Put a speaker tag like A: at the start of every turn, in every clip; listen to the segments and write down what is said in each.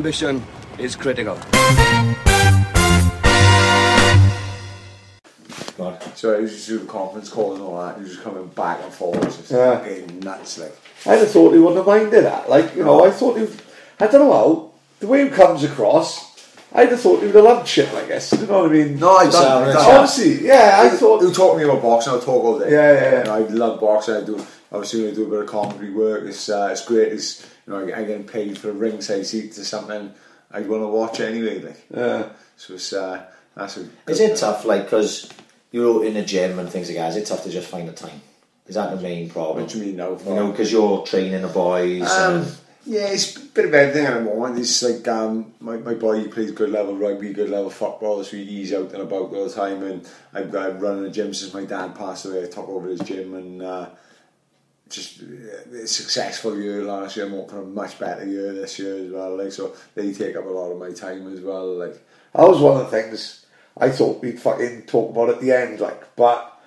A: ambition is critical.
B: So he was just doing the conference calls and all that. He was just coming back and forth. Just
C: Yeah.
B: getting nuts. Like,
C: I'd have thought he wouldn't have minded that. Like, you know, I thought he would, I don't know how, the way he comes across, I'd have thought he would have loved shit like this. You know what I mean?
B: no, I don't.
D: Sound
B: I
D: it.
B: don't.
C: Honestly, yeah, I thought.
B: He'll talk to me about boxing. I'll talk all day.
C: Yeah, yeah, yeah.
B: You know, I love boxing. I do. Obviously, when I do a bit of comedy work, it's uh, it's great. It's you know, I, I get paid for a ringside seat to something I'd want to watch anyway. Like,
C: Yeah.
B: so it's uh, that's a.
D: Is it tough, like, because you're in the gym and things like that, is it tough to just find the time? Is that the main problem?
B: What do you mean now?
D: You know, because you're training the boys.
B: Um,
D: and,
B: yeah, it's a bit of everything at the moment. It's like um, my, my boy plays good level rugby, good level football, so he's out and about all the time. And I've got running a gym since my dad passed away. I took over his gym and uh, just uh, successful year last year. I'm hoping a much better year this year as well. Like so, they take up a lot of my time as well. Like
C: That was one of the things I thought we'd fucking talk about at the end, like, but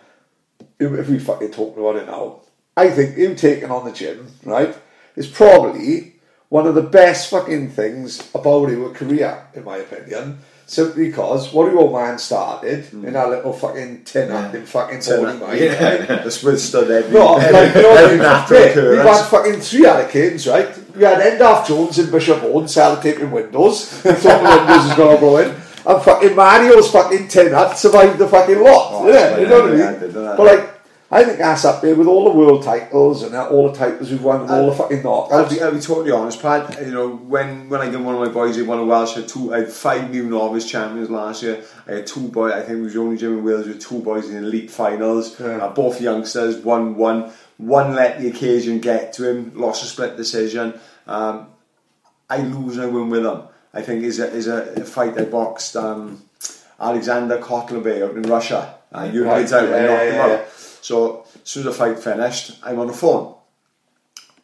C: if we fucking talk about it now, I think him taking on the gym, right, is probably one of the best fucking things about your career, in my opinion. Simply because what do your old man started in mm. that little fucking tin up in fucking Bonymaen, right?
B: that's withstood every,
C: No, like, you know,
B: every
C: mate,
B: natural
C: we've had fucking three other kids, right? We had Endaf Jones and Bishop Vaughan sellotaping windows. The windows is going to go in. And fucking Mario's fucking tin hut survived the fucking lot.
B: Oh,
C: yeah, you know what I
B: yeah,
C: mean? But like, I think that's up there with all the world titles and all the titles we've won and all the fucking
B: I'll be, I'll be totally honest, Pat. You know, when when I did one of my boys, he won a Welsh. I had two, I had five new novice champions last year. I had two boys. I think it was the only gym in Wales with two boys in the elite finals.
C: Yeah.
B: Uh, both youngsters. One one one let the occasion get to him. Lost a split decision. Um, I lose and I win with him. I think is a is a, a fight I boxed um, Alexander Kotlebey out in Russia. Uh, you
C: Right.
B: I
C: yeah,
B: knocked
C: yeah,
B: him
C: yeah.
B: So as soon as the fight finished, I'm on the phone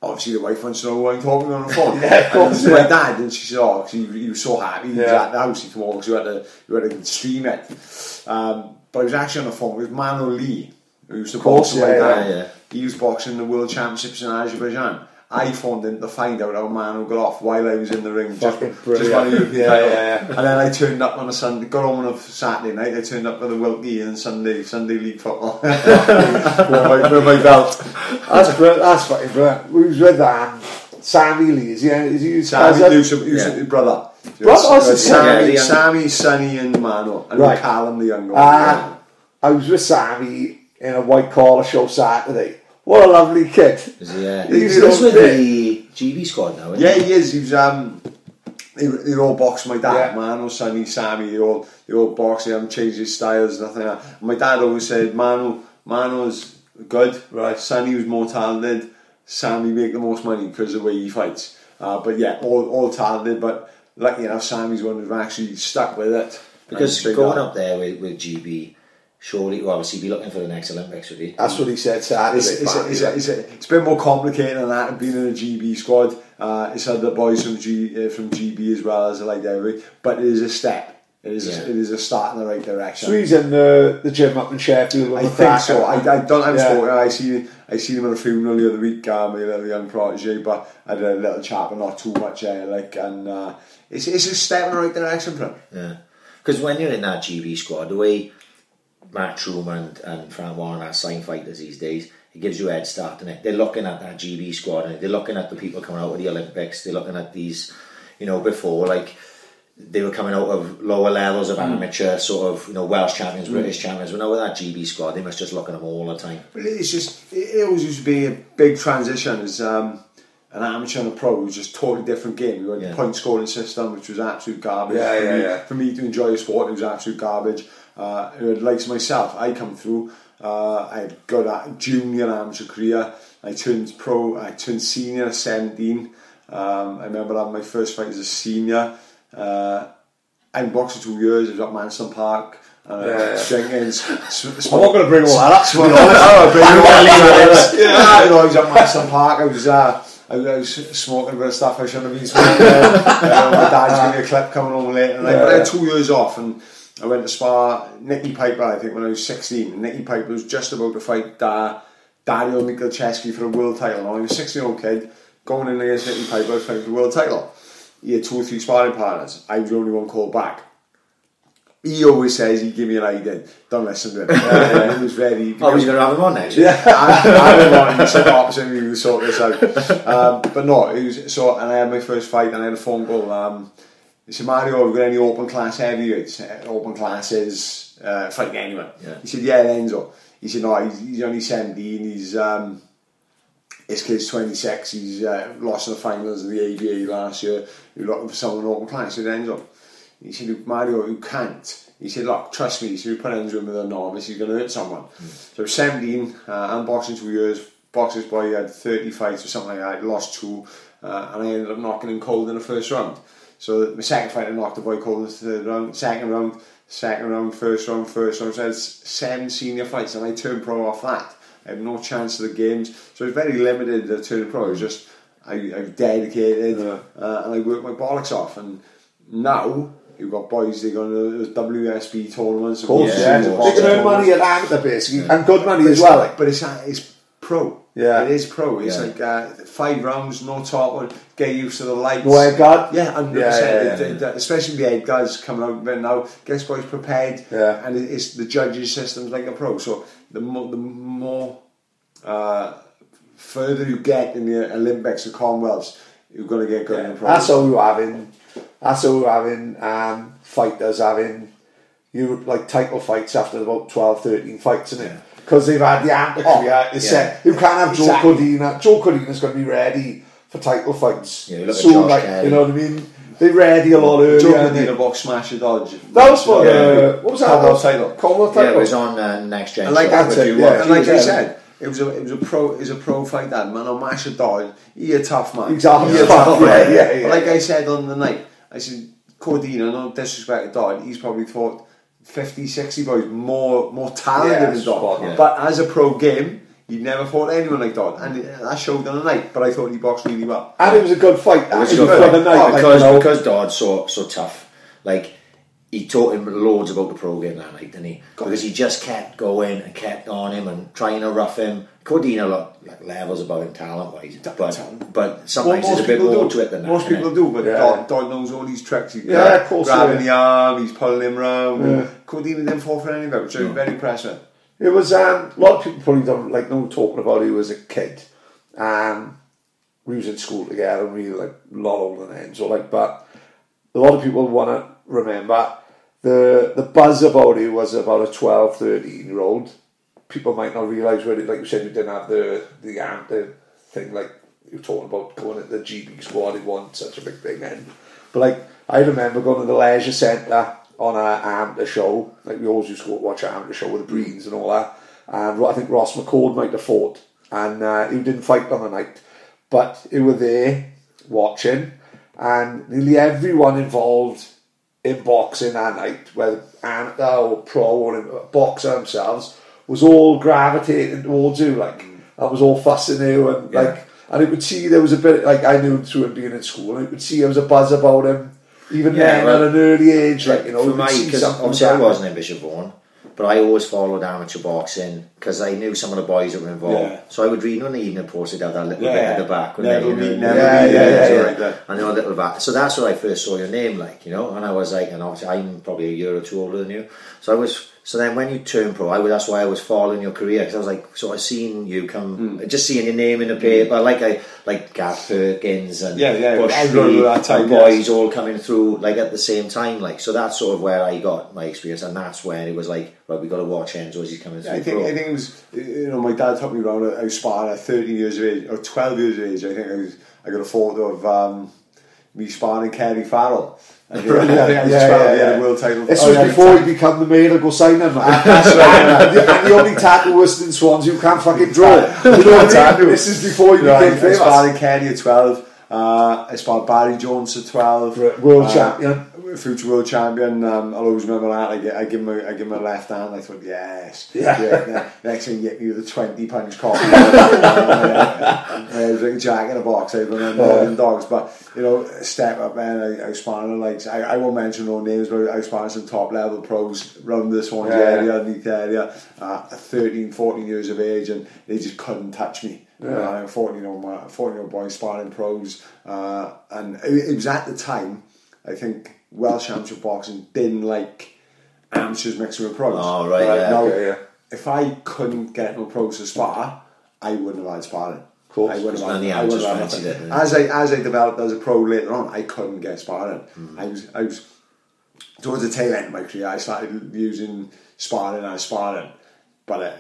B: obviously the wife wants to know who I'm talking on the phone.
C: Yeah, of course,
B: And
C: yeah.
B: my dad, and she said, "Oh, 'cause he, he was so happy. He was at the house. He came over because you had to you had to stream it." Um, but I was actually on the phone with Manu Lee, who used to
C: course,
B: box my
C: yeah,
B: dad.
D: yeah, yeah.
B: He was boxing the World Championships in Azerbaijan. I phoned him to find out how Mano got off while I was in the ring.
C: Fucking
B: just,
C: brilliant.
B: just wanted to-
C: Yeah, yeah, yeah.
B: And then I turned up on a Sunday, got home on a Saturday night. I turned up with a Wilkie and Sunday Sunday League football with, my, with my belt.
C: That's brilliant. That's fucking brilliant. We was with um, Sammy Lee. Is he? Is he?
B: Sammy,
C: cousin?
B: he was, he was
D: Yeah.
B: brother.
C: Brother? It's the
B: Sammy,
D: same. Yeah, the
B: Sammy, Sonny, and Mano, and
C: Right.
B: Callum, the younger one.
C: Ah, I was with Sammy in a white collar show Saturday. What a lovely kid.
D: is he, uh,
C: He's
D: he's with the GB squad now, isn't
B: Yeah, he is. He was. Um, they, they all box my dad,
C: Yeah.
B: Mano, Sonny, Sammy. They all they all box. They haven't changed his styles, nothing. Like that. My dad always said Mano, Mano's good.
C: Right.
B: Sonny was more talented. Sammy make the most money because of the way he fights. Uh, but yeah, all all talented. But lucky enough, Sammy's one who've actually stuck with it.
D: Because going
B: up.
D: up there with, with GB, surely, well, obviously, be looking for the next Olympics, would he?
C: That's what he said Saturday.
B: It's, it's,
C: Barney.
B: it's, it's, it's a bit more complicated than that. and Being in a GB squad, uh, it's had the boys from G uh, from GB as well as like every, but it is a step. It is
D: Yeah.
B: a, it is a start in the right direction.
C: So he's in the, the gym up in Sheffield.
B: I
C: the
B: think
C: track.
B: so. I, I don't. I'm
C: Yeah.
B: spoken. I see. I seen him at a funeral the other week. Uh, my little young protege, but I had a little chat, but not too much. Uh, like, and uh, it's it's a step in the right direction for him.
D: Yeah. Because when you're in that GB squad, the way Matchroom and, and Frank Warren are sign fighters these days, it gives you a head start, and it? They're looking at that GB squad, and they're looking at the people coming out of the Olympics. They're looking at these, you know, before like they were coming out of lower levels of amateur, sort of, you know, Welsh champions, British champions. But now with that GB squad, they must just look at them all the time.
B: But it's just it it always used to be a big transition as um, an amateur and a pro. It was just totally different game. We had
D: Yeah.
B: the point scoring system, which was absolute garbage.
C: Yeah,
B: for,
C: yeah,
B: me,
C: yeah.
B: for me to enjoy a sport, it was absolute garbage. Uh, likes myself, I come through. Uh, I got a junior amateur career. I turned pro. I turned senior at seventeen. Um, I remember having my first fight as a senior. Uh, I boxed for two years. I was at Manston Park. Uh,
C: Yeah, yeah.
B: drinking, s- s-
C: I'm not going to bring all that up.
B: to be honest, but you want to leave it in. Yeah, you know, I was at Manston Park. I was, uh, I was smoking a bit of stuff I shouldn't have been smoking. uh, my dad's giving me a clip coming home later. And I, but I had two years off, and I went to spar Nicky Piper. I think when I was sixteen. Nicky Piper was just about to fight uh, Dario Michalczewski for a world title. Now I was a sixteen-year-old kid going in against Nicky Piper fighting for the world title. he had two or three sparring partners. I was the only one called back. He always says he'd give me an idea. Don't listen to him. Uh, it was very.
D: Oh, he's going to have him on next.
B: Yeah, I, I don't know. He said to sort this out. Um, but no, it was so. And I had my first fight, and I had a phone call. Um, he said, Mario, have you got any open class heavyweights? Uh, Open classes, uh, fighting anyone?
D: Yeah.
B: He said, yeah, Enzo. He said, no, he's, he's only 17. He's um, his kid's 26. He's uh, lost in the finals of the ABA last year. You're looking for someone in open class. He said, Enzo. He said, Mario, you can't. He said, look, trust me. He said, you put Enzo in with a novice, he's going to hurt someone. So 17, uh, I'm boxing two years. Boxer's boy had 30 fights or something like that. I lost two, uh, and I ended up knocking him cold in the first round. So my second fight, I knocked the boy cold in the third round. Second round, second round, first round, first round. So I had seven senior fights, and I turned pro off that. I had no chance of the games, so it was very limited to turning pro. It was just I, I dedicated,
C: Yeah.
B: uh, and I worked my bollocks off. And now you've got boys they go to the WSB tournaments.
C: Of course,
D: Yeah,
C: yeah.
D: of
C: They
D: course.
C: can earn money at amateur basically, and good money
B: but
C: as well.
B: Like, but it's uh, it's pro.
C: Yeah.
B: it is pro. It's
D: Yeah.
B: like uh, five rounds, no top one. Get used to the lights.
C: Head guard?
B: Yeah, hundred
C: Yeah, yeah, yeah.
B: percent. Especially the head guards coming out right now. Gets boys prepared.
C: Yeah.
B: and it's the judges' system's like a pro. So the more the more uh, further you get in the Olympics and Commonwealths, you're going to get good in the pro.
C: That's all we're having. That's all we're having um, fighters having you like title fights after about 12, 13 fights, isn't it? Because they've had the amateur
B: Oh.
C: It's
D: yeah.
C: set. You can't have Joe
B: Exactly.
C: Cordina. Joe Cordina's going to be ready for title fights.
D: Yeah, you look at
C: Soon,
D: Josh
C: like
D: Kelly.
C: you know what I mean. They're ready a lot earlier.
B: Joe
C: they?
B: Cordina box smash a dodge.
C: That was for
B: Yeah.
C: the what was that?
B: Commonwealth title.
C: Commonwealth
D: Yeah,
C: title.
D: it was on uh, Next Gen.
B: And like
C: that's it, yeah.
B: And like I said, it was a it was a pro it was a pro fight that man on Masha Dodd, he a tough man.
C: Exactly.
B: He a tough
C: Yeah,
B: man.
C: yeah, yeah.
B: But like I said on the night, I said Cordina, no disrespect to Dodd, he's probably fought 50, 60 boys more more talented
C: Yeah,
B: than
C: spot
B: Dodd.
D: Yeah.
B: But as a pro game, he never fought anyone like Dodd. And that showed on the night, but I thought he boxed really well.
C: And it was a good fight.
D: It was
C: It
D: good
C: for
D: fight.
C: the night, like,
D: because oh,
C: you know.
D: because Dodd's so so tough. Like he taught him loads about the pro game that night, didn't he? Because he just kept going and kept on him and trying to rough him. Cordina look like levels above him talent wise, but but sometimes there's a bit more
B: do.
D: to it than that.
B: Most
D: innit?
B: people do, but
C: Yeah.
B: Dodd, Dodd knows all these tricks. He's
C: Yeah,
B: gra-
C: of course,
B: grabbing
C: yeah.
B: the arm, he's pulling him round.
C: Yeah.
B: Cordina didn't fall for any of it, which I was very impressed with.
C: It was um, a lot of people probably don't like know talking about it as a kid. Um, we was in school together and we were like a lot older than him, so like but a lot of people wanna remember the the buzz about it was about a 12, 13 year old. People might not realise where it like you said you didn't have the the the thing like you were talking about going at the GB squad, it wasn't such a big thing then. But like I remember going to the leisure centre on a amateur show. Like we always used to watch an amateur show with the Breeds and all that. And I think Ross McCord might have fought, and uh, he didn't fight on the night, but he were there watching, and nearly everyone involved in boxing that night, whether amateur or pro or in- boxer themselves, was all gravitating towards you. Like mm. that was all fussing you, and
D: Yeah.
C: like, and it would see there was a bit like I knew him through him being in school, and it would see there was a buzz about him. Even
D: Yeah,
C: then,
D: well,
C: at an early age, like you know,
D: for my obviously I wasn't in Bishop Vaughan, but I always followed amateur boxing because I knew some of the boys that were involved.
B: Yeah.
D: So I would read on the evening post they'd have that little
B: Yeah.
D: bit at the back.
B: Never
D: they, you know,
B: never
C: Yeah, yeah, yeah, yeah.
B: like that.
D: I know a little bit. So that's where I first saw your name, like you know, and I was like, and obviously I'm probably a year or two older than you. So I was. So then when you turn pro, I that's why I was following your career because I was like sort of seeing you come,
B: Hmm.
D: just seeing your name in the paper, like I like Gav Perkins and
B: Yeah, yeah,
D: Bush
B: that time,
D: and
B: yes.
D: boys all coming through like at the same time. Like so, that's sort of where I got my experience, and that's when it was like, right, we got to watch Enzo as he's coming through.
B: I think
D: pro.
B: I think it was you know my dad took me around. I was sparring at 13 years of age or 12 years of age. I think I was. I got a photo of um, me sparring Kerry Farrell. I think, I, think I was
C: Yeah, yeah, yeah.
B: a world title.
C: This
B: Oh,
C: was
B: yeah,
C: before he become the mayor to go sign him. And, the, and the only tackle was in Swans you can't fucking draw. You know what I mean? This is before he
B: Right,
C: became famous.
B: sparred Kerry at 12. Uh, I sparred Barry Jones at 12.
C: Right, world
B: Uh,
C: champion.
B: Future world champion. Um, I'll always remember that. I, gi- I give him a, I give him a left hand. I thought, yes,
C: Yeah.
B: ne- next thing, get me with a twenty punch coffee. uh, I was like a Jack in a box. I remember yeah. dogs, but you know, step up man. I, I was sparring like I, I won't mention no names, but I was sparring some top level pros around this one
C: Yeah.
B: area, the area, uh, 13, 14 years of age, and they just couldn't touch me.
C: Yeah.
B: Uh, 14 year old 14 year old boy sparring pros, uh, and it, it was at the time. I think Welsh amateur boxing didn't like amateurs mixing with pros.
D: Oh, right, yeah,
B: now,
C: okay, yeah.
B: If I couldn't get no pros to spar, I wouldn't have had sparring.
C: course,
B: I wouldn't have
D: the
B: I wouldn't have had
D: it,
B: As I as I developed as a pro later on, I couldn't get sparring.
D: Hmm.
B: I was I was towards the tail end of my career. I started using sparring as sparring, but. Uh,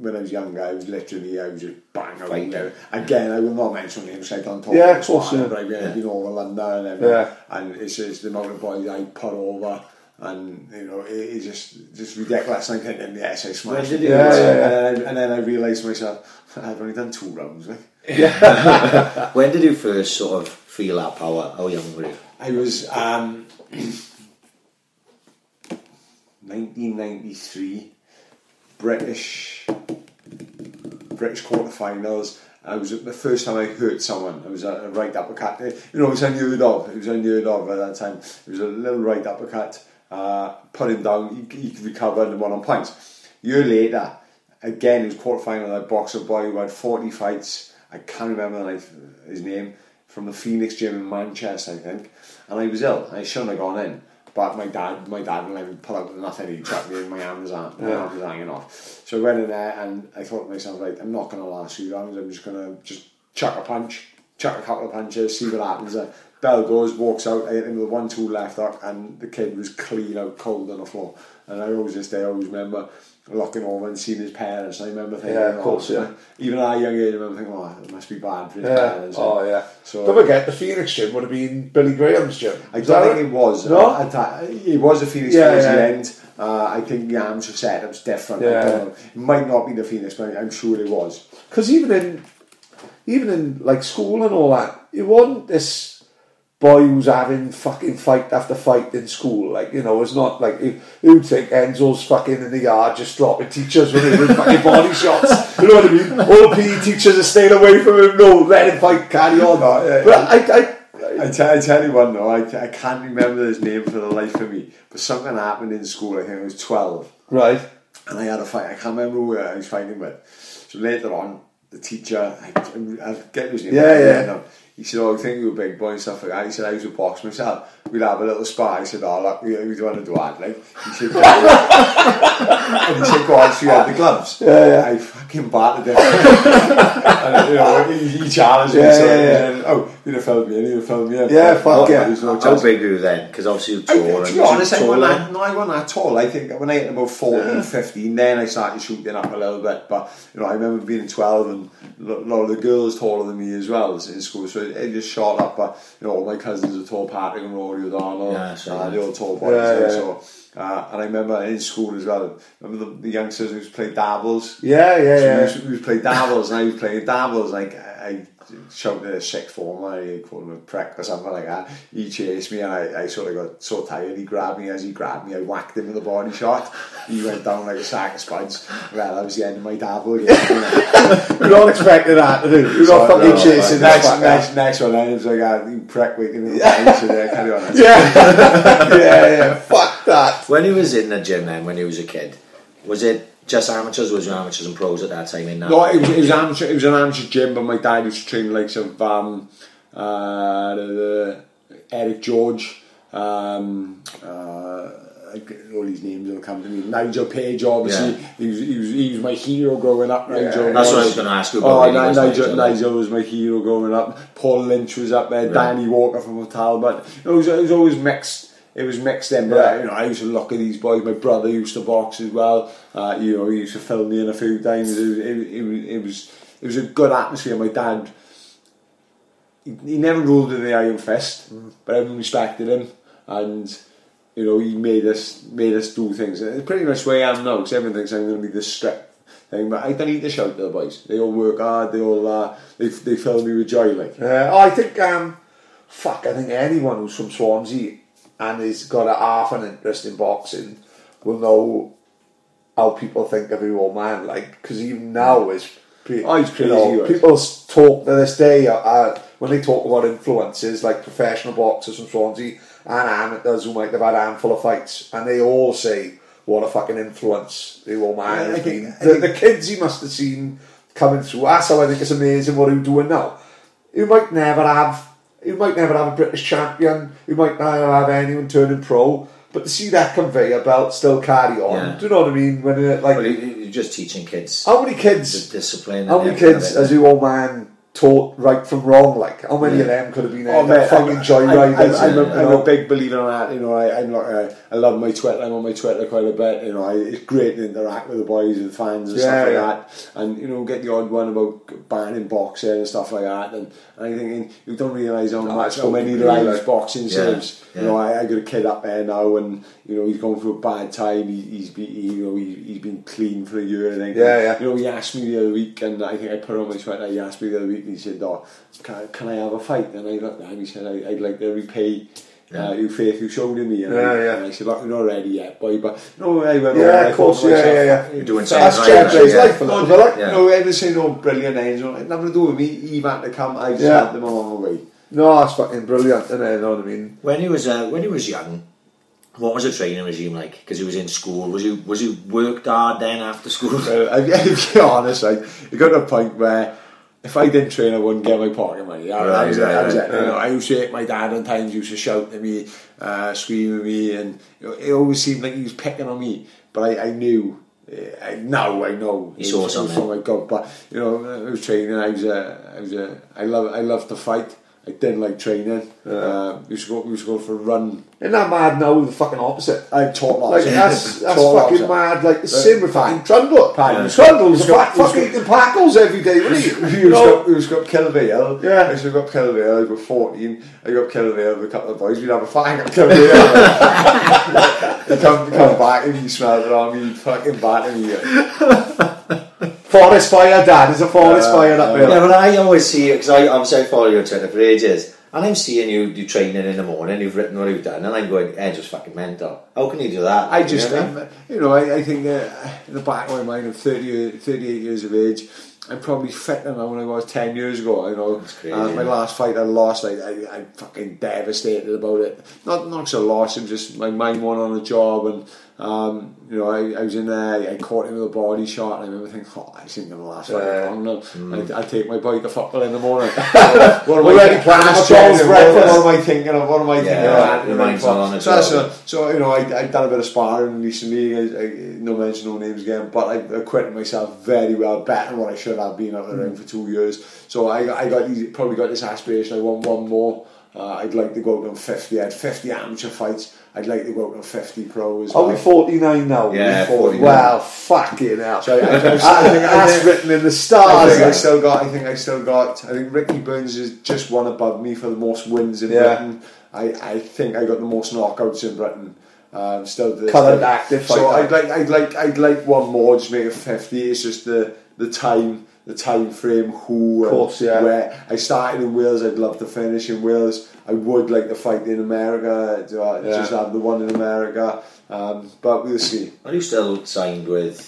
B: when I was younger, I was literally, I was just bang out there. Again, I will not mention names, I don't talk
C: Yeah,
B: about
C: of course,
B: sparring,
C: yeah.
B: but I've been, I've been over London and,
C: Yeah.
B: and it's just the amount of boys I put over and you know it, it's just just ridiculous and I'm thinking yes I smashed
D: When
B: it.
D: you-
C: Yeah, yeah,
B: And, then I, and then I realised myself I've only done two rounds like.
D: When did you first sort of feel that power? How young were you?
B: I was um, 1993 British British quarterfinals. I was the first time I hurt someone. I was a, right uppercut. You know, it was unheard of. It was unheard of at that time. It was a little right uppercut. Uh, put him down. He, he recovered and won on points. year later, again, it was quarterfinal. Boxed a boy who had 40 fights. I can't remember his name from the Phoenix Gym in Manchester, I think. And I was ill. I shouldn't have gone in. But my dad, my dad wouldn't let me pull out nothing. He trapped me in my arm was, my
C: Yeah.
B: arm was hanging off. So I went in there and I thought to myself, right, I'm not going to last few rounds. I'm just going to just chuck a punch, chuck a couple of punches, see what happens. Uh, bell goes, walks out. I hit him with one, two left hook, and the kid was clean out cold on the floor. And I always just, I always remember looking over and seeing his parents. I remember thinking,
C: Yeah, of course,
B: oh,
C: yeah.
B: Even at a young age, I remember thinking, oh, it must be bad for his
C: Yeah.
B: parents.
C: Oh, yeah.
B: So-
C: Don't forget, the Phoenix gym would have been Billy Graham's gym.
B: I
C: Is
B: don't think it was.
C: No?
B: At that, it was a Phoenix
C: Yeah,
B: towards
C: yeah.
B: the end. Uh, I think the amateur setup's different. I
C: Yeah.
B: It might not be the Phoenix, but I'm sure it was.
C: Because even in, even in like school and all that, you wasn't this boy who's having fucking fight after fight in school. Like you know, it's not like you, you'd think Enzo's fucking in the yard just dropping teachers with was fucking body shots. You know what I mean? All PE teachers are staying away from him. No, let him fight, carry on.
B: No, yeah,
C: but I, I,
B: I, t- I tell you one though, I, I can't remember his name for the life of me, but something happened in school, I think I was 12,
C: right,
B: and I had a fight, I can't remember who I was fighting with. So later on, the teacher, I, I get his name,
C: Yeah, yeah.
B: He said, oh, I think you're a big boy and stuff like that. He said, I used to box myself. We'd have a little spar. He said, oh, look, we, we don't want to do that. Like, he said, go and he said, go on, so you had the gloves.
C: Yeah, yeah.
B: I fucking battered him. and, you know, he, he challenged me. So,
C: yeah, yeah.
B: and, oh, you'd have filmed me in, you'd have filmed me in.
C: Yeah, fuck
B: But
C: yeah.
B: there's no
D: How
B: chance.
D: big were you then? Because obviously you're
B: I,
D: tall.
B: to be honest, I
D: tall
B: wasn't, that, no, I wasn't that tall. I think when I hit about 14, 15, then I started shooting up a little bit. But, you know, I remember being 12 and a lot of the girls taller than me as well in school. So it, it just shot up. But, you know, all my cousins are tall, Patrick and Rory O'Donnell.
D: Yeah, so,
B: uh, they're all tall boys.
C: Yeah, yeah.
B: So, uh, and I remember in school as well, remember the, the youngsters who used to play dabbles?
C: yeah, yeah,
B: So we,
C: yeah.
B: used we used to play dabbles and I was playing dabbles like I, shouted a sixth former, I called him a prick or something like that. He chased me and I, I sort of got so tired. He grabbed me as he grabbed me. I whacked him with a body shot. He went down like a sack of spuds. Well, that was the end of my dabble. Again, you know.
C: You're not expecting that, you? You're
B: So,
C: not fucking
B: no,
C: chasing
B: next,
C: this
B: next, next one, then it was like, ah, you prick, we yeah. so there, carry on.
C: Yeah, yeah, yeah. Fuck that.
D: When he was in the gym then, when he was a kid, was it just amateurs? Was amateurs and pros at that time in that?
B: No, it was, it was amateur. It was an amateur gym, but my dad used to train like some um, uh, the, the Eric George. Um, uh, all these names will come to me. Nigel Page, obviously,
D: Yeah.
B: he was he was he was my hero growing up. Nigel,
D: That's what I was going to ask you
B: Oh,
D: about. was
B: Nigel,
D: Nigel.
B: Nigel was my hero growing up. Paul Lynch was up there. Danny Walker from Talbot. It was, it was always mixed. It was mixed in, but
C: Yeah.
B: you know, I used to look at these boys. My brother used to box as well. Uh, you know, he used to film me in a few times. It was, it, it, was, it was it was a good atmosphere. My dad, he, he never ruled with the iron fist, but everyone respected him, and you know, he made us made us do things. And it's pretty much where I am now. Because everyone thinks I'm going to be this strict thing, but I don't need to shout to the boys. They all work hard. They all uh, they they fill me with joy. Like
C: Uh, I think um, fuck, I think anyone who's from Swansea and he's got a half an interest in boxing will know how people think of your old man. Like, because even now is. pe-
B: Oh, he's
C: you know, people talk to this day uh, uh, when they talk about influences like professional boxers from Swansea and amateurs who might have had a handful of fights, and they all say what a fucking influence the old man
B: Yeah,
C: has
B: think-
C: been. The, the kids he must have seen coming through. That's how I think it's amazing what he's doing now. You might never have, you might never have a British champion. You might never have anyone turning pro. But to see that conveyor belt still carry on,
D: Yeah.
C: do you know what I mean? When it, like,
D: Well, you- you're just teaching kids
C: how many
D: the
C: kids?
D: discipline.
C: How many kids has your old man taught right from wrong? Like, how many of them could have been
B: Oh, mate,
C: fucking
B: I'm,
C: joyriders?
B: I'm, I'm,
C: you
B: a,
C: know?
B: a big believer in that. You know, I, I'm like, uh, I love my Twitter. I'm on my Twitter quite a bit. You know, I, it's great to interact with the boys and fans and
C: Yeah,
B: stuff like
C: yeah.
B: that. And you know, get the odd one about banning boxing and stuff like that. And, and I'm thinking, you don't realise how
C: No,
B: much, how many lives
C: like-
B: boxing
D: Yeah,
B: saves.
D: yeah.
B: You know, I, I got a kid up there now, and you know, he's going through a bad time. He, he's been, he, you know, he, he's been clean for a year. I think.
C: Yeah, yeah.
B: You know, he asked me the other week, and I think I put it on my Twitter. He asked me the other week, and he said, "Oh, can, can I have a fight?" And I looked at him. He said, I, "I'd like to repay." Uh, your faith you showed in me, and,
C: Yeah,
B: I,
C: yeah.
B: and I said, "Look, we're not ready yet, boy." But no, I went.
C: Yeah, of course, yeah,
B: myself,
C: yeah, yeah.
D: You're doing
B: that's
D: something
C: That's
D: right,
C: Jeff
D: yeah.
C: life, a
B: no,
C: little bit like.
D: Yeah.
B: you know, everyone say no brilliant angel. It nothing to do with me. He had to come. I just
C: Yeah.
B: had them along the way.
C: No, that's fucking brilliant, isn't it? You know what I mean?
D: When he was uh, when he was young, what was the training regime like? Because he was in school. Was he was he worked hard then after school?
B: Well, I, to be honest, like, it got to a point where if I didn't train, I wouldn't get my pocket money. That
D: Right,
B: was it.
D: right,
B: was it. You know, I used to hit my dad on times. Used to shout at me, uh, scream at me, and you know, it always seemed like he was picking on me. But I, I knew. uh, I now I know he
D: saw
B: was- it was
D: something.
B: from my God, but you know, I was training. I was a, I was a, I love, I love to fight. I didn't like training. Uh, we used to go, we used to go for a run.
C: Isn't that mad now? The fucking opposite.
B: I taught
C: Like that's that's
B: taught
C: fucking mad. Like the same with fucking Trundle.
B: Paddy.
C: Trundle's a
B: He's got-
C: fat fucking
B: got-
C: eating packles every day, wasn't he?
B: Used
C: know?
B: got, we used got Kilvey.
C: Yeah.
B: I used to got Kilvey. I was 14. I got Kilvey with a couple of boys. We'd have a fang at Kilvey. they come, come back and you smell it on me, fucking batter me.
C: Forest fire, Dad. There's a forest
B: Uh,
C: fire up there.
D: Yeah, but I always see you because I obviously I follow you on Twitter for ages, and I'm seeing you do training in the morning. You've written what you've done, and I'm going, "Eh, just fucking mental." How can you do that?
B: I just,
D: you know?
B: um, you know, I, I think uh, in the back of my mind, I'm 30, 38 years of age. I'm probably fitter now than I was 10 years ago. You know,
D: That's crazy,
B: uh, my last fight I lost, I, I, I'm fucking devastated about it. Not not 'cause I lost, I'm just my mind went on a job, and um, you know, I, I was in there, I caught him with a body shot, and I remember thinking, oh, I ain't gonna last very
C: Yeah.
B: long now.
D: Mm.
B: I, I'll take my boy to football in the morning. what am I
C: planning
B: Ask
C: McDonald's
B: Jen, what, am I thinking of? What am I thinking
D: Yeah,
B: of?
D: your mind's not on it,
B: So, that's
D: so-
B: a- so you know, I, I've done a bit of sparring recently. I, I, no mention, no names again, but I acquitted myself very well, better than what I should have been out of the ring for two years. So I, I got these, probably got this aspiration. I want one more. Uh, I'd like to go out on fifty. I had fifty amateur fights. I'd like to go out on fifty pro as
C: Are
B: well.
C: we 49 now?
D: Yeah,
B: 49.
C: Well, fucking hell.
B: So I, I, I, I think,
C: That's
B: I, think,
C: written in the stars.
B: I think I still got. I think I still got. I think Ricky Burns is just one above me for the most wins in
C: Yeah.
B: Britain. I, I think I got the most knockouts in Britain. Um, still to this
C: Coloured
B: day.
C: active
B: So. I'd like. I'd like. I'd like one more. Just make it fifty. It's just the the time. The time frame, who,
C: Of course, yeah.
B: where I started in Wales, I'd love to finish in Wales. I would like to fight in America, to, uh,
C: Yeah.
B: just have the one in America, um, but we'll see.
D: Are you still signed with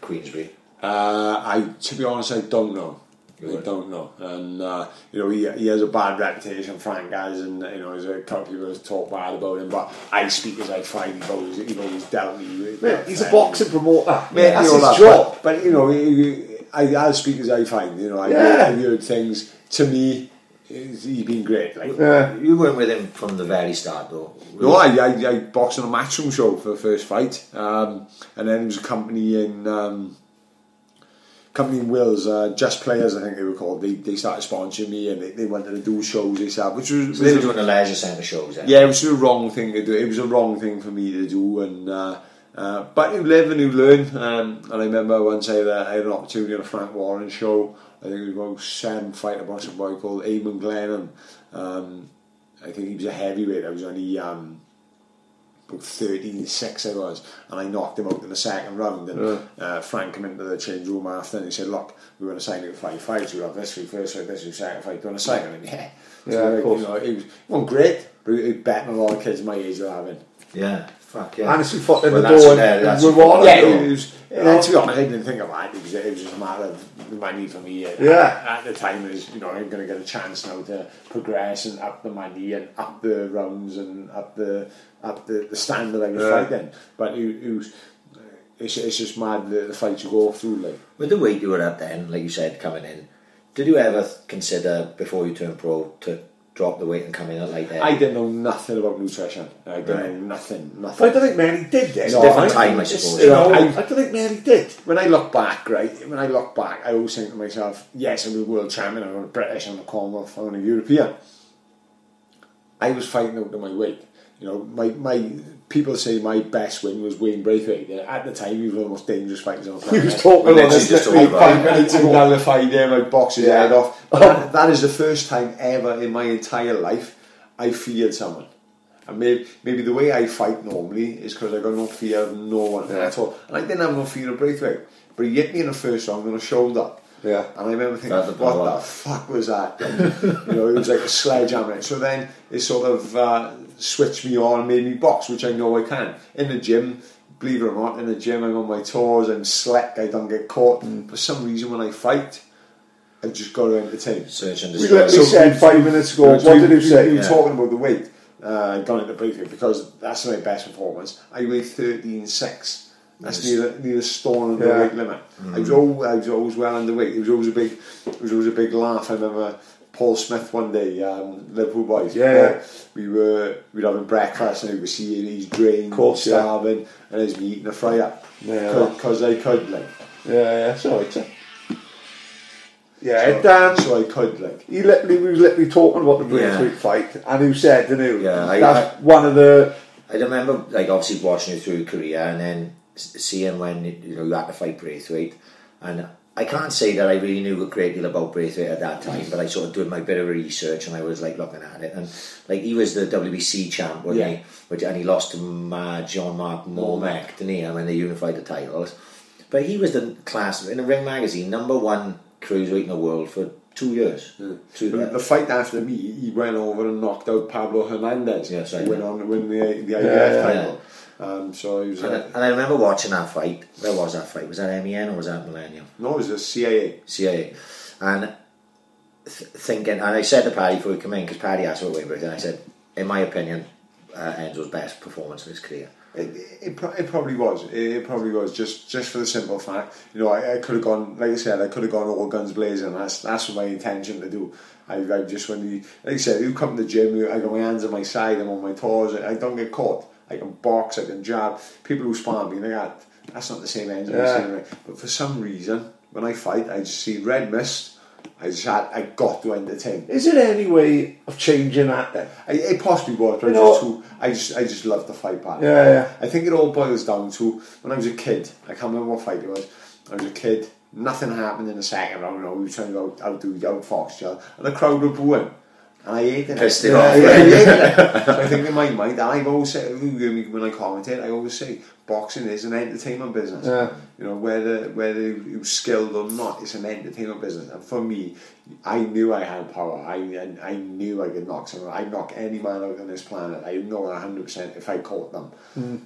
D: Queensberry?
B: Uh, I, to be honest, I don't know. I don't know, and uh, you know he, he has a bad reputation, Frank has, and you know there's a couple of people who talk bad about him. But I speak as I find. He's always, he's always dealt me. with-
C: Mate, he's a boxing promoter.
B: Mate,
C: That's his
B: that,
C: job.
B: But, but you know, he- he- I, I'll speak as I find. You know, I,
C: Yeah.
B: I've heard things. To me, he's he's been great. Like,
C: Yeah.
D: You weren't with him from the very start, though.
B: No, I, I, I boxed on a matchroom show for the first fight, um, and then there was a company in um, company in Wales, uh, Just Players, I think they were called. They, they started sponsoring me, and they, they wanted to do shows they said, which was,
D: So they were doing the leisure centre shows. Then.
B: yeah, it was the wrong thing to do. It was a wrong thing for me to do, and uh, uh, but you live and you learn. Um, and I remember once I had, a, I had an opportunity on a Frank Warren show. I think it was about seven fight about a boy called Eamon Glennon. Um, I think he was a heavyweight. I was only um, about 13 6 I was, and I knocked him out in the second round. And uh, Frank came into the change room after and he said, Look, we're going to sign you for five fights. You have this week, first fight, this week, second fight. Do you want to sign? I went, Yeah.
C: Yeah,
B: so,
C: of course.
B: You know, it was, wasn't great, but it was than a lot of kids my age were having.
D: Yeah, fuck yeah.
C: Honestly, fought in
D: Well,
C: the door
D: yeah,
C: and rewarded.
B: Yeah, was. uh, to be honest, I didn't think about it because it was just a matter of the money for me. At,
C: Yeah.
B: At, the time, is you know I'm going to get a chance now to progress and up the money and up the rounds and up the up the, the standard I was
C: Yeah.
B: fighting. But it, it was. It's, it's just mad the, the fight you go through like.
D: With the weight you were at then, like you said, coming in, did you ever consider before you turned pro to drop the weight and come in at like that?
B: I didn't know nothing about nutrition. I didn't
D: Right.
B: know nothing,
C: But I don't think many did then.
D: It's a different
C: right?
D: time, I suppose.
C: You know,
B: I-
C: I, don't think many did.
B: when I look back, right, when I look back, I always think to myself, yes, I'm a world champion, I'm a British, I'm a Commonwealth, I'm a European. I was fighting out of my weight. You know, my, my people say my best win was Wayne Braithwaite. At the time, he was one of the most dangerous fighters on the
C: He was talking about this.
D: just
C: literally
D: talking
C: five minutes
B: I
C: ago.
B: nullified him, I boxed his
C: Yeah.
B: head off. That, um, that is the first time ever in my entire life I feared someone. And maybe, maybe the way I fight normally is because I got no fear of no one
C: Yeah.
B: at all. And I didn't have no fear of Braithwaite. But he hit me in the first round on the shoulder.
C: Yeah.
B: And I remember thinking,
D: the
B: what the fuck was that? you know, it was like a sledgehammer. So then it sort of uh, switched me on and made me box, which I know I can. In the gym, believe it or not, in the gym I'm on my toes, I'm slick, I don't get caught. For some reason when I fight, I've just got to entertain.
D: Search and
C: We
D: destroy.
C: literally said five minutes ago, what
B: we,
C: did you say?
B: We were
D: Yeah.
B: talking about the weight, uh, gone into briefing, because that's my best performance. I weigh 13.6. That's
D: Yes.
B: near, near a stone under
C: Yeah.
B: the weight limit. I, was always, I was always well underweight. It was always a big, it was always a big laugh. I remember Paul Smith one day, um, Liverpool boys.
C: Yeah, yeah.
B: We were we were having breakfast and we could see him, he's drained,
C: course, yeah.
B: starving, and he's me eating a fry up.
C: Yeah.
B: Because I could, like.
C: Yeah, yeah, it's alright. sir. Yeah,
B: So,
C: it, um,
B: so I could, like.
C: he literally, we was literally talking about the
D: Yeah.
C: Braithwaite fight, and he said, didn't he?
D: Yeah, I-
C: That's one of the.
D: I remember, like, obviously watching you through Korea, and then s- seeing when you know you had to fight Braithwaite, and I can't say that I really knew a great deal about Braithwaite at that time, but I sort of did my bit of research and I was like looking at it, and like he was the WBC champ, wasn't
B: Yeah.
D: he? Which and he lost to uh, Jean-Marc Mormeck, didn't he? And when they unified the titles, but he was the class in the Ring magazine number one cruiserweight in the world for two years. Two,
B: The, the fight after me, he went over and knocked out Pablo Hernandez.
D: Yes, I
B: He went on to win the, the IBF
C: Yeah,
B: title. Um, so was.
D: and, I, and I remember watching that fight. Where was that fight? Was that MEN or was that Millennium?
B: no, it was a CIA.
D: CIA. And th- thinking, and I said to Paddy before we come in, because Paddy asked about Braithwaite, and I said, in my opinion, uh, Enzo's best performance of his career.
B: It, it, it probably was. It, probably was just just for the simple fact, you know, I, I could have gone, like I said, I could have gone all guns blazing. That's that's what my intention to do. I, I just when you, like I said, you come to the gym, I got my hands on my side, I'm on my toes, I don't get caught. I can box, I can jab. People who spar me, they got that's not the same engine,
C: Yeah.
B: the same. But for some reason, when I fight, I just see red mist. I just had, I got to entertain.
C: Is there any way of changing that then?
B: I, it possibly was, but
C: You
B: I
C: know-
B: just, too, I just, I just love the fight part.
C: Yeah, yeah.
B: I think it all boils down to when I was a kid. I can't remember what fight it was. I was a kid. Nothing happened in the second round. You know, we were trying to out, outdo out Foxtel, and the crowd were booing. And I hated
D: Pissed
B: it.
D: it
B: Yeah,
D: off.
B: yeah, I hated it. So I think in my mind, and I've always said when I commentate, I always say boxing is an entertainment business.
C: Yeah.
B: You know, whether whether you're skilled or not, it's an entertainment business. And for me, I knew I had power. I I, I knew I could knock someone. I'd knock any man out on this planet. I'd know 100% if I caught them. Mm.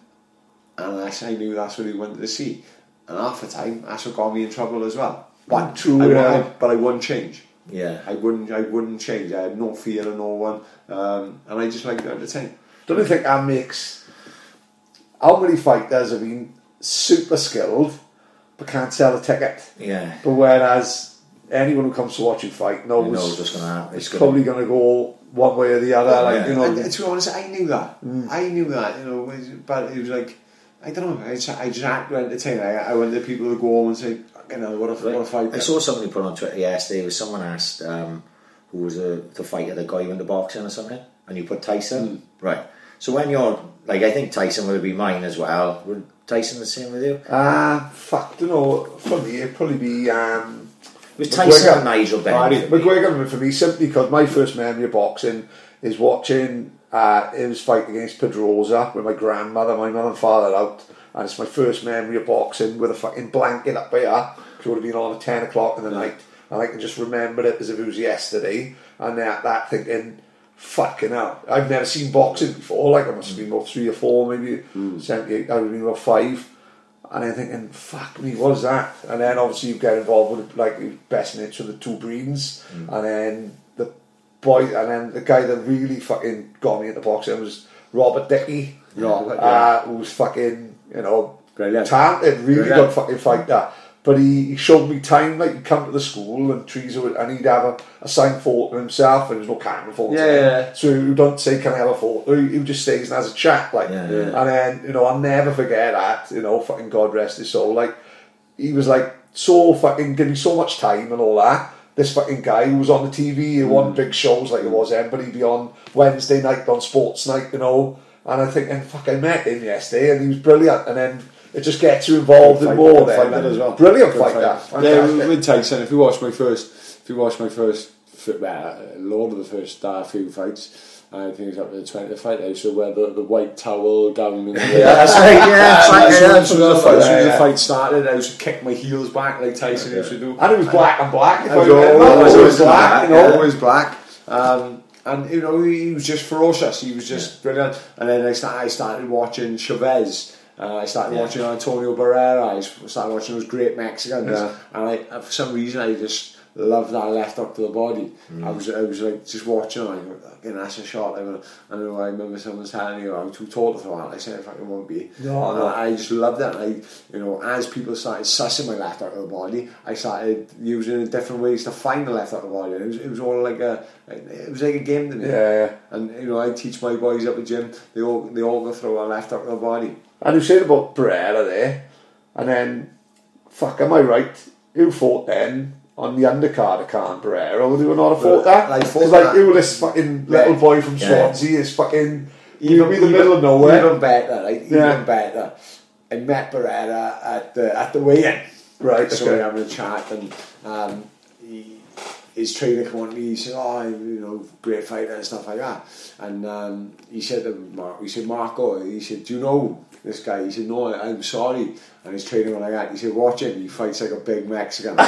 B: And I, I knew that's what he wanted to see. And half the time, that's what got me in trouble as well. But
C: True,
B: I,
C: yeah.
B: I, but I wouldn't change.
D: Yeah.
B: I wouldn't. I wouldn't change. I had no fear of no one, um, and I just like to entertain.
C: Don't you think that makes how many fighters have been super skilled but can't sell a ticket?
D: Yeah.
C: But whereas anyone who comes to watch you fight knows,
D: You know what's going to happen.
C: it's
D: gonna-
C: probably going to go one way or the other. like
D: Yeah.
C: you know,
B: And, and to be honest, I knew that. I knew that. You know, but it was like I don't know. I just, I just had to entertain. I, I wanted people to go home and say, "You know, what a what a fight!"
D: I saw somebody put on Twitter yesterday. Was someone asked um, who was a, the fighter that got you into boxing or something, and you put Tyson. right? So when you're like, I think Tyson would be mine as well. Would Tyson the same with you?
C: ah, fuck, don't know. For me, it'd probably be um,
D: Was Tyson
C: McGuigan.
D: and Nigel
C: Barry
D: Benn? for me?
C: McGuigan for me simply because my first memory of boxing is watching uh, it was fight against Pedroza with my grandmother, my mother and father out. And it's my first memory of boxing with a fucking blanket up here. It would have been on at 10 o'clock in the night. And I can just remember it as if it was yesterday. And that, that thinking, fucking hell. I've never seen boxing before. Like, I must have been about three or four, maybe 78. I would have been about five. And I'm thinking, fuck me, what is that? And then obviously you get involved with like best mates with the two breeds, and then the boy, and then the guy that really fucking got me into boxing was Robert Dickie,
B: Robert,
C: uh, who was fucking you know
B: Brilliant.
C: talented, really
B: Brilliant.
C: good fucking fighter. But he, he showed me time, like he'd come to the school and trees would, and he'd have a, a signed photo of himself, and there was no camera photos.
B: Yeah,
C: then.
B: yeah.
C: So he don't say, "Can I have a photo?" He, he just stays and has a chat, like.
D: Yeah,
B: yeah.
C: And then you know, I'll never forget that. You know, fucking God rest his soul. Like he was like so fucking give me so much time and all that. This fucking guy who was on the TV, he won big shows like it was but he'd be on Wednesday night on Sports Night, you know. And I think, and fuck, I met him yesterday, and he was brilliant. And then it just gets you involved in more.
B: good
C: Then,
B: as well.
C: Brilliant
B: Good
C: fighter.
B: fighter. Yeah,
C: Fantastic.
B: with Tyson, if you watch my first, if you watch my first, fi- well, a lot of the first uh, few fights, I think it's up to the 20th fight, I used to wear the, the white towel gown. And
D: Yeah, that's right, yeah, exactly,
B: soon
D: yeah.
B: as the fight, as soon as the fight started, I used to kick my heels back like Tyson used to do.
C: And it was black and black. If I
B: Always,
C: remember,
B: always,
C: always black. You know,
B: always black. Um, and you know, he was just ferocious. He was just brilliant. And then I started, I started watching Chavez. Uh, I started
D: Yeah.
B: watching Antonio Barrera. I started watching those great Mexicans.
C: Yeah.
B: And I, for some reason, I just loved that left hook to the body. Mm. I was, I was like just watching. it, I go, again, that's a shot. I, go, I know. I remember someone telling me, "Oh, "I'm too tall to throw that." I said, "If I won't be."
C: No,
B: And
C: no.
B: I just loved it. I, you know, as people started sussing my left out of the body, I started using different ways to find the left out of the body. It was, it was all like a, it was like a game to me.
C: Yeah, yeah.
B: And you know, I teach my boys at the gym. They all, they all go through a left out of the body.
C: And you said about Barrera there, and then, fuck, am I right? Who fought then on the undercard of Khan Barrera? Would you not have fought that?
B: I fought
C: like
B: that.
C: this fucking little
B: Yeah.
C: boy from
D: Yeah.
C: Swansea, is fucking even in the middle of nowhere.
B: Even better, right? Even
C: Yeah.
B: better. I met Barrera at the at the weigh-in.
C: Right,
B: So
C: okay.
B: we having a chat, and um, his trainer come on to me. He said, "Oh, you know, great fighter and stuff like that." And um, he said to Mark, he said, "Marco," he said, "Do you know this guy?" He said, "No, I'm sorry." And his trainer went like that. He said, "Watch him. He fights like a big Mexican."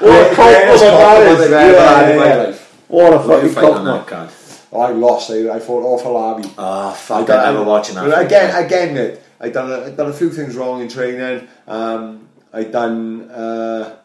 C: What a compliment that is.
B: I've
C: Yeah,
B: ever had in my
C: yeah.
B: life.
C: What a
D: What did
C: fucking
D: you
C: compliment.
D: that?
B: I lost. I, I fought Afolabi.
D: Oh, fuck, I remember watching that.
B: But
D: fight.
B: again, again, mate, I done a, I done a few things wrong in training. Um, I done uh,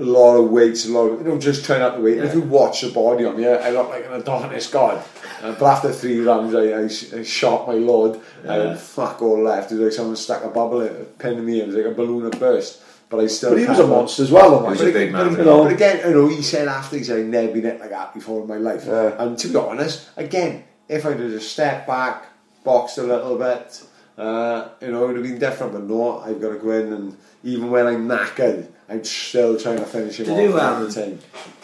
B: a lot of weights, a lot of you know, just trying out the weight. And if you watch the body on me, I, look like an Adonis god. Uh, but after three rounds, I, I, I shot my load and fuck all left. It was like someone stuck a bubble, a pin in me. It was like a balloon at burst. But I still.
C: But he was a monster as well,
D: He was a big man.
C: You know.
B: But again, you know, he said after he said I'd never been hit like that before in my life.
C: Yeah.
B: And to be honest, again, if I'd have just stepped back, boxed a little bit, uh, you know, it would have been different. But no, I've got to go in and even when I'm knackered, I'm still trying to finish him
D: Did
B: off
D: you,
B: every
D: um,
B: time.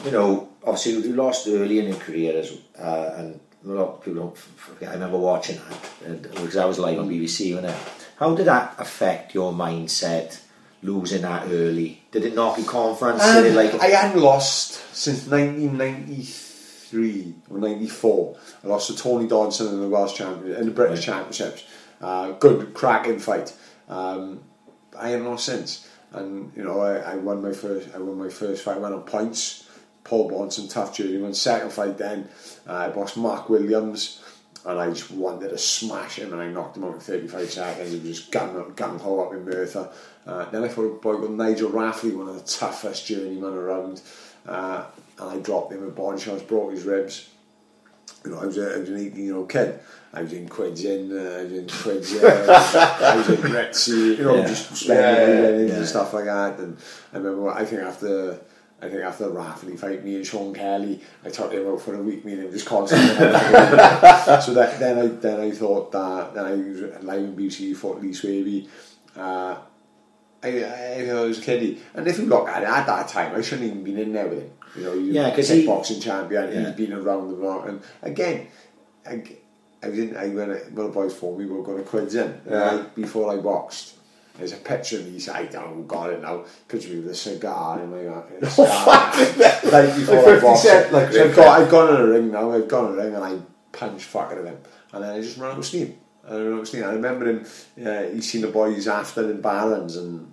D: you know, obviously you lost early in your career, as, uh, and a lot of people don't forget. I remember watching that and, because I was live on BBC. Wasn't it? How did that affect your mindset? Losing that early, did it knock your confidence? Did it like
B: Um, I hadn't lost since 1993 or 94. I lost to Tony Dodson in the Welsh Champion in the British Championships. Uh, good cracking fight. Um, I haven't lost since, and you know I, I won my first. I won my first fight. I went on points. Paul Bonson, tough journeyman. Second fight then, uh, I boxed Mark Williams. And I just wanted to smash him, and I knocked him out in 35 seconds. He was just gung, gung ho up in Merthyr. Uh, then I fought a boy called Nigel Rafferty, one of the toughest journeymen around. Uh, and I dropped him with body shots, broke his ribs. You know, I was, a, I was an 18 year old kid. I was in quids in, uh, I was in quids out, I was in Ritzy, you know,
D: Yeah.
B: just spending
C: Yeah, yeah,
D: yeah.
B: and stuff like that. And I remember, I think after. I think after the Rafferty fight, me and Sean Kelly, I took him out for a week, me and him just constantly. so that, then I then I thought that then I was live in BC fought Lee Swaby. Uh, I, I I was a kiddie, and if you look at it at that time, I shouldn't even been in there with him. You know, he's
D: Yeah,
B: a
D: 'cause he-
B: kickboxing champion.
D: Yeah.
B: He's been around the block, and again, I, I in. I when, I, when the boys for me we were going to quids in
C: Yeah.
B: right before I boxed. There's a picture of me. He said, "I don't know, got it now." Picture me with a cigar in my mouth.
C: fuck.
B: Like before
C: Like
B: I
C: 50
B: boxed
C: Cent, like
B: so I've got, I've gone in a ring now. I've gone in a ring and I punched fucking him, and then I just ran out of steam. I ran out of steam. I remember him. Uh, he's seen the boys after in Barons and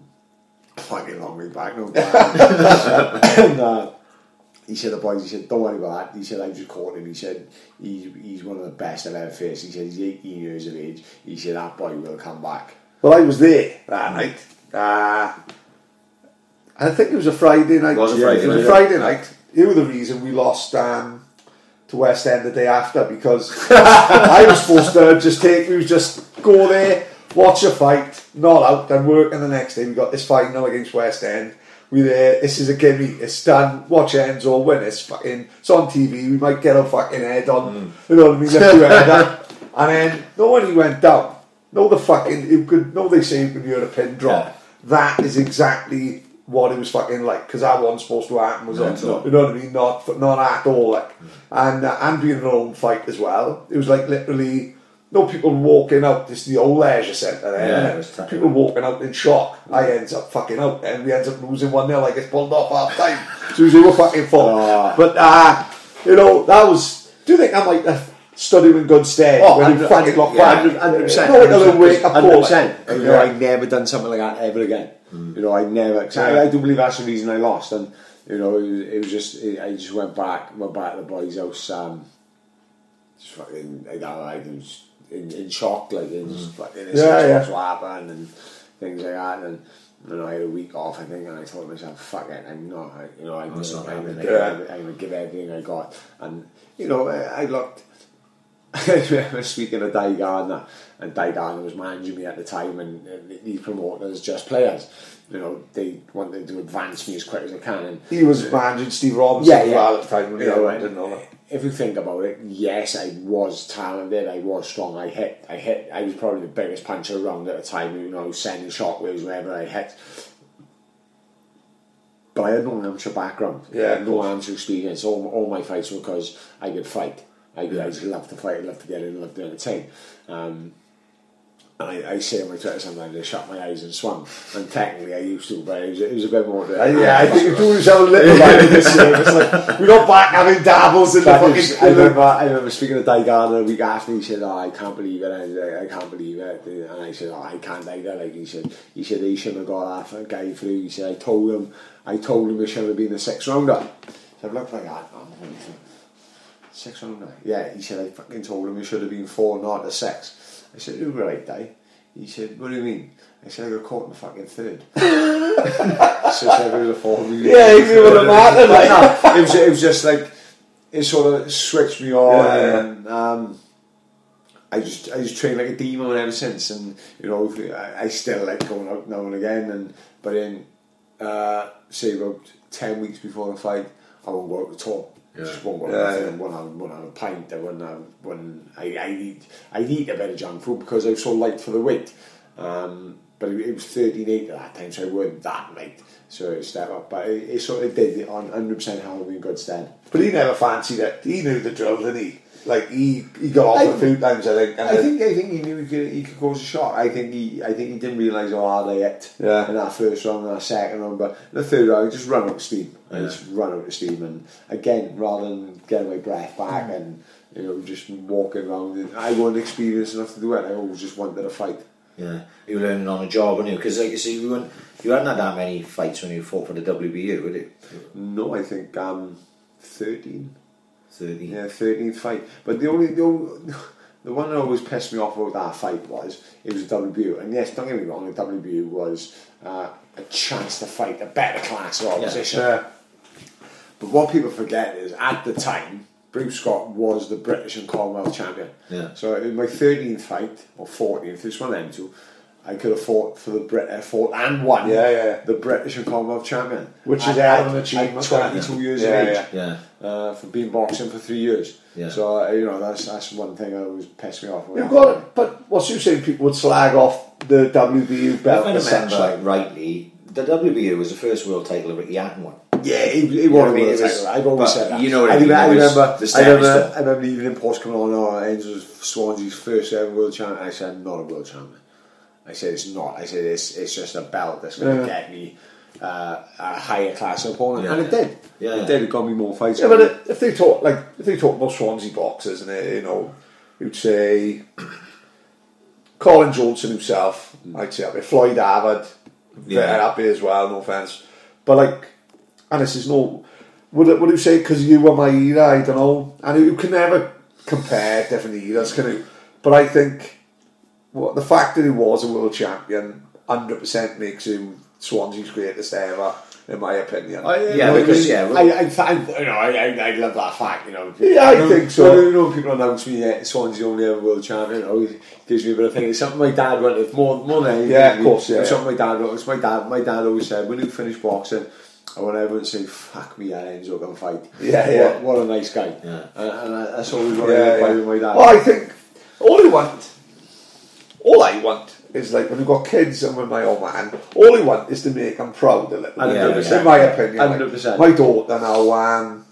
B: fucking long way back. No, Barons. and, uh, he said the boys. He said, "Don't worry about that." He said, "I just caught him." He said, "He's he's one of the best I've ever faced." He said, "He's 18 years of age." He said, "That boy will come back."
C: Well, I was there that night. Uh, I think it was a Friday night.
D: It was a
C: Yeah,
D: Friday
C: It was a. Friday night. You were the reason we lost um, to West End the day after because I was supposed to just take, we was just go there, watch a fight, not out, then work, and the next day we got this fight now against West End. We there. This is a gimme. It's done. Watch ends or win. It's fucking. It's on TV. We might get a fucking head on. You know what I mean? Head up. And then no when he went down. No, the fucking. You could. No, they say when you could hear a pin drop.
D: Yeah.
C: That is exactly what it was fucking like because that wasn't supposed to happen. Was
D: Not
C: it?
D: all.
C: You know what I mean? Not not at all. Like, and uh, and being an own fight as well. It was like literally. No people walking out. This is the old leisure centre there.
D: Yeah, it was tight.
C: people walking out in shock. I ends up fucking out, and we ends up losing one 0 I get pulled off half time. So they were fucking full.
B: Oh.
C: But uh, you know that was. Do you think I might have stood in good stead
B: Oh,
C: when he
B: 100%,
C: fucking locked
B: yeah,
C: back?
B: 100%.
C: No, like a wake up
B: 100%. You know, I've never done something like that ever again. You know, I never. Cause I, I do believe that's the reason I lost, and you know, it was, it was just I just went back, went back to the boys' house. Um, just fucking, I, I was in, in shock, mm. like it was fucking, this
C: Yeah, yeah.
B: what's what happened and things like that, and. You know, I had a week off, I think, and I thought to myself, "Fuck it, I'm not." I, you know, I'm,
D: That's
B: gonna,
D: not
B: I'm, gonna give, I'm gonna give everything I got, and you know, I, I looked. I remember speaking to Dai Gardiner, and Dai Gardiner was managing me at the time, and, and these promoters, just players, you know, they wanted to advance me as quick as they can. And
C: He was managing Steve Robinson
B: yeah,
C: as
B: yeah.
C: well at the time when
B: You know,
C: didn't know that.
B: if you think about it, yes, I was talented, I was strong, I hit, I hit, I was probably the biggest puncher around at the time, you know, sending shockwaves wherever I hit. But I had no amateur background,
C: Yeah,
B: I had
C: of
B: no amateur experience. All, all my fights were because I could fight. I, I just love to fight, I love to get in, love to entertain. Um, and I, I say on my Twitter sometimes I shut my eyes and swam. And technically I used to, but it was, it was a bit more.
C: Uh, yeah, I think you do yourself a little bit this year. It's like we got back having dabbles in the
B: That
C: fucking.
B: is- I remember, I remember speaking to Dai Gardiner a week after. He said, "Oh, I can't believe it. I, I can't believe it." And I said, "Oh, I can't either." Like he said, he said he shouldn't have got that guy through. He said, "I told him, I told him it should have been a six rounder." So I looked like that. Oh, is on Six rounder. Yeah, he said, "I fucking told him it should have been four, not a six." I said, "You're right, Dai." He said, "What do you mean?" I said, "I got caught in the fucking third." so said, "It was a four.
C: Yeah, would have mattered. Like.
B: No, it was it was just like it sort of switched me on
C: Yeah,
B: and um, I just I just trained like a demon ever since and you know I, I still like going out now and again and but in uh, say about ten weeks before the fight I won't go out at all.
D: Yeah.
B: Just out.
C: Yeah,
B: Yeah,
C: yeah.
B: Won't have, won't a pint. I won't have, I, I eat I eat a bit of junk food because I was so light for the weight. Um, but it, it was 13.8 at that time, so I wasn't that light. So it stepped up, but it, it sort of did it on 100% held me in good stead.
C: But he never fancied it. He knew the drill, didn't he? Like he, he got off
B: I-
C: a few times, I think. And
B: I think I think he knew he could, he could cause a shot. I think he I think he didn't realise how hard I hit
C: Yeah.
B: in that first round and that second round. But the third round, I just run up steam. I
D: Yeah.
B: just run out of steam, and again, rather than getting my breath back
C: Mm.
B: and you know just walking around, I wasn't experienced enough to do it. I always just wanted a fight.
D: Yeah, you were learning on the job, weren't you? Because like you see, you, weren't, you hadn't had that many fights when you fought for the WBU, would you?
B: No, I think um, thirteen.
D: 30.
B: Yeah, thirteenth fight. But the only the, only, the one that always pissed me off about that fight was it was a WBU. And yes, don't get me wrong, the WBU was uh, a chance to fight a better class of opposition.
C: Yeah.
B: But what people forget is at the time, Bruce Scott was the British and Commonwealth champion.
D: Yeah.
B: So in my thirteenth fight or fourteenth, this one of them two. I could have fought for the Brit, uh, fought and won
C: Yeah, yeah.
B: the British and Commonwealth champion,
C: Which is
B: At-
C: hell of
B: at-
C: an achievement,
B: At twenty-two years
C: Yeah,
B: of age
C: yeah.
D: Yeah.
B: uh, for being boxing for three years.
D: Yeah.
B: So uh, you know that's that's one thing that always pissed me off.
C: You've got it, but what's you saying? People would slag off the WBU
D: If
C: belt
D: I
C: as such.
D: remember
C: Like,
D: rightly, the WBU was the first world title that Ricky Hatton won.
B: Yeah, he, he won a
D: it
B: world title. I've always said that.
D: you know what I mean,
B: remember, I remember,
D: the
B: I remember. I remember the evening post coming on. Oh, Enzo's Swansea's first ever world champion. I said, not a world champion. I said it's not. I said it's it's just a belt that's going to
C: Yeah.
B: get me uh, a higher class opponent,
D: Yeah,
B: and it did.
D: Yeah,
B: it did. It got me more fights.
C: Yeah, but if they talk like if they talk about Swansea boxers, and they, you know, you'd say Colin Johnson himself. I'd say up there. Floyd Havard,
D: Yeah.
C: up here as well. No offense, but like, and this is no. Would it, would you say because you were my era? I don't know, and you can never compare different eras, can you? But I think what the fact that he was a world champion, hundred percent makes him Swansea's greatest ever, in my opinion.
B: I, uh,
D: Yeah,
B: I
D: because,
B: mean,
D: yeah, well-
B: I, I, find- you know, I, I, I love that fact. You know,
C: Yeah, I
B: You know,
C: think so.
B: You know, if people announce me yeah, Swansea's only ever world champion. It always gives me a bit of thing. It's something my dad wanted more, more than anything.
C: Yeah, of course, yeah,
B: It's
C: yeah.
B: something my dad. It's my dad. My dad always said when you finish boxing. I want everyone to say, "Fuck me, and Enzo can fight."
C: Yeah, yeah.
B: What, what a nice guy.
D: Yeah.
B: And, and that's always what
C: Yeah,
B: I
C: yeah.
B: yeah, with my dad.
C: Well, I think all I want, all I want is like when I've got kids and with my old man, all I want is to make them proud a little. Bit.
B: percent.
C: In my opinion,
B: Hundred percent.
C: my daughter now, um,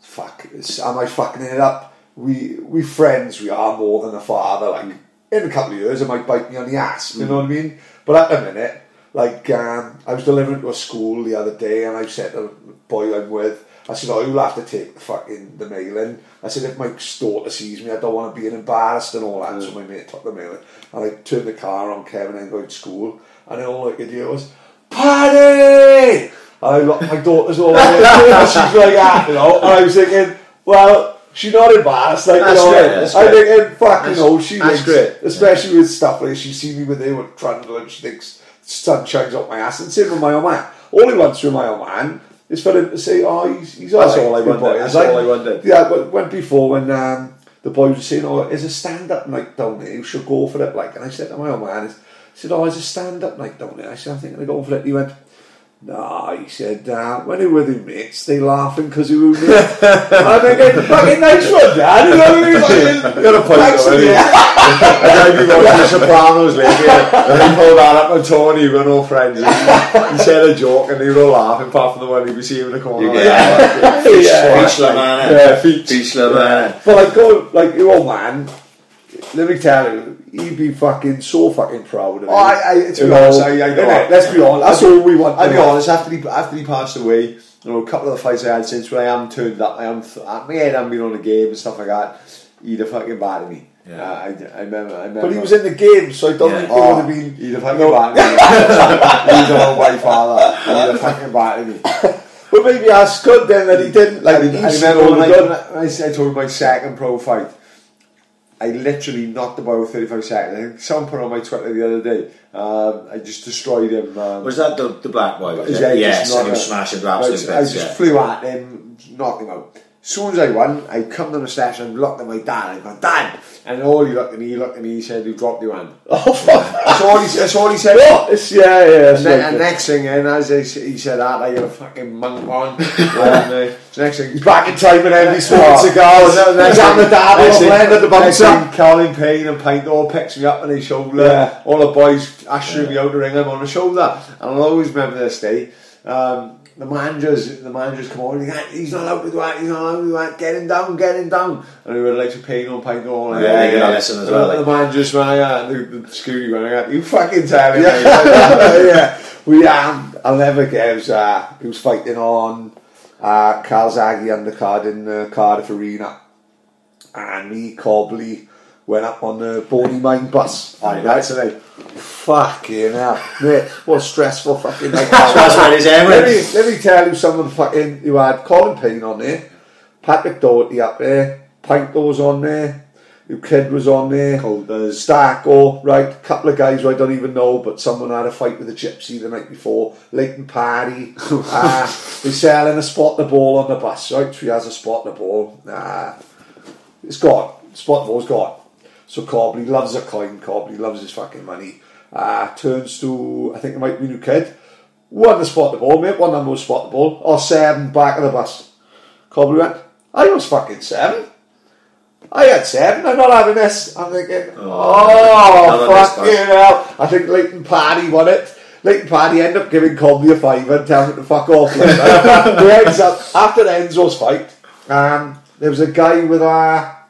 C: fuck, am I fucking it up? We we friends, we are more than a father. Like in a couple of years, it might bite me on the ass. You know what I mean? But at the minute, like um, I was delivering to a school the other day, and I said to the boy I'm with. I said, oh, you'll have to take the fucking the mail in. I said, if my daughter sees me, I don't want to be embarrassed and all that. So my mate took the mail in. And I turned the car on Kevin and going to school. And then all I could hear was, Paddy! And I looked, my daughter's all over and she's like ah, you know. And I was thinking, well, she's not embarrassed. Like,
B: That's
C: you know,
B: great, that's
C: I'm
B: great.
C: thinking, fuck, you know, she
B: that's
C: thinks,
B: great.
C: especially with stuff like she see me with her with trundle and she thinks sun shines up my ass. And same with my old man. All he wants from my old man is for him to say, oh, he's, he's
B: That's
C: alright,
B: all I wanted, that's
C: It's
B: all I wanted.
C: Yeah, but went before when um, the boy was saying, oh, there's a stand-up night down there, you should go for it. Like, and I said to my old man, I said, oh, there's a stand-up night down there. I said, I think I'm going for it. He went, Nah, he said, uh, when they were with their mates, they laughing because they were with I'm thinking, fucking nice one, Dad. You know what I mean? Like,
B: You're a point,
C: thanks
B: though,
C: to
B: aren't
C: me.
B: you? I know you watched The Sopranos lately, and he pulled that up on Tony, we were all friends. He, he said a joke, and they were all laughing, apart from the one he was seeing in the corner.
D: You
B: like,
D: get-
B: "Oh,
C: Yeah.
D: Beach La Man.
B: Yeah, feet.
D: Beach La Man.
C: But like, go, like your old man, let me tell you, he'd be fucking so fucking proud of
B: Oh, I, I, to
C: You
B: be
C: know,
B: honest, I, I know.
C: innit? Let's be honest, that's all we want.
B: I'll be
C: know.
B: honest, after he, after he passed away, you know, a couple of the fights I had since when I am turned up, I am, th- my head haven't been on the game and stuff like that, he'd have fucking battered me.
D: Yeah.
B: Uh, I, I remember, I remember.
C: But he was in the game, so I don't
D: Yeah.
C: think it
B: Oh,
C: would have been.
B: he'd have fucking battered me. He's an old white father. He'd have fucking battered me.
C: But maybe that's good then that he didn't. Like,
B: I, I remember when
C: all
B: I,
C: good.
B: when I, said- I told you my second pro fight. I literally knocked the boy with 35 seconds. I think someone put it on my Twitter the other day. Um, I just destroyed him. Um,
D: Was that the, the black boy? Was
B: His
D: it?
B: head
D: Yes,
B: just
D: and he was smashing raps
B: I, I just
D: yeah.
B: flew at him, knocked him out. Soon as I won, I come down the steps and looked at my dad. I go, Dad! And all he looked at me, he looked at me, he said, You dropped your hand.
C: Oh, fuck.
B: That's all he, that's all he said.
C: What? It's, yeah, yeah.
B: And, then, and next thing, and as I, he said that, I got a fucking monk on. and, uh, next thing,
C: He's back in time and Andy smoking
B: Oh,
C: cigars.
B: no, next
C: He's having a dab off land at the bouncer.
B: Colin Payne and Pint all picks me up on his shoulder.
C: Yeah.
B: All the boys ushering me out the ring, I'm on the shoulder. And I'll always remember this day. Um, the managers, the managers come on. "Ah, He's not allowed to do that. He's not allowed to do that. Get him down. Get him down. And we were like, Payne on Pint all.
D: Yeah, they get a lesson as well, like.
B: The managers running out, the, the security running out. You fucking tell mate."
C: yeah, we um, I'll never get. It was, uh, he was fighting on uh, Calzaghe undercard in the Cardiff Arena, and me Cobley went up on the Bonymaen bus.
B: Aye, that's it.
C: Fucking hell, mate! What a stressful fucking night.
D: That's his air
C: let me let me tell you some of the fucking you had Colin Payne on there, Patrick Doherty up there, Pinto was on there, your kid was on there,
B: Colders.
C: Starko, right? A couple of guys who I don't even know, but someone had a fight with a gypsy the night before. Leighton Party. uh, they're selling a spot the ball on the bus, right? So he has a spot the ball. Nah, it's gone. Spot the ball's gone. So Cobley loves a coin. Cobley loves his fucking money. Uh, turns to, I think it might be new kid. Won the spot the ball, mate. One number was spot the ball. Or seven back of the bus. Cobley went, I was fucking seven. I had seven. I'm not having this. I'm thinking, oh,
D: miss
C: fucking hell. I think Leighton Paddy won it. Leighton Paddy ended up giving Cobley a fiver and telling him to fuck off. Like that. He ends up, after Enzo's fight, um, there was a guy with a,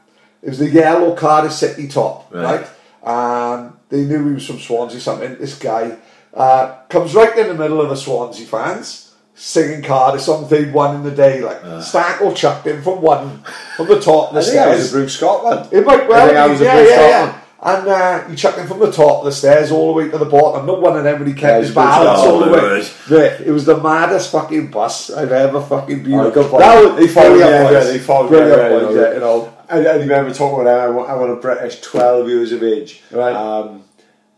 C: it was the yellow Cardiff City top,
D: Right.
C: right? Um, They knew he was from Swansea. Something. This guy uh, comes right in the middle of the Swansea fans, singing Cardiff song they won in the day. Like Stackle chucked in from one from the top of the
B: I think that was
C: stairs.
B: Bruce Scott one.
C: It might well
B: I think
C: be,
B: was a
C: yeah, yeah,
B: Scott
C: yeah. And uh, he chucked him from the top of the stairs all the way to the bottom. Not one of them really
B: Yeah,
C: kept
B: it
C: his balance all the way. But it was the maddest fucking bus I've ever fucking been.
B: Oh,
C: on.
B: good.
C: That was
B: They followed yeah,
C: points.
B: they followed yeah, yeah.
C: yeah, you know.
B: I, I remember talking about that. I want a British 12 years of age.
C: Right.
B: Um,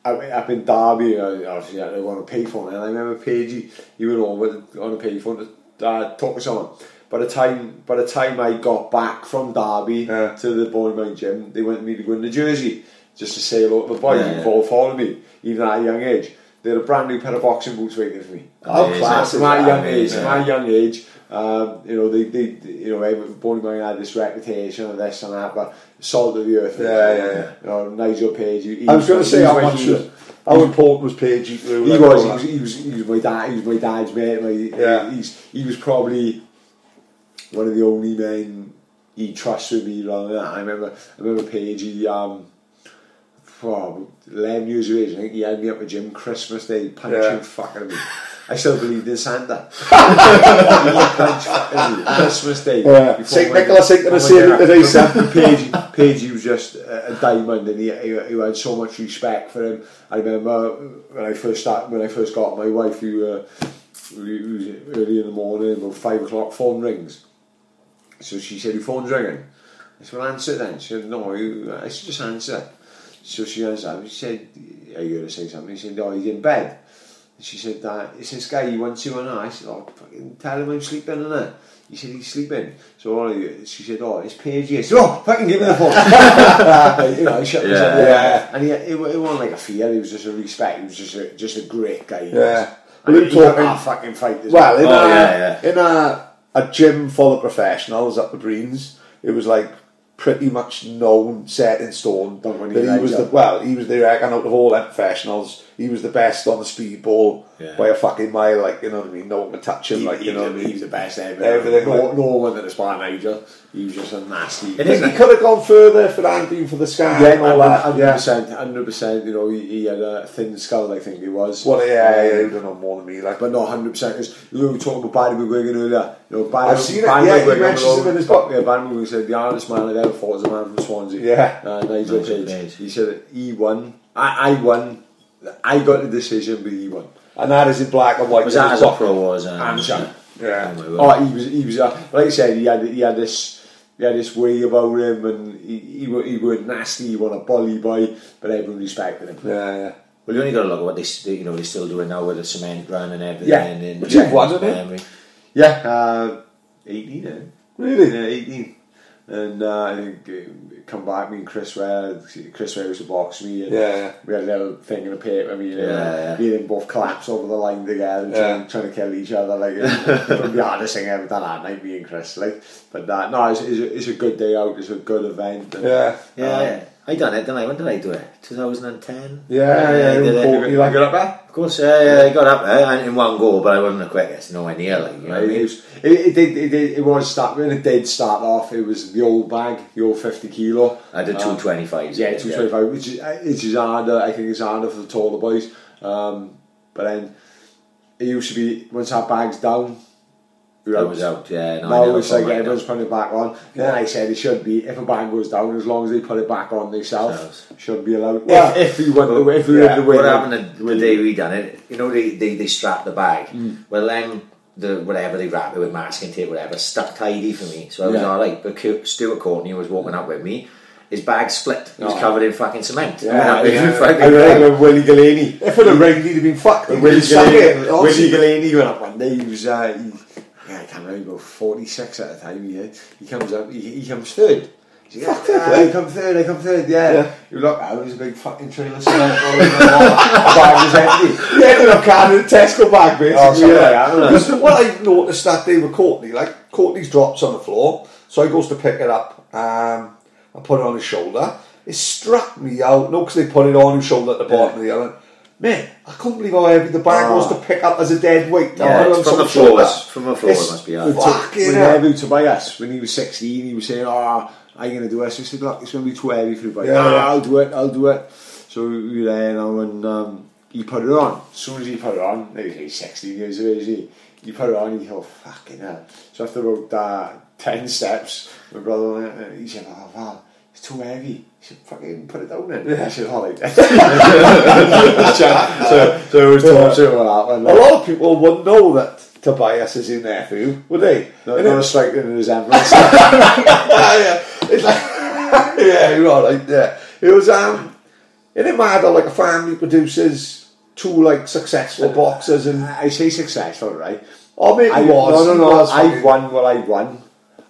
B: up, in Derby, obviously I don't want to pay. And I remember Pagey, you went over on a payphone to uh, talk to someone. By the time, by the time I got back from Derby
C: Yeah.
B: to the Bonymaen gym, they wanted me to go into Jersey just to say hello to the boys
D: Yeah, yeah.
B: all followed me, even at a young age. They had a brand new pair of boxing boots waiting for me.
C: Class
B: From my young age,
D: Yeah.
B: my young age, um, you know, they, they, you know, every- Bonymaen had this reputation of this and that, but salt of the earth.
C: Yeah, yeah, yeah.
B: You know, Nigel Page. He, he
C: I was going to say how much,
B: hero.
C: how important was Pagey to
B: He was, he
C: all
B: was, he was, he was my dad. He was my dad's mate. My,
C: Yeah.
B: he was probably one of the only men he trusted me around that. I remember, I remember Page. He, um, oh, eleven years of age. I think he had me up at gym Christmas Day, punching
C: Yeah.
B: fucking me. I still believed in Santa. he punched fucking me Christmas Day.
C: Yeah. St. Nicholas ain't gonna
B: before
C: save today, son.
B: but Page, Page, he was just a, diamond, and he, he, he had so much respect for him. I remember when I first started, when I first got my wife, who uh, was early in the morning, about five o'clock, phone rings. So she said, "Your phone's ringing." I said, "Well, answer then." She said, "No, you, I said, just answer." So she answered. She said, "Are you going to say something?" He said, "No, he's in bed." She said, uh, "It's this guy. He wants you and I." I said, "Oh, fucking tell him I'm sleeping, innit?" He said he's sleeping. So all of she said, "Oh, it's Page." Yes. Oh, fucking give me the phone. you know, I shut myself
D: Yeah.
B: yeah. And he, it, it wasn't like a fear. It was just a respect. He was just a, just a great guy.
C: Yeah.
B: was.
C: Well,
B: And
C: him
B: he got
C: talking-
B: our fucking fight. as
C: Well, in,
D: Oh,
C: a,
D: yeah,
C: in a, a gym full of professionals at the Greens, it was like pretty much known, set in stone.
B: Don't really
C: that he was the well, he was the reckon out of all them professionals, he was the best on the speedball
D: Yeah.
C: by a fucking mile. Like you know what I mean? No one could touch him.
B: He,
C: like you know what I
B: he
C: mean?
B: was the best ever.
C: Everything,
B: No, no one wanted to spar Nigel. He was just a nasty.
D: It
C: He, could have gone further if it for the scar
B: Yeah,
C: and that.
B: hundred percent, hundred percent. You know, he, he had a thin skull. I think he was.
C: Well, yeah, yeah,
B: Um,
C: you don't know more than me. Like,
B: but not hundred percent. Because we were talking about Barry McGuigan earlier. You know, Barry,
C: I've seen it,
B: Barry
C: yeah, he
B: McGuigan
C: mentions him in his book.
B: Yeah, Barry McGuigan said the hardest man I've ever fought is a man from Swansea.
C: Yeah.
B: uh, Nigel. Page. He said he won. I, I won. I got the decision, but he won.
C: and that is in black and white.
D: Was
C: in
D: that
C: his
D: as
C: book.
D: opera was? Um,
B: And
C: Yeah.
D: Oh.
B: Oh, he was. He was. Uh, like I said, he had. He had this. He had this way about him, and he he, wa- he weren't nasty. He wasn't a bully boy, but everyone respected him.
C: Yeah, yeah.
D: Well, you only got to look at what they, s- you know, they're still doing now with the cement ground and everything.
B: Yeah.
D: and, and,
C: Which you've won, isn't it?
D: memory.
B: Yeah, uh, eighteen. Eh?
C: Really?
B: Yeah, eighteen. And uh, I think uh, come back. Me and Chris Ware. Chris Ware used to box me. And
C: Yeah, yeah.
B: We had a little thing in a paper. Me and him,
D: Yeah, yeah.
B: me and both collapsed over the line together, and trying,
C: Yeah.
B: trying to kill each other. Like it was the hardest thing I ever done that night. Me and Chris. Like, but uh, no, it's, it's, a, it's a good day out. It's a good event. And,
C: Yeah.
D: Yeah,
B: Um,
D: yeah. I done it, didn't I? When did I do it? 2010?
C: Yeah, yeah,
D: I did
C: yeah.
D: it.
C: Courtney,
B: You
C: like,
B: got up there?
D: Of course, yeah, yeah, I got up there and in one go, but I wasn't the quickest, nowhere near, like, you know what I mean?
B: it, was, it, it, did, it, did, it was start when it did start off. It was the old bag, the old fifty kilo.
D: I did
B: Um,
D: 225s.
B: Yeah, two twenty five, which is which is harder. I think it's harder for the taller boys. Um, but then it used to be once our bag's down,
D: I was out, yeah. No, I
B: now
D: never
B: like everyone's putting it back on. Then I said it should be if a bag goes down, as long as they put it back on themselves, should be allowed.
C: Well,
B: if, if we went the way, if we
C: yeah,
B: the way,
D: What
B: that-
D: happened the, the day we done it, you know, they, they, they strapped the bag.
B: Mm.
D: Well, then, the whatever they wrapped it with masking tape, whatever, stuck tidy for me, so I was
B: Yeah.
D: alright. But Stuart Courtney was walking up with me, his bag split, he was
B: Oh.
D: covered in fucking cement.
B: Yeah,
D: And
B: yeah,
D: was fucking
B: I remember Willie Delaney.
C: if it had rained, he'd have been fucked.
B: Willie
C: been stuck
B: Delaney,
C: in.
B: Willie
C: Honestly.
B: Went up one day. He was, uh, he, yeah, can't remember, about 46 at the time. He, he comes up, he, he comes third. He's like,
C: Fuck it,
B: "Ah,
C: right?
B: I come third, I come third, yeah.
C: Yeah.
B: You look out, there's a big fucking trailer all over the bag was empty.
C: He ended up carrying a Tesco bag, basically.
B: Oh, something
C: yeah.
B: like that, wasn't it?
C: Because what I noticed that day with Courtney, like Courtney's drops on the floor, so I goes to pick it up um, and put it on his shoulder. It struck me out, no, because they put it on his shoulder at the bottom of the other. Man, I couldn't believe how heavy the bag
B: Oh.
C: was to pick up as a dead weight. to
D: Yeah,
C: put it
D: it's from the
C: someone's shoulder.
D: floors. From the floors, must be
B: We
D: hard.
B: took-
C: Fucking
B: when
C: hell.
B: Nevu Tobias, when he was 16, he was saying, oh, are you going to do this? I said, look, it's going to be too heavy for you, but
C: Yeah,
B: yeah,
C: yeah.
B: I'll do it, I'll do it. So we were there now and um, he put it on. As soon as he put it on, like, he's 16 years of age, he, he put it on he thought, fucking hell. So after about uh, 10 steps, my brother went, he said, oh, wow, it's too heavy. He said, fucking put it down then. Yeah, all right. so, so it was torture what happened.
C: A lot of people wouldn't know that Tobias is your nephew, would they?
B: Not,
C: And
B: not a striking resemblance.
C: yeah, it's like, yeah, you're all right, yeah. It was, um, isn't it mad that like a family produces two like successful boxers and,
B: I say successful, right?
C: oh maybe
B: I,
C: was.
B: no, no, no. I won what I won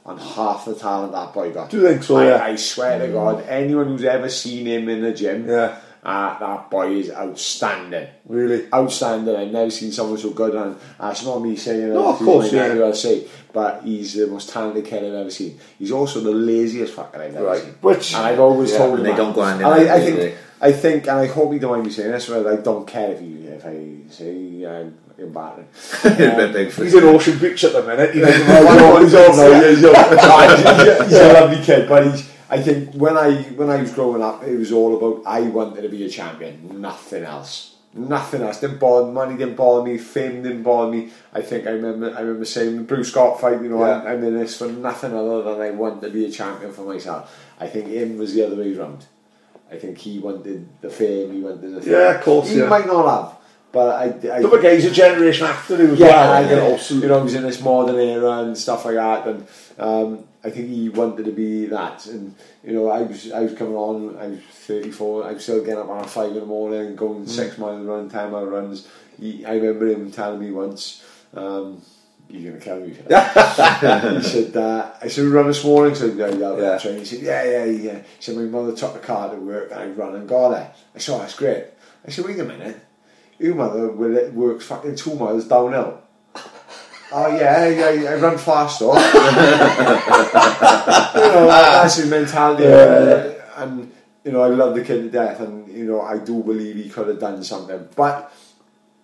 B: on half the talent that boy got.
C: Do you think so,
B: I,
C: yeah?
B: I swear to God, anyone who's ever seen him in the gym,
C: Yeah.
B: uh, that boy is outstanding.
C: Really?
B: Outstanding. I've never seen someone so good, and that's not me saying it.
C: No, of course, yeah.
B: I'll say, but he's the most talented kid I've ever seen. He's also the laziest fucker I've ever
C: Right.
B: seen.
C: Which-
B: and I've always
C: Yeah,
B: told
D: and
B: him
D: they
B: that.
D: don't go in
B: And I, I think. I think, and I hope you don't mind me saying this, but I don't care if you if I say I'm
D: Bit big for
C: He's in Ocean Beach at the minute. He
B: He's
C: know
B: he's all-
C: what
B: he's all- he's a lovely kid, but he's. I think when I when I was growing up, it was all about I wanted to be a champion, nothing else, nothing else. Didn't bother money, didn't bother me, fame didn't bother me. I think I remember I remember saying the Bruce Scott fight. You know,
C: Yeah.
B: I'm, I'm in this for nothing other than I want to be a champion for myself. I think him was the other way round. I think he wanted the fame, he wanted the fame.
C: Yeah, of course,
B: He
C: yeah.
B: might not have, but I. I
C: he's a generation after him as
B: yeah,
C: well.
B: I
C: you know, so-
B: you know, he was in this modern era and stuff like that, and um, I think he wanted to be that. And you know, I was I was coming on, I was thirty four, I was still getting up around five in the morning, going six mile run, ten mile runs. He, I remember him telling me once. Um, you're gonna kill me he said, uh, I said, we run this morning. So yeah, yeah,
C: Yeah.
B: train. He said, yeah, yeah, yeah. He said, my mother took the car to work and I run and got there. I said, oh, that's great. I said, wait a minute. Your mother will it works fucking two miles downhill. oh yeah, yeah, I run fast though. you know, that's his mentality. And, and you know, I love the kid to death, and you know, I do believe he could have done something, but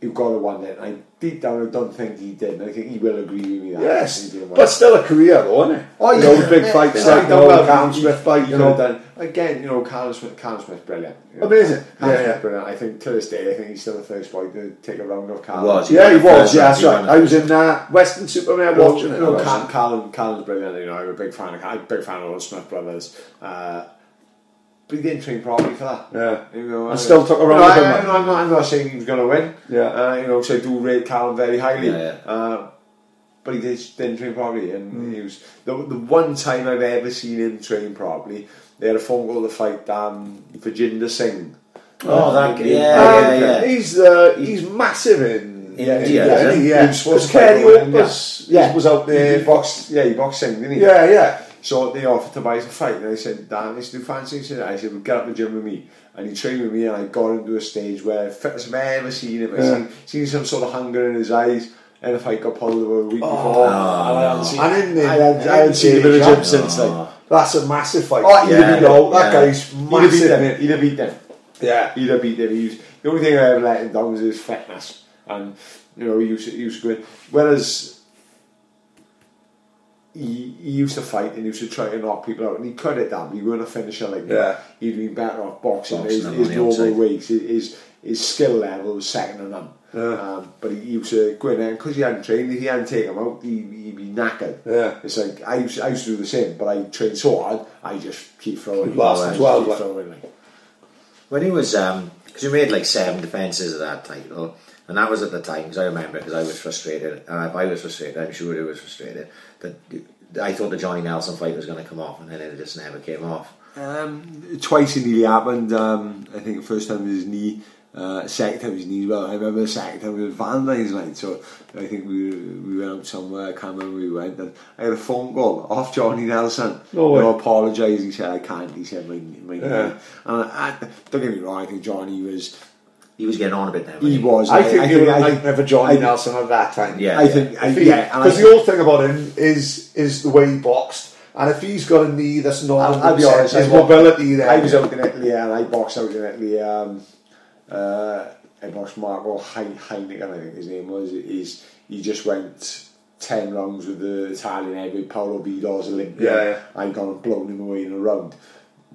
B: you've got to won it. I deep down, I don't think he did. and I think he will agree with me that
C: Yes,
B: he
C: but still a career though, isn't it?
B: Oh,
C: you
B: yeah.
C: know, big fights
B: Yeah,
C: like
B: yeah,
C: the
B: well,
C: Callum Smith fight,
B: he
C: you know.
B: done again. You know, Callum Smith, Callum Smith, brilliant. You know,
C: Amazing.
B: Callum
C: Yeah,
B: Smith,
C: yeah.
B: brilliant. I think to this day, I think he's still the first boy to take a round of Callum.
D: was,
C: Yeah, he was. Yeah, that's right. I was in uh, Weston-super-Mare
B: No,
C: watching it.
B: no,
C: I
B: Callum, Callum's brilliant. You know, I'm a big fan of. I'm a big fan of all Smith brothers. Uh, but he didn't train properly for that.
C: Yeah.
B: You know,
C: And
B: I-
C: still took a round
B: No,
C: of
B: I,
C: him,
B: I, I'm, not, I'm not saying he was going to win.
C: Yeah.
B: Uh, you know, so I do rate Callum very highly.
D: Yeah, yeah.
B: Uh, but he did, didn't train properly, and
C: Mm.
B: he was the, the one time I've ever seen him train properly. They had a phone call to fight um, Vijender Singh.
D: Oh, that
B: in-
D: guy, yeah,
C: Um,
D: yeah, yeah.
C: He's uh, he's massive in yeah, yeah, he?
D: he?
C: yeah.
B: He was supposed to
C: Kenny Opus
B: yeah.
C: was out
B: He
C: there.
B: boxed, yeah, he boxed Singh, didn't he?
C: Yeah, yeah.
B: So they offered to buy us a fight, and I said, "Dan, this do fancy." He said, "I said, well, get up the gym with me." And he trained with me, and I got him to a stage where fittest I've ever seen him. I
C: Yeah.
B: seen, seen some sort of hunger in his eyes. And the fight got pulled over a week
C: Oh,
B: before, and I
D: no.
B: hadn't seen,
C: And in the-
B: I hadn't, I hadn't seen him in the
C: yeah.
B: gym since then.
D: Oh.
C: That's a massive fight.
B: Oh, he'd
C: yeah,
B: have beat
C: know, that
D: Yeah.
C: guy's
B: He'd have beat
C: massive.
B: them.
C: mate.
B: He'd have beat.
C: Yeah.
B: He'd have beat them. He was, the only thing I ever let him down was his fitness, and you know he used to, he used to go in. Whereas he, he used to fight and he used to try to knock people out, and he cut it down. He weren't a finisher like
C: Yeah.
B: that. He'd been better off boxing.
D: Boxing
B: his his normal
D: outside.
B: weights, his, his his skill level was second to none.
C: Yeah.
B: Um, but he used to go in there because he hadn't trained. If he hadn't taken him out, he, he'd be knackered.
C: Yeah.
B: It's like I used, I used to do the same, but I trained so hard. I just keep throwing.
C: Last
B: I just
C: 12,
B: keep throwing, like.
D: When he was, because he made like seven defences of that title, and that was at the time, because I remember, because I was frustrated, and if I was frustrated, I'm sure he was frustrated, that I thought the Johnny Nelson fight was going to come off, and then it just never came off.
B: Um, twice it nearly happened. Um, I think the first time was his knee, uh, second time was his knee. Well, I remember the second time was Valentine's night. So I think we we went out somewhere. I can't remember where we went. And I had a phone call off Johnny Nelson.
C: No
B: You know,
C: way.
B: apologised. He said I can't. He said my my
C: Yeah.
B: knee. And I, don't get me wrong. I think Johnny was.
D: He was getting on a bit then.
B: He
D: wasn't
B: was.
C: I think
B: I
C: he would
B: think-
C: have
B: I think-
C: never Johnny
B: I-
C: Nelson at that time.
D: Yeah.
B: I think. I,
C: If he-
B: yeah.
C: Because the old thing about him is is the way he boxed, and if he's got a knee that's not,
B: I'll, I'll be honest.
C: his
B: I wa-
C: mobility there.
B: I was out in Italy and I boxed out in Italy. Um, uh, I boxed Marco Hein- Heineken, I think his name was. He's, he just went 10 rounds with the Italian heavyweight Paolo Vidoz Olympia.
C: Yeah, yeah.
B: I gone and blown him away in a round.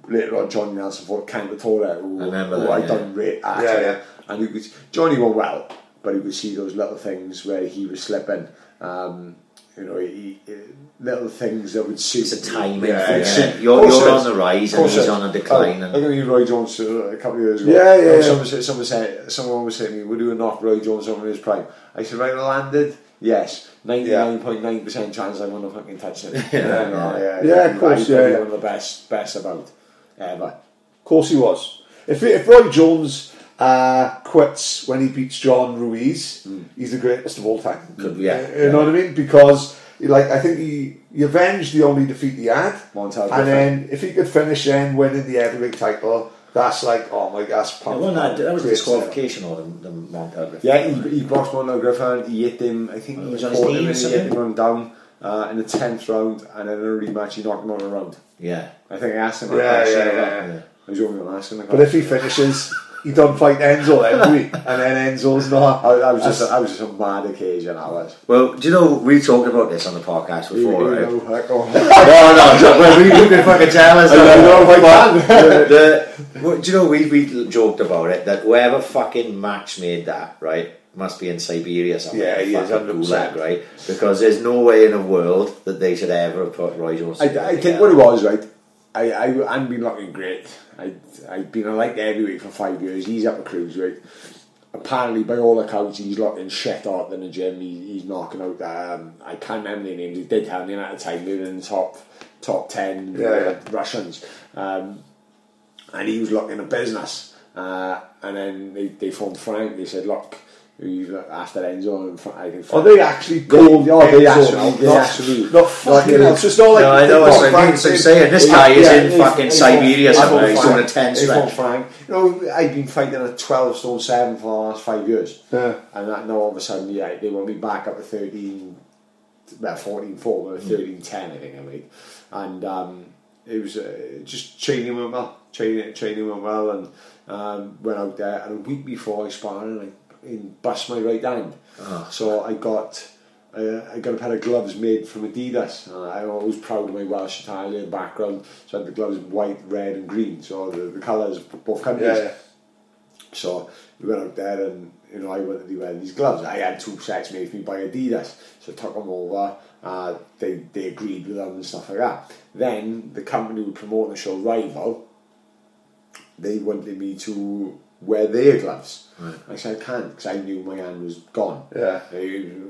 B: later on Johnny Nelson fought Cantatore, who,
D: I remember
B: who
D: that,
B: I
D: yeah.
B: done great at.
C: Yeah, yeah.
B: And you could, Johnny won well, but you could see those little things where he was slipping. Um, you know, he, he, little things that would suit.
D: It's a timing
B: Yeah,
D: thing,
B: it's-
D: isn't it?
B: of
D: You're- you're on
B: is.
D: the rise and he's on a decline
B: I,
D: and-
B: I can mean Roy Jones uh, a couple of years ago.
C: Yeah, yeah,
B: Um,
C: yeah.
B: Someone, said, someone, said, someone was saying to me, would you knock Roy Jones over in his prime? I said, right, I landed. Yes, ninety nine point nine percent chance I wouldn't have fucking touched him.
D: Yeah,
B: You know,
C: yeah. Yeah, of course, yeah, yeah.
B: One of the best, best about ever.
C: Of course he was. If, if Roy Jones uh, quits when he beats John Ruiz, he's the greatest of all time.
D: Could- yeah,
C: You know what I mean? Because like I think he, he avenged the only defeat he had,
B: Montel
C: and then if he could finish then winning the heavyweight title, that's like oh my that's
D: Yeah, well, that, that was
C: a
D: disqualification or the, the Montel Griffin.
B: Yeah, he, he boxed Montel Griffin. He hit him. I think he
D: was on his
B: caught
D: knee
B: and he hit him down uh, in the tenth round, and then in a rematch he knocked him out a round.
D: Yeah.
B: I think I asked him.
C: Yeah, yeah,
B: question,
C: yeah,
D: yeah.
B: I was only going to ask him.
C: But if he finishes, he don't fight Enzo every week. And then Enzo's not.
B: I, I was just, I was just a mad occasion. I was.
D: Well, do you know, we talked about this on the podcast before,
B: you
D: right?
B: know, heck,
D: no, no, no, well, we, you can fucking tell us.
B: I
D: that.
B: know if I can.
D: the, do you know we we joked about it that whoever fucking match made that right must be in Siberia somewhere.
C: Yeah, he is,
D: fucking
C: 100%.
D: gulag, right? Because there's no way in the world that they should ever have put Roy Jones.
B: I, I
D: together.
B: think what it was, right? I, I, I hadn't been looking great. I, I'd been a light heavyweight for five years. He's up a cruiserweight. Apparently, by all accounts, he's looking shit hot in the gym. He, he's knocking out. Um, I can't remember the names. He did tell me at the time they were in the top top ten
C: Yeah,
B: uh,
C: yeah.
B: Russians, um, and he was looking a business. Uh, and then they, they phoned Frank. They said, "Look, you after Enzo and Frank, I think."
C: Are
B: Frank,
C: they actually
B: They-
C: called
B: oh, they
C: Enzo
B: actually-
C: now?
B: they
C: not,
B: actually-
C: not fucking
B: like-
C: hell. So it's not like
D: No, I
C: they
D: know,
C: got
D: so I
C: Frank
D: mean, so
C: in-
D: saying this
B: Well,
D: guy is
B: yeah,
D: in
B: they-
D: fucking
B: they
D: Siberia
B: phoned-
D: somewhere.
B: they
D: He's
B: phoned
D: doing a ten
B: Frank- they
D: stretch.
B: Frank. You know, I've been fighting a 12 stone 7 for the last five years.
C: Yeah.
B: And that, now all of a sudden, yeah, they want me back up to 13, about 14 4, but 13 10, I think I made. And um, it was uh, just training went well. Training, training went well, and um, went out there. And a week before I sparred, I fucking bust my right hand.
D: Oh.
B: So I got. Uh, I got a pair of gloves made from Adidas. Uh, I'm always proud of my Welsh Italian background. So I had the gloves white, red, and green. So the, the colours of both countries.
C: Yeah, yeah.
B: So we went out there and you know I wanted to wear these gloves. I had two sets made for me by Adidas, so I took them over. Uh, they they agreed with them and stuff like that. Then the company who promoting the show Rival, they wanted me to wear their gloves. I said I can't because I knew my hand was gone.
C: Yeah.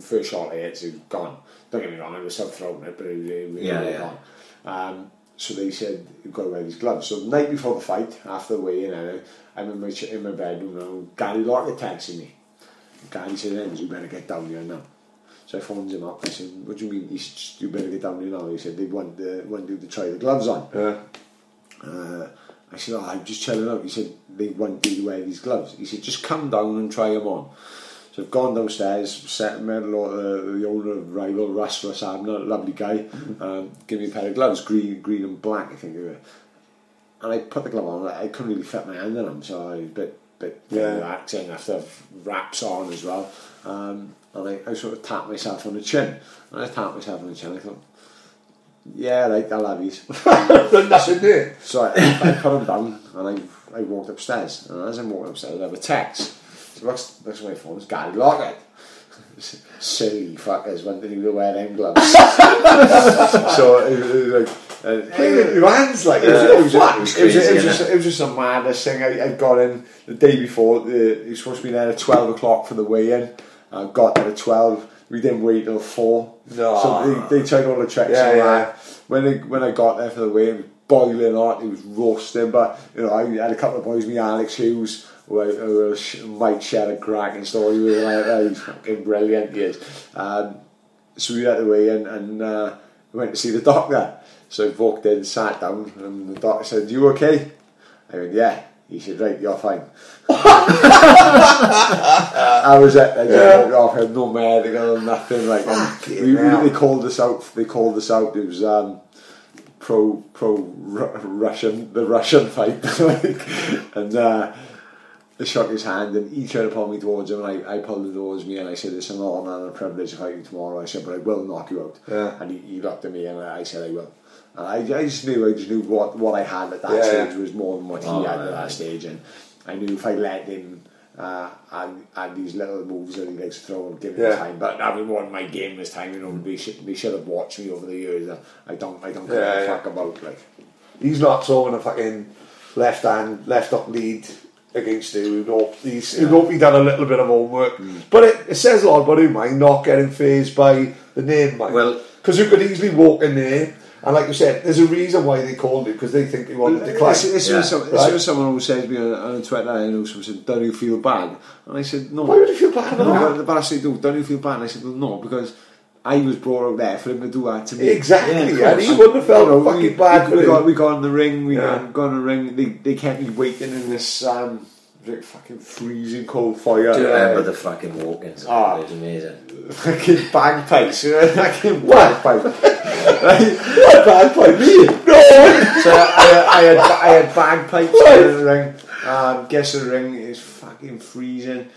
B: First shot I hit, it was gone. Don't get me wrong, I was still throwing it, but it was, it was
D: Yeah,
B: really
D: yeah.
B: gone. Um, so they said you've got to wear these gloves. So the night before the fight, after the weigh-in, uh, I'm in my in my bedroom and Gary Lockett texting me. Gary said, "Enzo, you better get down here now." So I phoned him up. I said, "What do you mean? He said, "Just- you better get down here now." He said, "They want the want you to try the gloves on."
C: Yeah.
B: Uh, I said, oh, I'm just chilling out. He said, they want you to wear these gloves. He said, just come down and try them on. So I've gone downstairs, sat met of the owner of Rival, Russ Russ Anber, lovely guy, um, give me a pair of gloves, green green and black, I think they were. And I put the glove on, I couldn't really fit my hand in them, so I was a bit, bit
C: Yeah.
B: relaxing after wraps on as well. Um, and I, I sort of tapped myself on the chin. And I tapped myself on the chin, I thought, yeah, right, I'll have these.
C: Nothing there.
B: So I, I put them down and I, I walked upstairs. And as I'm walking upstairs, I have a text. So looks, looks at my phone, it's Gary Lockett. Silly fuckers wanted you to wear them gloves. so it, it was like. Uh,
C: your hands like
B: it was, it, was,
C: fuck.
B: it, was, it, was,
D: crazy,
B: just, it was just a madness thing. I, I got in the day before. The, he was supposed to be there at 12 o'clock for the weigh-in. I got there at 12. We didn't wait till 4.
C: No.
B: So they, they tried all the tricks
C: Yeah,
B: on
C: yeah.
B: When, I, when I got there for the weigh-in, it was boiling hot. It was roasting. But, you know, I had a couple of boys, me Alex Hughes, who, I- who I might share a cracking story with. Like, that. he's fucking brilliant, he is. Um, so we had the weigh-in and uh, we went to see the doctor. So I walked in, sat down, and the doctor said, "You okay?" I went, "Yeah." He said, "Right, you're fine." I was at. I just
C: Yeah.
B: off. I had no medical, nothing like. And we, we, they called us out. They called us out. It was um, pro pro Ru- Russian the Russian fight, like, and uh, I shook his hand and he tried to pull me towards him and I, I pulled him towards me and I said it's an honour and a privilege to fight you tomorrow I said but I will knock you out
C: Yeah.
B: and he, he looked at me and I said I will I, I just knew I just knew what, what I had at that
C: Yeah,
B: stage
C: yeah.
B: was more than what he
D: Oh,
B: had
D: right,
B: at that stage and I knew if I let him uh, and, and these little moves that he likes to throw and give him
C: Yeah.
B: time but was one my game this time you know they should, they should have watched me over the years I don't I don't give
C: Yeah,
B: a
C: yeah.
B: fuck about like
C: He's not throwing a fucking left hand, left up lead against you. He'd hope he's, he'd hope he done a little bit of homework. But it, it says a lot about him, mind, not getting phased by the name, mind.
D: Well-
C: because you could easily walk in there, and like you said, there's a reason why they called it because they think he wanted to decline.
B: This, this,
D: Yeah.
B: was some, this
C: Right.
B: was someone who said to me on, on Twitter, you know, someone said, don't you feel bad? And I said, no.
C: Why would you feel bad
B: No, but, I said, no, don't you feel bad? And I said, well, no, because I was brought out there for him to do that to me.
C: Exactly,
D: Yeah,
C: and he wouldn't have felt
B: You know,
C: fucking
B: we,
C: bad
B: we, we, got, we got in the ring, we
C: Yeah.
B: got, got in the ring, they, they kept me waiting in this um, like fucking freezing cold fire.
D: Do you remember the fucking walk-ins?
B: Ah.
D: It was amazing.
B: fucking bagpipes, you know, fucking
C: What?
B: bagpipes.
C: what bad me? No!
B: So I, I had I had bagpipes in the ring. Um, guess the ring is fucking freezing.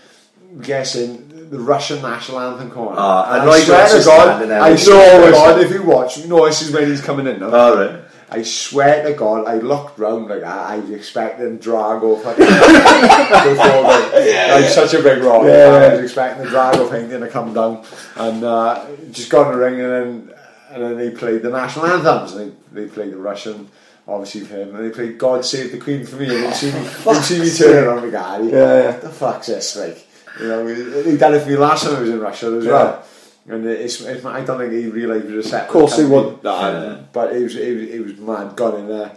B: Guessing the Russian national anthem come on.
D: Ah, and
B: I
D: Roy
B: swear to God, I to God, if you watch, no, this is when he's coming in now.
D: All right.
B: I swear to God, I looked round like I, I was expecting Drago fucking before the, like such a big rock.
C: Yeah,
B: I was expecting the Drago painting to come down and uh, just got in the ring and then and then they played the national anthems. And they, they played the Russian, obviously for him, and they played God Save the Queen for me. And you see me, you see me turning around the guy.
C: Yeah, yeah.
B: What the fuck's this like? You know, they done it for me last time I was in Russia as
C: Yeah.
B: well. And it's, it's, I don't think he realised it was a set.
C: Of course he wouldn't.
B: No,
D: Yeah.
B: but it was, it was it was mad. Got in there,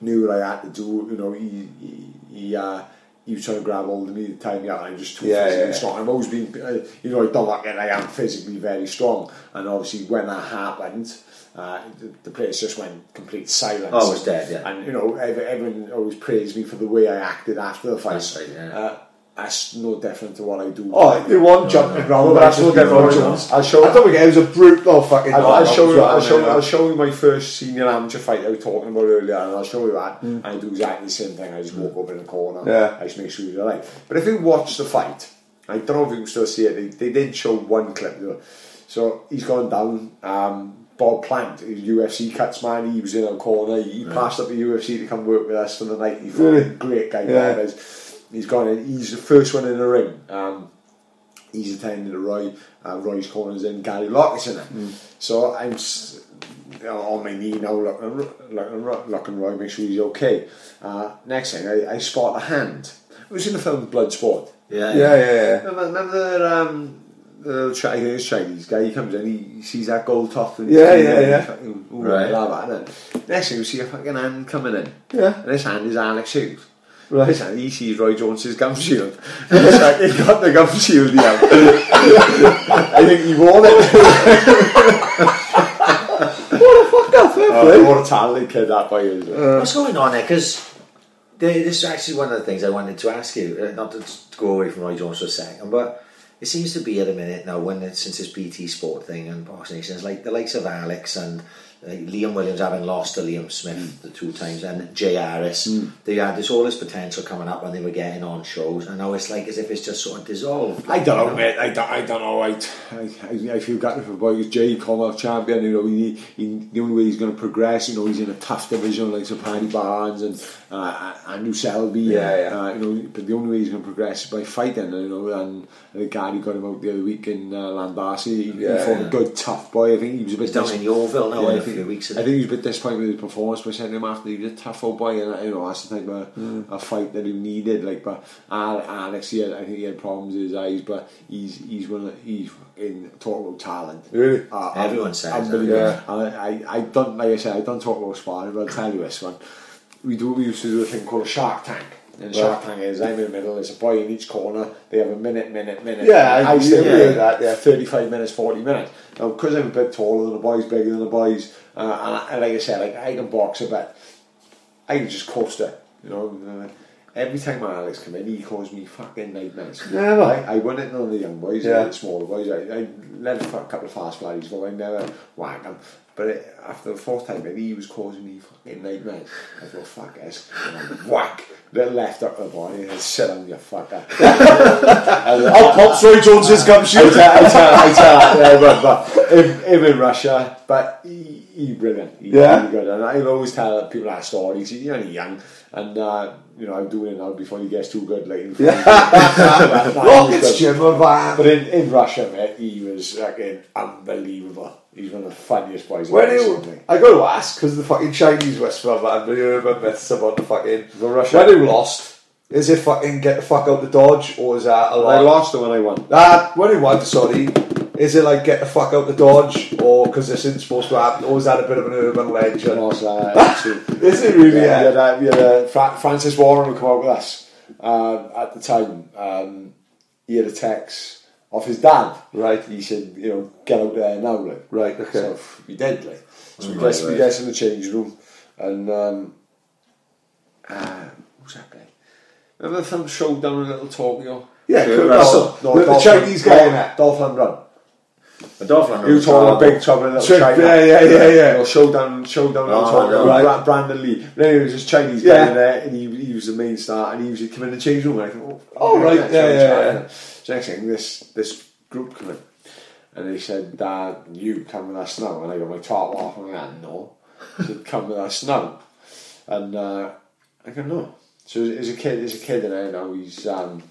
B: knew what I had to do. You know, he he he, uh, he was trying to grab hold of me, tie me up, and I just too
C: Yeah,
B: physically
C: yeah.
B: strong. I've always been, uh, you know, I don't like it. I am physically very strong, and obviously when that happened. Uh, the, the place just went complete silence.
D: Oh, it was dead, yeah.
B: And you know, everyone always praised me for the way I acted after the fight.
D: That's right, yeah.
B: That's no different to what I do.
C: Oh, you want jumping round,
B: Well,
C: but
B: that's no
C: no
B: different. I'll show.
C: I don't think it was a brutal fucking.
B: I'll, I'll show you. I'll show.
C: man.
B: I'll show you my first senior amateur fight I was talking about earlier, and I'll show you that.
C: Mm.
B: And I do exactly the same thing. I just walk over in the corner.
C: Yeah.
B: I just make sure you're right. But if you watch the fight, I don't know if you can still see it. They, they did show one clip. though. So he's gone down. Um, Bob Plant, he's UFC cuts man. He was in a corner. He passed up the UFC to come work with us for the night. He's
C: Really?
B: a great guy.
C: Yeah.
B: Bob is. He's gone in. He's the first one in the ring. Um, he's attending to Roy. Uh, Roy's corner's in. Gary Lockett's in it. So I'm you know, on my knee now, looking, looking, looking Roy, make sure he's okay. Uh, next thing, I, I spot a hand. It was in the film Bloodsport.
D: Yeah,
C: Yeah, yeah, yeah.
B: Remember, remember um, the little Chi- I think it's Chinese guy, he comes in, he sees that gold top. And
C: Yeah, yeah,
B: and
C: yeah.
B: fucking, ooh,
D: Right.
B: Love that. Next thing, we see a fucking hand coming in.
C: Yeah.
B: And this hand is Alex Hughes.
C: Right.
B: This hand, he sees Roy Jones's gum shield. He's like, he got the gum shield, yeah. I think he wore it.
C: what Fuck off, fair
B: Oh,
C: play.
B: what a talented kid that boy is.
D: What's going on there? Because this is actually one of the things I wanted to ask you. uh, Not to go away from Roy Jones for a second, but it seems to be at the minute now when it, since this BT Sport thing and Box Nations, like the likes of Alex and uh, Liam Williams having lost to Liam Smith the two times, and Jay Harris, they had this all this potential coming up when they were getting on shows, and now it's like as if it's just sort of dissolved.
B: I don't know,
D: You
B: mate. I don't, I don't know. I, I, I feel gutted for boys. Jay Commonwealth champion. You know, he, he, the only way he's going to progress. You know, he's in a tough division like Sir Paddy Barnes and uh, Andrew Selby.
C: Yeah, yeah.
B: Uh, you know, but the only way he's going to progress is by fighting. You know, and the guy who got him out the other week in uh, Landassi. He,
C: Yeah,
B: he fought
C: yeah.
B: a good tough boy. I think he was a bit
D: He's down
B: dis-
D: in Yeovil now
B: Yeah,
D: in
B: I
D: a
B: think-
D: few weeks.
B: I think he was a bit disappointed with his performance, but I sent him after he was a tough old boy, and uh, you know that's the type of
C: Mm.
B: a fight that he needed. Like, but Alex, he had, I think he had problems with his eyes, but he's he's one of, he's in talk about talent.
C: Really?
B: Uh,
D: Everyone says that,
C: yeah.
B: I, I, I don't like I said I don't talk about sparring, but I'll tell you this one. We do we used to do a thing called a Shark Tank. And Shark Tank is I'm in the middle, there's a boy in each corner, they have a minute, minute, minute.
C: Yeah, I-
B: still
C: yeah,
B: do that, yeah, 35 minutes, 40 minutes. Now, because I'm a bit taller than the boys, bigger than the boys, uh, and, I, and like I said, like I can box a bit, I can just coast it, you know. Uh, every time Alex come in, he calls me fucking nightmares.
C: Never.
B: I, I won it on the young boys,
C: Yeah.
B: the smaller boys. I, I let a couple of fast bodies go, I never whack them. But it, after the fourth time, and he was causing me fucking nightmares. I thought, fuck this. And I'm whack, little left up the body, and sit on your fucker.
C: I'll pop Roy Jones's gum
B: I
C: shoot.
B: tell, I tell, I tell, yeah, but, but him, him in Russia, but he, he brilliant. He,
C: Yeah.
B: really good. And I always tell people that story. He's only young, and uh, you know I'm doing it now before he gets too good. Like.
C: Rockets Jim.
B: But in, in Russia, mate, he was fucking unbelievable. He's one of the funniest boys. I've
C: When
B: ever
C: you,
B: seen.
C: I got to ask because the fucking Chinese whisper man, the urban myths about the fucking
B: The Russia-
C: When you lost, is it fucking get the fuck out the dodge or is that a lot?
B: I lost it when I won.
C: Ah, when you won, sorry, is it like get the fuck out the dodge or because this isn't supposed to happen, or is that a bit of an urban legend?
B: lost uh, two.
C: Is it really?
B: Yeah,
C: Yeah.
B: we had, we had uh, Fra- Francis Warren who come out with us um, at the time. Um, he had a text off his dad.
C: Right.
B: He said, you know, get out there now, like.
C: Right, okay.
B: So we did, like. So we
D: Right,
B: we
D: right.
B: get in the change room, and um, uh, who's that guy? Remember the film Showdown in Little Tokyo?
C: Yeah, Kurt
D: Russell.
C: Russell. the, the Chinese guy in it.
B: Dolph Lundgren.
D: A dolphin.
B: You talking about Big Trouble in Little China?
C: yeah, yeah, yeah, yeah.
B: Know, showdown, showdown.
D: Oh,
B: Oh, talking
D: no.
C: Right.
B: Bra- Brandon Lee. But anyway, it was this Chinese
C: Yeah.
B: guy in there, and he, he was the main star, and he was coming in the change room. And I thought, oh,
C: Oh, right, yeah,
B: very
C: yeah,
B: So next thing, this this group come in, and they said, Dad, you come with us now. And I got my top off, and I went, no. He said, come with us now. And uh, I go, no. So as a kid, as a kid, and I know he's. Um,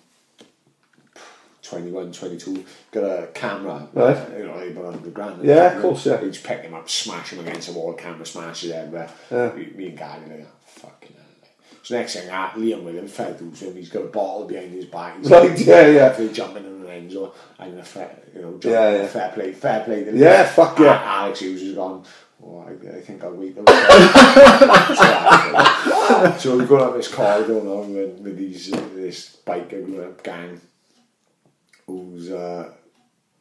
B: 21, 22, got a camera,
C: Right.
B: you know, about 100 grand.
C: Yeah, of course, yeah.
B: You just pick him up, smash him against the wall, camera smashes everywhere.
C: Yeah.
B: Me, me and Gary like, fucking hell. So next thing, uh, Liam William fell to him, he's got a bottle behind his back. He's
C: Right, yeah, yeah.
B: He's jumping in the end zone. I'm a fair, you know, jumping,
C: Yeah, yeah.
B: fair play, fair play. to
C: Yeah, fuck yeah.
B: Uh, Alex Hughes has gone, oh, I, I think I'll wait. so we go up this corridor now with, with these, this biker gang who's uh,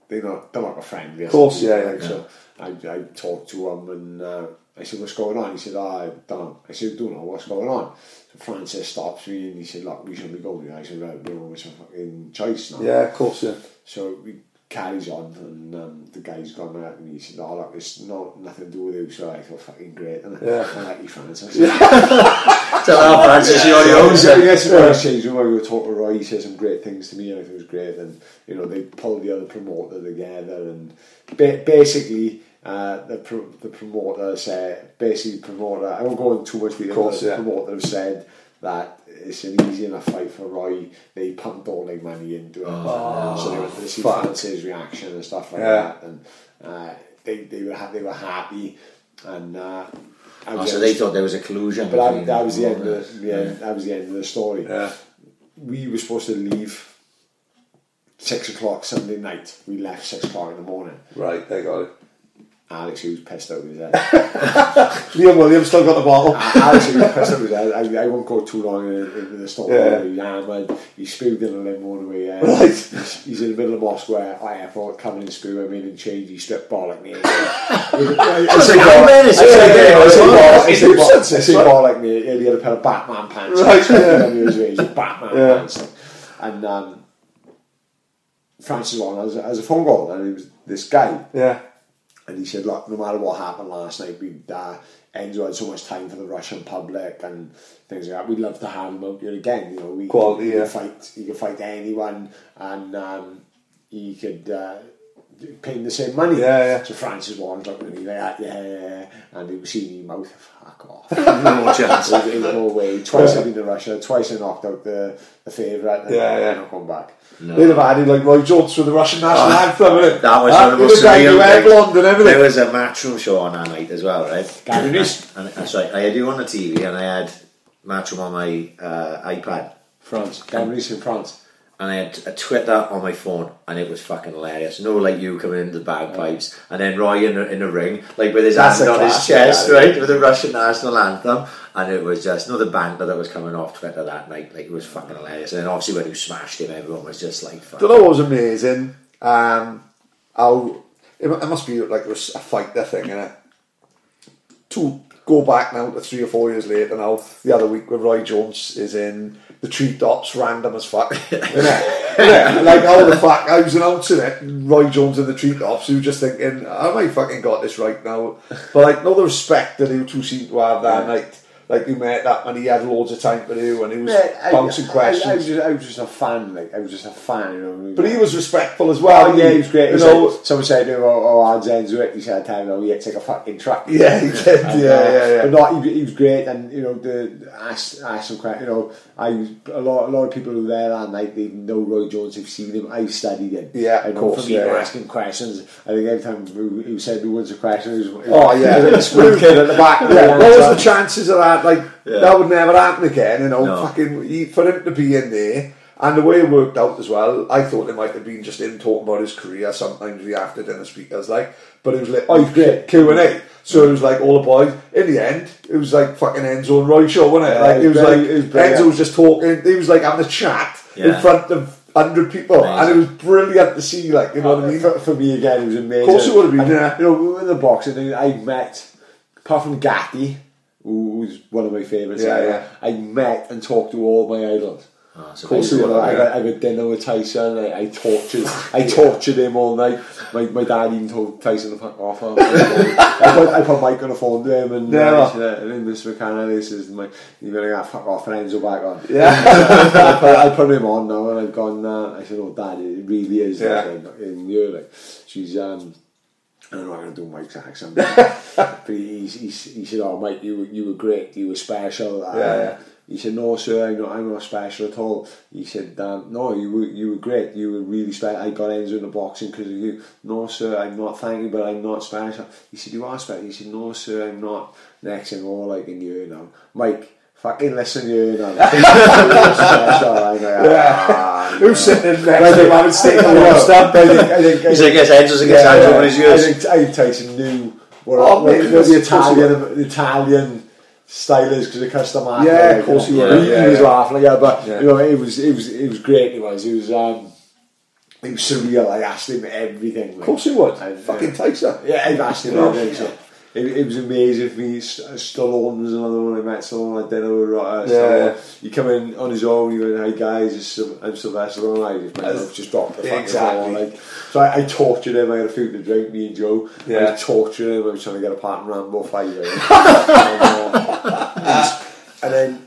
B: they're not they're not a friend. Of
C: course, yeah, yeah,
B: So I, I talked to him and uh, I said, "What's going on?" He said, oh, "I don't know." I said, "Don't know what's going on." So Francis stops me and he said, "Look, we should be going." I said, "Right, we're always a fucking choice now."
C: Yeah, of course, yeah.
B: So we carries on and um, the guy's gone out and he said, "Oh, look, it's not nothing to do with you." So I thought, "Fucking great," and
C: Yeah.
B: I like you, Francis.
D: Tell our Francis you already owns
B: So
D: it.
B: yes, when I changed we were talking to Roy. He said some great things to me, and it was great. And you know, they pulled the other promoter together, and ba- basically, uh, the pro- the promoter said, basically, promoter. I won't go into too much detail. the
C: yeah.
B: promoter said that it's an easy enough fight for Roy. They pumped all their money into it, so they wanted to see
C: fuck.
B: Francis' reaction and stuff like
C: Yeah.
B: that. And uh, they they were ha- they were happy, and. Uh,
D: Oh, so they thought there was a collusion.
B: but that, that was the end. Of the, yeah, that was the end of the story.
C: Yeah.
B: We were supposed to leave six o'clock Sunday night. We left six o'clock in the morning.
C: Right, they got it.
B: Alex, was pissed out of his head.
C: Liam Williams still got the bottle.
B: Alex, was pissed out of his head. I, I won't go too long into into the story.
C: Yeah.
B: He hammered. He spewed in a limo on the way. Uh,
C: Right.
B: He's, he's in the middle of Moscow. I airport coming in spew. I made him change. He stripped bollock me. I
D: say Batman, it's
B: I say
D: okay,
B: bollock- I say
D: it's
B: bollock- I
C: okay.
B: say bollock- I
C: It's
B: say
C: right.
B: bollock me. He had a pair of Batman pants.
C: Right, yeah.
B: on his ways, Batman
C: Yeah.
B: pants. And um, Francis on as, as a phone call, and it was this guy.
C: Yeah.
B: And he said, look, no matter what happened last night, we'd, uh, Enzo had so much time for the Russian public and things like that. We'd love to have him out here again. You know, we
C: Quality, yeah.
B: fight. He could fight anyone, and um, he could uh, pay him the same money.
C: Yeah, yeah.
B: So Francis Warren's looking at me like yeah, yeah, yeah. and he was seeing me mouth, off.
D: No chance.
B: So in no way. Twice I've been to Russia. Twice I knocked out the the favourite. And
C: Yeah, yeah.
B: I'm not going back.
C: They'd have added like Roy Jones for the Russian national anthem. innit?
D: That was
C: Ah,
D: one of the most
C: the guy who
D: surreal
C: had
D: things.
C: blonde and
D: There was a match matchroom show on that night as well, right?
B: Gary
D: And,
B: Reese.
D: and that's right. I had you on the TV, and I had matchroom on my uh, iPad,
B: France. Cameroon's in France.
D: And I had a Twitter on my phone, and it was fucking hilarious. No, like you coming into the bagpipes, and then Roy in the, in the ring, like with his
C: That's
D: hand
C: a
D: on his chest,
C: yeah.
D: right, with the Russian national anthem, and it was just another the banter that was coming off Twitter that night. Like it was fucking hilarious. And then obviously when he smashed him, everyone was just like, fuck.
C: what was amazing? Um, how it, it must be like a, s- a fighter thing, innit? To go back now to three or four years later now, the other week where Roy Jones is in the treetops, random as fuck? Yeah, like how the fuck I was announcing it, and Roy Jones in the treetops, who was just thinking, have I fucking got this right now? But like, no, the respect that you two seem to have that night. Like you met that and he had loads of time to do and he was
B: Yeah, I-
C: bouncing
B: I, I,
C: questions.
B: was just, I was just a fan, like I was just a fan, you know.
C: but he was respectful as well.
B: Oh yeah, he was great.
C: You know,
B: said- someone said to him, "Oh, oh odds ends with it." He said, "Time no, yeah, take a fucking truck."
C: Yeah, he did. Yeah,
B: uh,
C: yeah, yeah.
B: But not, he, he was great, and you know, the asked asked some questions. You know, I a lot, a lot of people who were there that night. They know Roy Jones. They've seen him. I've studied him.
C: Yeah,
B: I
C: of
B: know
C: course,
B: For me,
C: yeah,
B: asking questions. I think every time who, said who wants a question, it was, it was
C: Oh, yeah.
B: one kid at the back.
C: Yeah, what was the chances of that? Like
D: Yeah.
C: that would never happen again. You know,
D: No.
C: fucking he, for him to be in there and the way it worked out as well. I thought it might have been just him talking about his career. Sometimes the after dinner speakers like, but it was like
B: Oh, oh great.
C: Q and A. So it was like all the boys. In the end, it was like fucking Enzo and Roy show, wasn't it?
B: Yeah,
C: like
B: it
C: it
B: was
C: was like
B: it was.
C: Enzo was just talking. He was like having a chat in front of hundred people, and it was brilliant to see. Like you know what I mean?
B: For, for me again, it was amazing.
C: Of course it would have been,
B: And,
C: yeah.
B: You know, we were in the boxing thing, I met, apart from Gatti, who was one of my favourites.
C: Yeah, yeah.
B: I met and talked to all my idols.
D: Oh, it's
C: Of course
D: amazing.
C: he would have,
B: I, got, I got dinner with Tyson. I, I tortured, I tortured him all night. My, my dad even told Tyson to fuck off. I put, I put Mike on the phone to him and
C: Yeah.
B: uh, said, uh, Mr. McCann, this is my, you're gonna get fuck off and Enzo back on.
C: Yeah.
B: I, put, I put him on now and I've gone. Uh, I said, "Oh, Dad, it really is
C: Yeah.
B: like, in you." Like she's. um I don't know. I'm gonna do Mike's accent, but he, he, he said, "Oh, Mike, you you were great. You were special."
C: Yeah, yeah.
B: He said, "No, sir, I'm not. I'm not special at all." He said, um, "No, you were you were great. You were really special. I got Enzo in the boxing because of you." No, sir, I'm not. Thank you, but I'm not special. He said, "You are special." He said, "No, sir, I'm not." Next thing, all like in you now, Mike. Fucking listen, you know. You're special. I'm like, "Ah,
C: Who's sitting in
B: I
C: next to
B: think
C: him having steak
B: I
C: and lobster?
B: think, I think, I
D: He's
B: think,
D: against Enzo's against
C: Yeah,
D: Enzo
C: yeah.
D: over his
B: I
D: years.
B: think, I think Tyson knew what,
C: Oh,
B: what, what
C: that's-
B: the
C: of course he
B: Italian, the Italian style is because of Cus D'Amato.
C: Yeah, of course
B: you
C: he
B: know.
C: would,
B: He,
C: yeah,
B: he was laughing, yeah, but
C: Yeah.
B: you know, it was, it was, it was great. It was, it was, um, it was surreal. I asked him everything.
C: Of course he would.
B: And, uh,
C: Fucking Tyson.
B: Yeah, I've asked him
C: Yeah.
B: everything. So it, it was amazing for me. Stallone was another one I met. Stallone at dinner with uh,
C: Yeah, yeah.
B: He come in on his own. He went, "Hey guys, it's I'm Sylvester Stallone." I just, mouth just dropped the
C: Exactly.
B: Like, so I, I tortured him. I had a food to drink. Me and Joe.
C: Yeah.
B: I tortured him. I was trying to get a part in Rambo fight. and, uh, and then uh,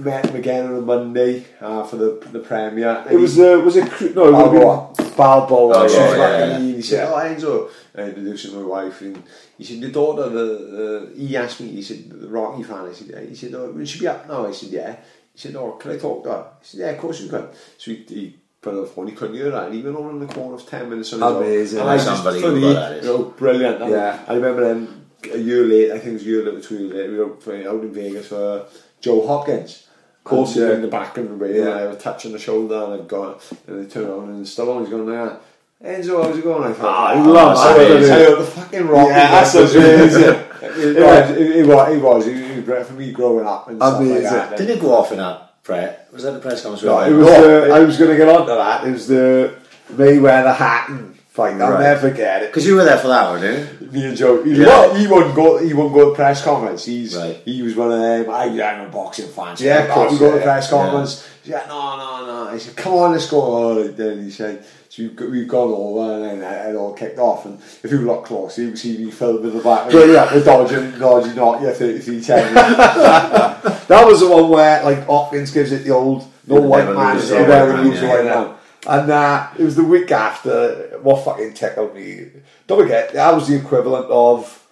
B: met him again on a Monday uh, for the the premiere.
C: It was uh, was it no it would have
B: Balboa.
C: been Balboa.
D: Oh,
B: She
C: yeah,
D: yeah, yeah.
B: mean. He said,
C: Yeah.
B: "Oh, Enzo," I introduced him to my wife, and he said, "The daughter, the, the he asked me. He said, the Rocky fan. I said, yeah. He said, "Oh, will she be up now?" I said, "Yeah." He said, "Oh, can I talk to her?" I said, "Yeah, of course you can." So he, he put on the phone. He couldn't hear that, and he went on in the corner of ten minutes on his.
C: Amazing.
B: And I
D: That's
B: just, for
D: unbelievable,
B: me,
D: that is.
B: you know, brilliant.
C: Yeah.
B: I remember then a year late. I think it was a year later, two years later. We were playing out in Vegas for Joe Hopkins. Of
C: course, yeah.
B: in the back of the ring,
C: Yeah.
B: and I have a touch on the shoulder, and I've got, and they turn around and Stallone's going there. Enzo, how's it going? I thought,
C: Ah, he
B: oh,
C: loves
B: I
C: it,
B: heard-
C: doesn't
B: I
C: he?
B: heard the fucking rock.
C: Yeah, that's
B: it,
C: amazing.
B: it, was, it, it was, it was, it was great for me growing up and stuff like that.
D: Didn't it go off in that press? Was that the press conference?
C: No, it was. Uh, I was going to get on to that. It was the Mayweather Hatton fight. I'll
D: Right.
C: never forget it.
D: Because you were there for that one, didn't you?
B: Me and Joe, he,
D: Yeah.
B: he wouldn't go. He wouldn't go to press conference. He's
D: Right.
B: he was one of them. I, I'm a boxing fan. So
C: Yeah,
B: I
C: of course,
B: We go to press conference. He's like, no, no, no. He said, come on, let's go. Oh, then he said, so we've, got- we've gone over, and then it all kicked off. And if you look close, you can see me filmed in the back.
C: Brilliant.
B: yeah, the dodging, dodging, not yeah, 33 10.
C: That was the one where like Hopkins gives it the old no white man,
D: a white man,
C: lose white man. And uh, it was the week after. What fucking tickled me? Don't forget that was the equivalent of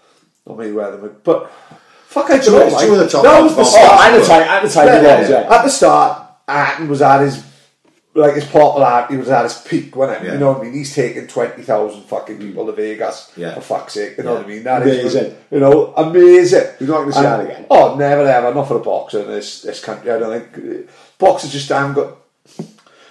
C: not Mayweather, but fuck, I don't know. like,
D: the top
C: that was the
D: oh,
C: start.
B: Oh, at the time, at the time, it was, yeah.
C: At the start, Hatton was at his like his popularity was at his peak, wasn't it?
D: Yeah.
C: You know what I mean? He's taking twenty thousand fucking people to Vegas
D: Yeah.
C: for fuck's sake. You know
D: Yeah.
C: what I mean? That is
B: Amazing.
C: you know, amazing.
B: You're not gonna see
C: And-
B: that again.
C: Oh, never ever. Not for a boxer in this this country. I don't think boxers just haven't got.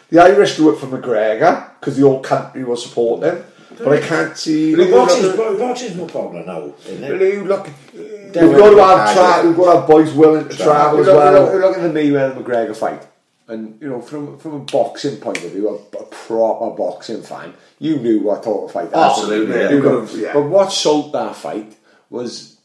C: The Irish do it for McGregor because the whole country was supporting him. But I can't see.
D: But boxing's, boxing's no problem now, isn't it?
C: Really, look, we've got to have
D: casual.
C: tra- we've got to have boys willing to travel as
B: look,
C: well.
B: look, look at the Mayweather McGregor fight, and you know from from a boxing point of view, a, a proper boxing fan, you knew what total fight. that was.
D: Absolutely,
B: You
D: yeah.
B: know,
C: Could've- yeah.
B: But what sold that fight was,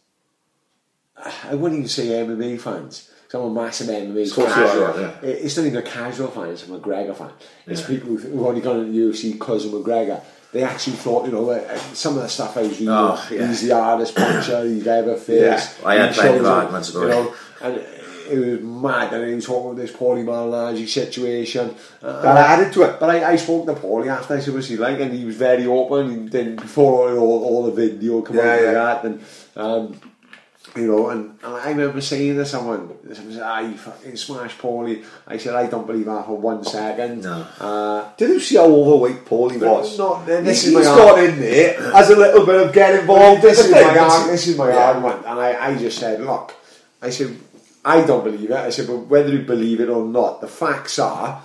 B: I wouldn't even say MMA fans. because I'm a massive MMA
C: course
B: fan.
C: you are,
D: yeah.
B: It's not even a casual fan; it's a McGregor fan. It's
D: Yeah.
B: people who've who've only gone to the UFC because of McGregor. They actually thought, you know, uh, some of the stuff I was reading.
D: Oh, yeah.
B: He's the hardest puncher you've ever faced.
D: Yeah, I had
B: He
D: plenty of arguments about
B: you know, and it was mad. And he was talking about this Paulie Malignaggi situation. Uh,
C: That added to it.
B: but I, I spoke to Paulie after I said, what's he like? And he was very open. And then before all, all the video come
C: Yeah,
B: out
C: yeah.
B: of that, and um, you know, and, and I remember saying to someone, someone said, ah, you fucking smashed Paulie. I said, I don't believe that for one second.
D: No.
B: Uh,
C: Did you see how overweight Paulie was?
B: no, this
C: He's
B: is my
C: got
B: argument.
C: in there as a little bit of get involved.
B: this, is my
C: thing.
B: arg- this is my
C: Yeah.
B: argument. And I, I just said, look, I said, I don't believe it. I said, but whether you believe it or not, the facts are,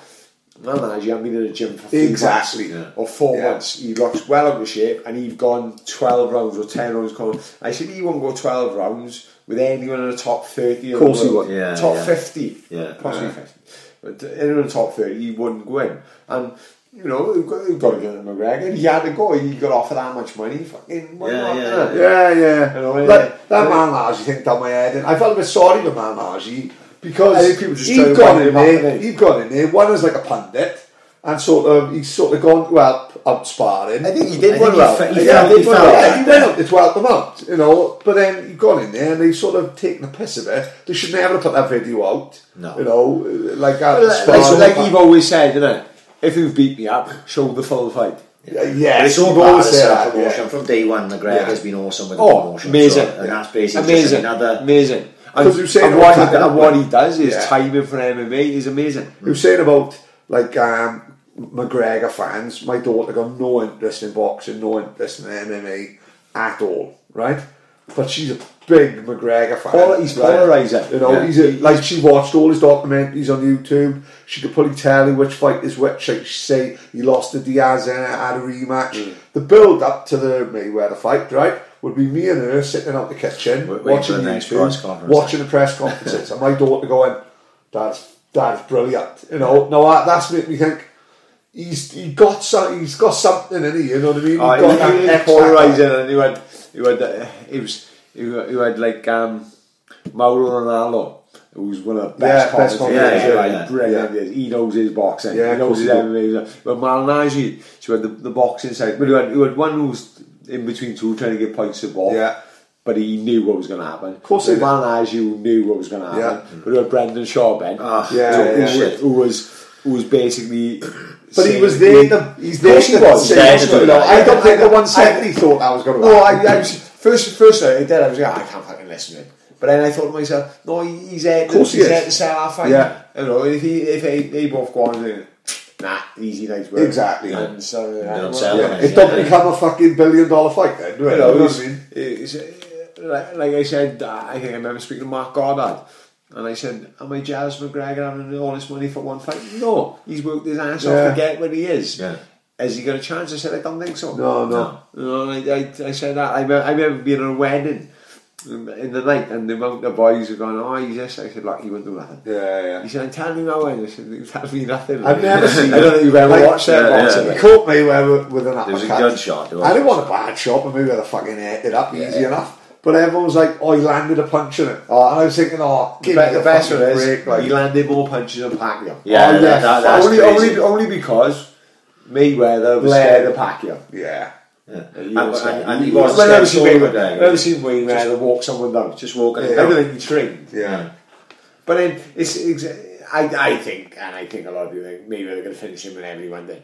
B: man, you haven't been in the gym for three
C: Exactly.
B: months or four
C: Yeah.
B: months. He looks well out of shape and he've gone 12 rounds or 10 rounds. Going. I said, he won't go 12 rounds with anyone in the top 30.
C: Of course he would.
D: Yeah,
B: top
D: yeah.
B: 50.
D: Yeah.
B: Possibly
C: Yeah.
B: 50. But anyone in the top 30, he wouldn't go in. And, you know, you've got, you've got to get him McGregor. He had to go. He got offered that much money. Fucking,
D: Yeah,
B: not,
D: yeah,
B: innit?
C: Yeah, yeah.
B: You know,
C: Like,
B: yeah.
C: that
B: Yeah.
C: Malignaggi think done my head in. I felt a bit sorry for Malignaggi because
B: I think people just
C: he'd
B: try
C: gone in there,
B: innit?
C: he'd gone in there, one is like a pundit, and sort of, he's sort of gone, well, out sparring.
B: I think he did
D: think
B: one
D: he
B: well.
D: he
C: yeah,
D: felt-
C: they
D: he
C: felt-
D: felt
C: yeah, he went up to 12 them out, you know, but then he gone in there and they sort of taken the piss of it. They should never have put that video out.
D: No.
C: You know, like that.
B: Well, like,
C: sparring.
B: like you've always said, innit? If you've beat me up, show the full fight.
C: Yeah,
D: But
C: yes,
D: it's all
C: you've always
D: the
C: said
D: self-promotion.
C: yeah.
D: From day one, McGregor's
C: Yeah.
D: Has been awesome with oh, the
B: Oh,
D: promotion.
B: amazing.
D: So, and that's basically
B: amazing.
D: just another...
B: amazing.
C: Because you're saying
B: and what, he, and what he does, his
C: Yeah.
B: timing for MMA is amazing.
C: He was saying about like um, McGregor fans. My daughter got no interest in boxing, no interest in MMA at all, right? But she's a big McGregor fan.
B: Polar- he's
C: right?
B: polarising.
C: You know,
B: Yeah.
C: he's a, like she watched all his documentaries on YouTube. She could probably tell you which fight is which. Like she say he lost to Diaz and had a rematch.
B: Mm.
C: The build up to the Mayweather fight, right, would be me and her sitting out the kitchen
D: Wait-
C: watching
D: the
C: YouTube, watching the press conferences, and my daughter going, "That's that's brilliant." You know, no, that, that's made me think. He's he got some, he's got something in he, you know what I mean? He
B: Oh,
C: got
B: he,
C: that
B: he was polarising and you had, you had, uh, he was, you had, had like um, Mauro Ranallo, who's one of the best
C: Yeah, best
B: commentators.
D: commentator,
B: Yeah,
D: yeah,
B: yeah, brilliant. He knows his boxing.
C: Yeah,
B: he knows his
C: he.
B: MMA. But Malignaggi, so you had the, the boxing side. But you had, you had one who was in between two trying to get points of ball.
C: Yeah.
B: But he knew what was going to happen. Of
C: course he did.
B: Malignaggi who knew what was going to happen.
C: Yeah.
B: But it was Brendan Schaub, Ben.
D: Ah,
C: Yeah,
B: who,
C: yeah,
B: who,
C: yeah.
B: who was who was basically.
C: But he was there. To, he's there.
B: he was.
C: say,
D: There to do
C: you I don't think the
B: I-
C: one second he thought that was going to
B: No. I, I was first. First, I did. I was like, "Ah, I can't fucking listen to him. But then I thought to myself, no, he's there.
C: Of course
B: he's
C: is.
B: there to sell our fight.
C: Yeah.
B: You know, if he, if they, they both go on, and, nah, easy night's work.
C: Exactly.
B: And so uh,
D: don't sell
B: yeah.
D: it.
C: It don't become a fucking billion dollar fight then, do it?
B: You
C: You
B: know,
C: know
B: it's,
C: what I mean?
B: it's, uh, like, like I said, uh, I think I remember speaking to Mark Goddard. And I said, am I jealous of McGregor having all this money for one fight? No, he's worked his ass
C: Yeah.
B: off to get where he is.
D: Yeah.
B: Has he got a chance? I said, I don't think so.
C: No, no.
B: No, I, I, I said that. I, me- I remember being at a wedding in the night and the amount of boys were going, oh, he's this. I said, look, he wouldn't do nothing.
C: Yeah, yeah.
B: He said, I'm telling you now, and I said, tell me nothing.
C: I've never seen
B: I don't think you've ever
C: Like,
B: watched that
D: yeah,
B: boxing.
D: yeah.
C: He caught Mayweather with an
D: There was a
C: uppercut.
D: good shot.
C: I didn't want a bad shot, but Mayweather fucking ate it up easy enough. But everyone was like, oh, he landed a punch in it.
B: Oh,
C: and I was thinking, oh,
B: The,
C: give
B: be-
C: me
B: the best one is.
C: Like,
B: he landed more punches than Pacquiao.
D: Yeah,
C: Oh, yeah,
D: that, that's
B: only,
D: crazy.
B: only, only because Mayweather was
C: Blair.
B: scared of Pacquiao.
C: yeah.
D: Yeah. And, and, and he
B: I've
D: was
B: never seen
D: so
B: Mayweather.
D: good,
B: I've never seen Mayweather walk someone down.
D: Just walking.
C: Yeah.
B: Everything he trained.
C: Yeah.
B: But then it's, it's I, I think, and I think a lot of people think Mayweather going to finish him whenever he one day.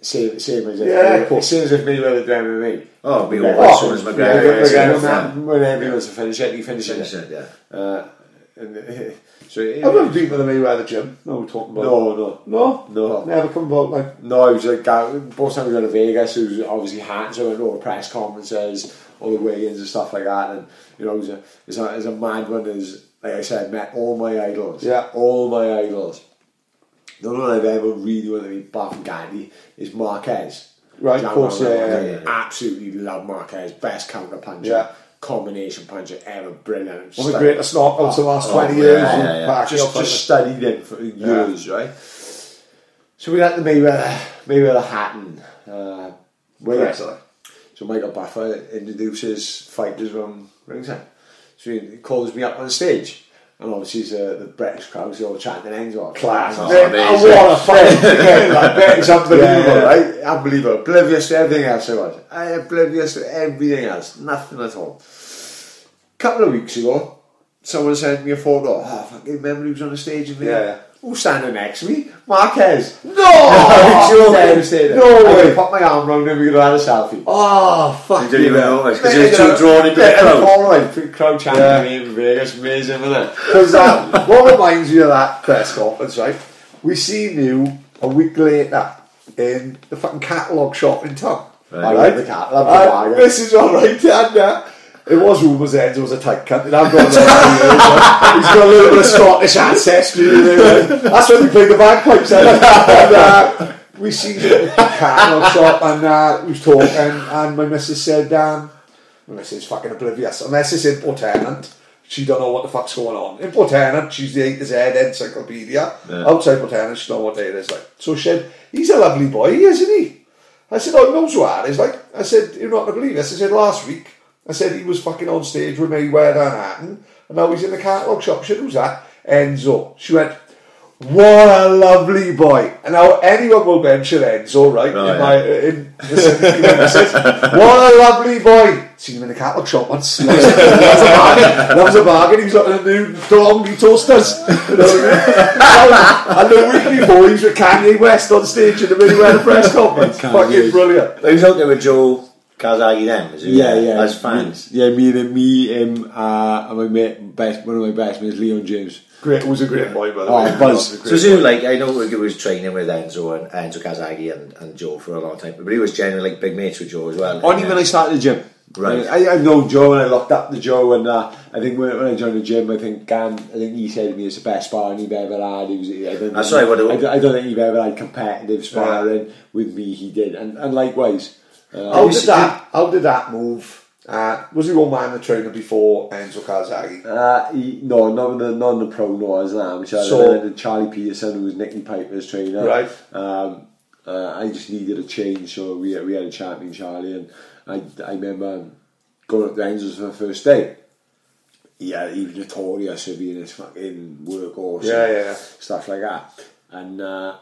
B: Same, same as if
C: Yeah, of course.
B: same as if Mayweather do MMA.
D: Oh, it'll be
B: Yeah.
D: all as soon as
B: Yeah,
D: McGregor
B: yeah,
D: gets
B: yeah,
D: it.
B: yeah. Whenever he wants to finish it, he finishes
D: Finish
B: it.
D: it, yeah.
B: Uh, and, so it,
C: I've never been to the Mayweather gym. No, we're talking about
B: no, no,
C: No?
B: no.
C: Never come about, like,
B: No, it was like uh, both times we went to Vegas. It was obviously hats. So I went to all the press conferences, all the weigh-ins and stuff like that. And you know, it was a, it was a, it was a mad one. Is like I said, met all my idols.
C: Yeah.
B: all my idols. The only one I've ever really wanted to meet, apart from Gatti, is Marquez.
C: Right, of course,
B: Marquez.
C: yeah,
D: yeah, yeah.
B: Absolutely love Marquez. Best counter puncher.
C: Yeah.
B: Combination puncher ever, brilliant.
C: one of the greatest knockouts of the last
B: Oh,
C: 20
D: yeah,
C: years.
D: yeah,
C: and
D: yeah.
B: Just, just studied him for years, right? So we got the Mayweather, Mayweather Hatton. Uh.
C: Wrestler.
B: So Michael Buffer introduces fighters from ringside. So he calls me up on stage. And obviously, uh, the British crowds are all chanting Enzo.
C: Class.
B: Oh,
C: Then-
D: amazing.
C: and what a fight.
B: yeah, like, that is unbelievable,
C: Yeah, yeah.
B: right? Unbelievable. Oblivious to everything else I was. I oblivious to everything else. Nothing at all. A couple of weeks ago, someone sent me a photo. Oh, fucking remember he was on the stage with me?
C: Yeah, yeah.
B: Who's standing next to me? Marquez.
C: No!
B: Devastated.
C: No
B: I
C: way.
B: could put my arm round him, we could have had a selfie.
C: Oh, fuck
D: didn't even
C: hell.
D: notice because he was too drawn into the
B: Yeah,
D: crowd.
B: All right, big crowd chanting
C: Yeah.
B: me in Vegas, amazing, isn't it?
C: Because uh, what reminds me of that press conference, right? We seen you a week later in the fucking catalogue shop in town.
D: Right.
B: I
C: Right?
B: love the cat, love the
C: Uh, this is alright, and uh, it was rumours Enzo was a tight cunt, and I've got a He's got a little bit of Scottish ancestry. in there? That's when we played the bagpipes. eh? and, uh, we seen at the catalogue shop, and uh, we was talking, and my missus said, um, my missus is fucking oblivious, unless it's import tenant. She don't know what the fuck's going on. Import tenant, she's the A to Z encyclopedia.
D: Yeah.
C: Outside import tenant, she don't know what day it is like. So she said, he's a lovely boy, isn't he? I said, oh, he knows what is like. I said, you're not going to believe this. I said, last week, I said he was fucking on stage with Mayweather that Hatton, and now he's in the catalogue shop. She who's that? Enzo. She went, what a lovely boy. And now anyone will mention Enzo, right?
D: Oh,
C: in
D: yeah.
C: my, uh, in, know, it says, what a lovely boy. Seen him in the catalogue shop once. That was a bargain. That was a bargain. He was looking at uh, new DeLonghi toasters. You know what I mean? and the week before, he was with Kanye West on stage in the Mayweather press conference. Fucking brilliant.
D: He was out there with Joe Calzaghe then, is he?
B: Yeah, yeah.
D: As fans.
B: Yeah, me, the, me, him, uh, and my mate, best, one of my best mates, Leon James.
C: Great, was a great boy, by the
B: Oh,
C: way.
B: Buzz.
C: He was
D: So
C: great
D: Zoo,
C: boy.
D: like I know he was training with Enzo and Enzo Calzaghe and, and Joe for a long time, but he was generally like big mates with Joe as well.
B: Only when I started the gym.
D: Right.
B: I, I know Joe and I looked up to Joe and uh, I think when, when I joined the gym I think Gav, I think he said to me it's the best sparring he've ever had. He was, I don't
D: That's
B: think,
D: right, what
B: I, don't, I don't think he've ever had competitive sparring with me. He did, and, and likewise. Uh,
C: How did that? How did that move? Uh, was he your man the trainer before Enzo Calzaghe?
B: Uh, he, no, not in the not in the pro no as.
C: So-
B: Charlie Peterson, who was Nicky Piper's trainer.
C: Right.
B: Um, uh, I just needed a change, so we we had a chat with Charlie, and I I remember going up to Enzo's for the first day. Yeah, he was notorious for being his fucking workhorse.
C: Yeah, yeah.
B: Stuff like that. And uh,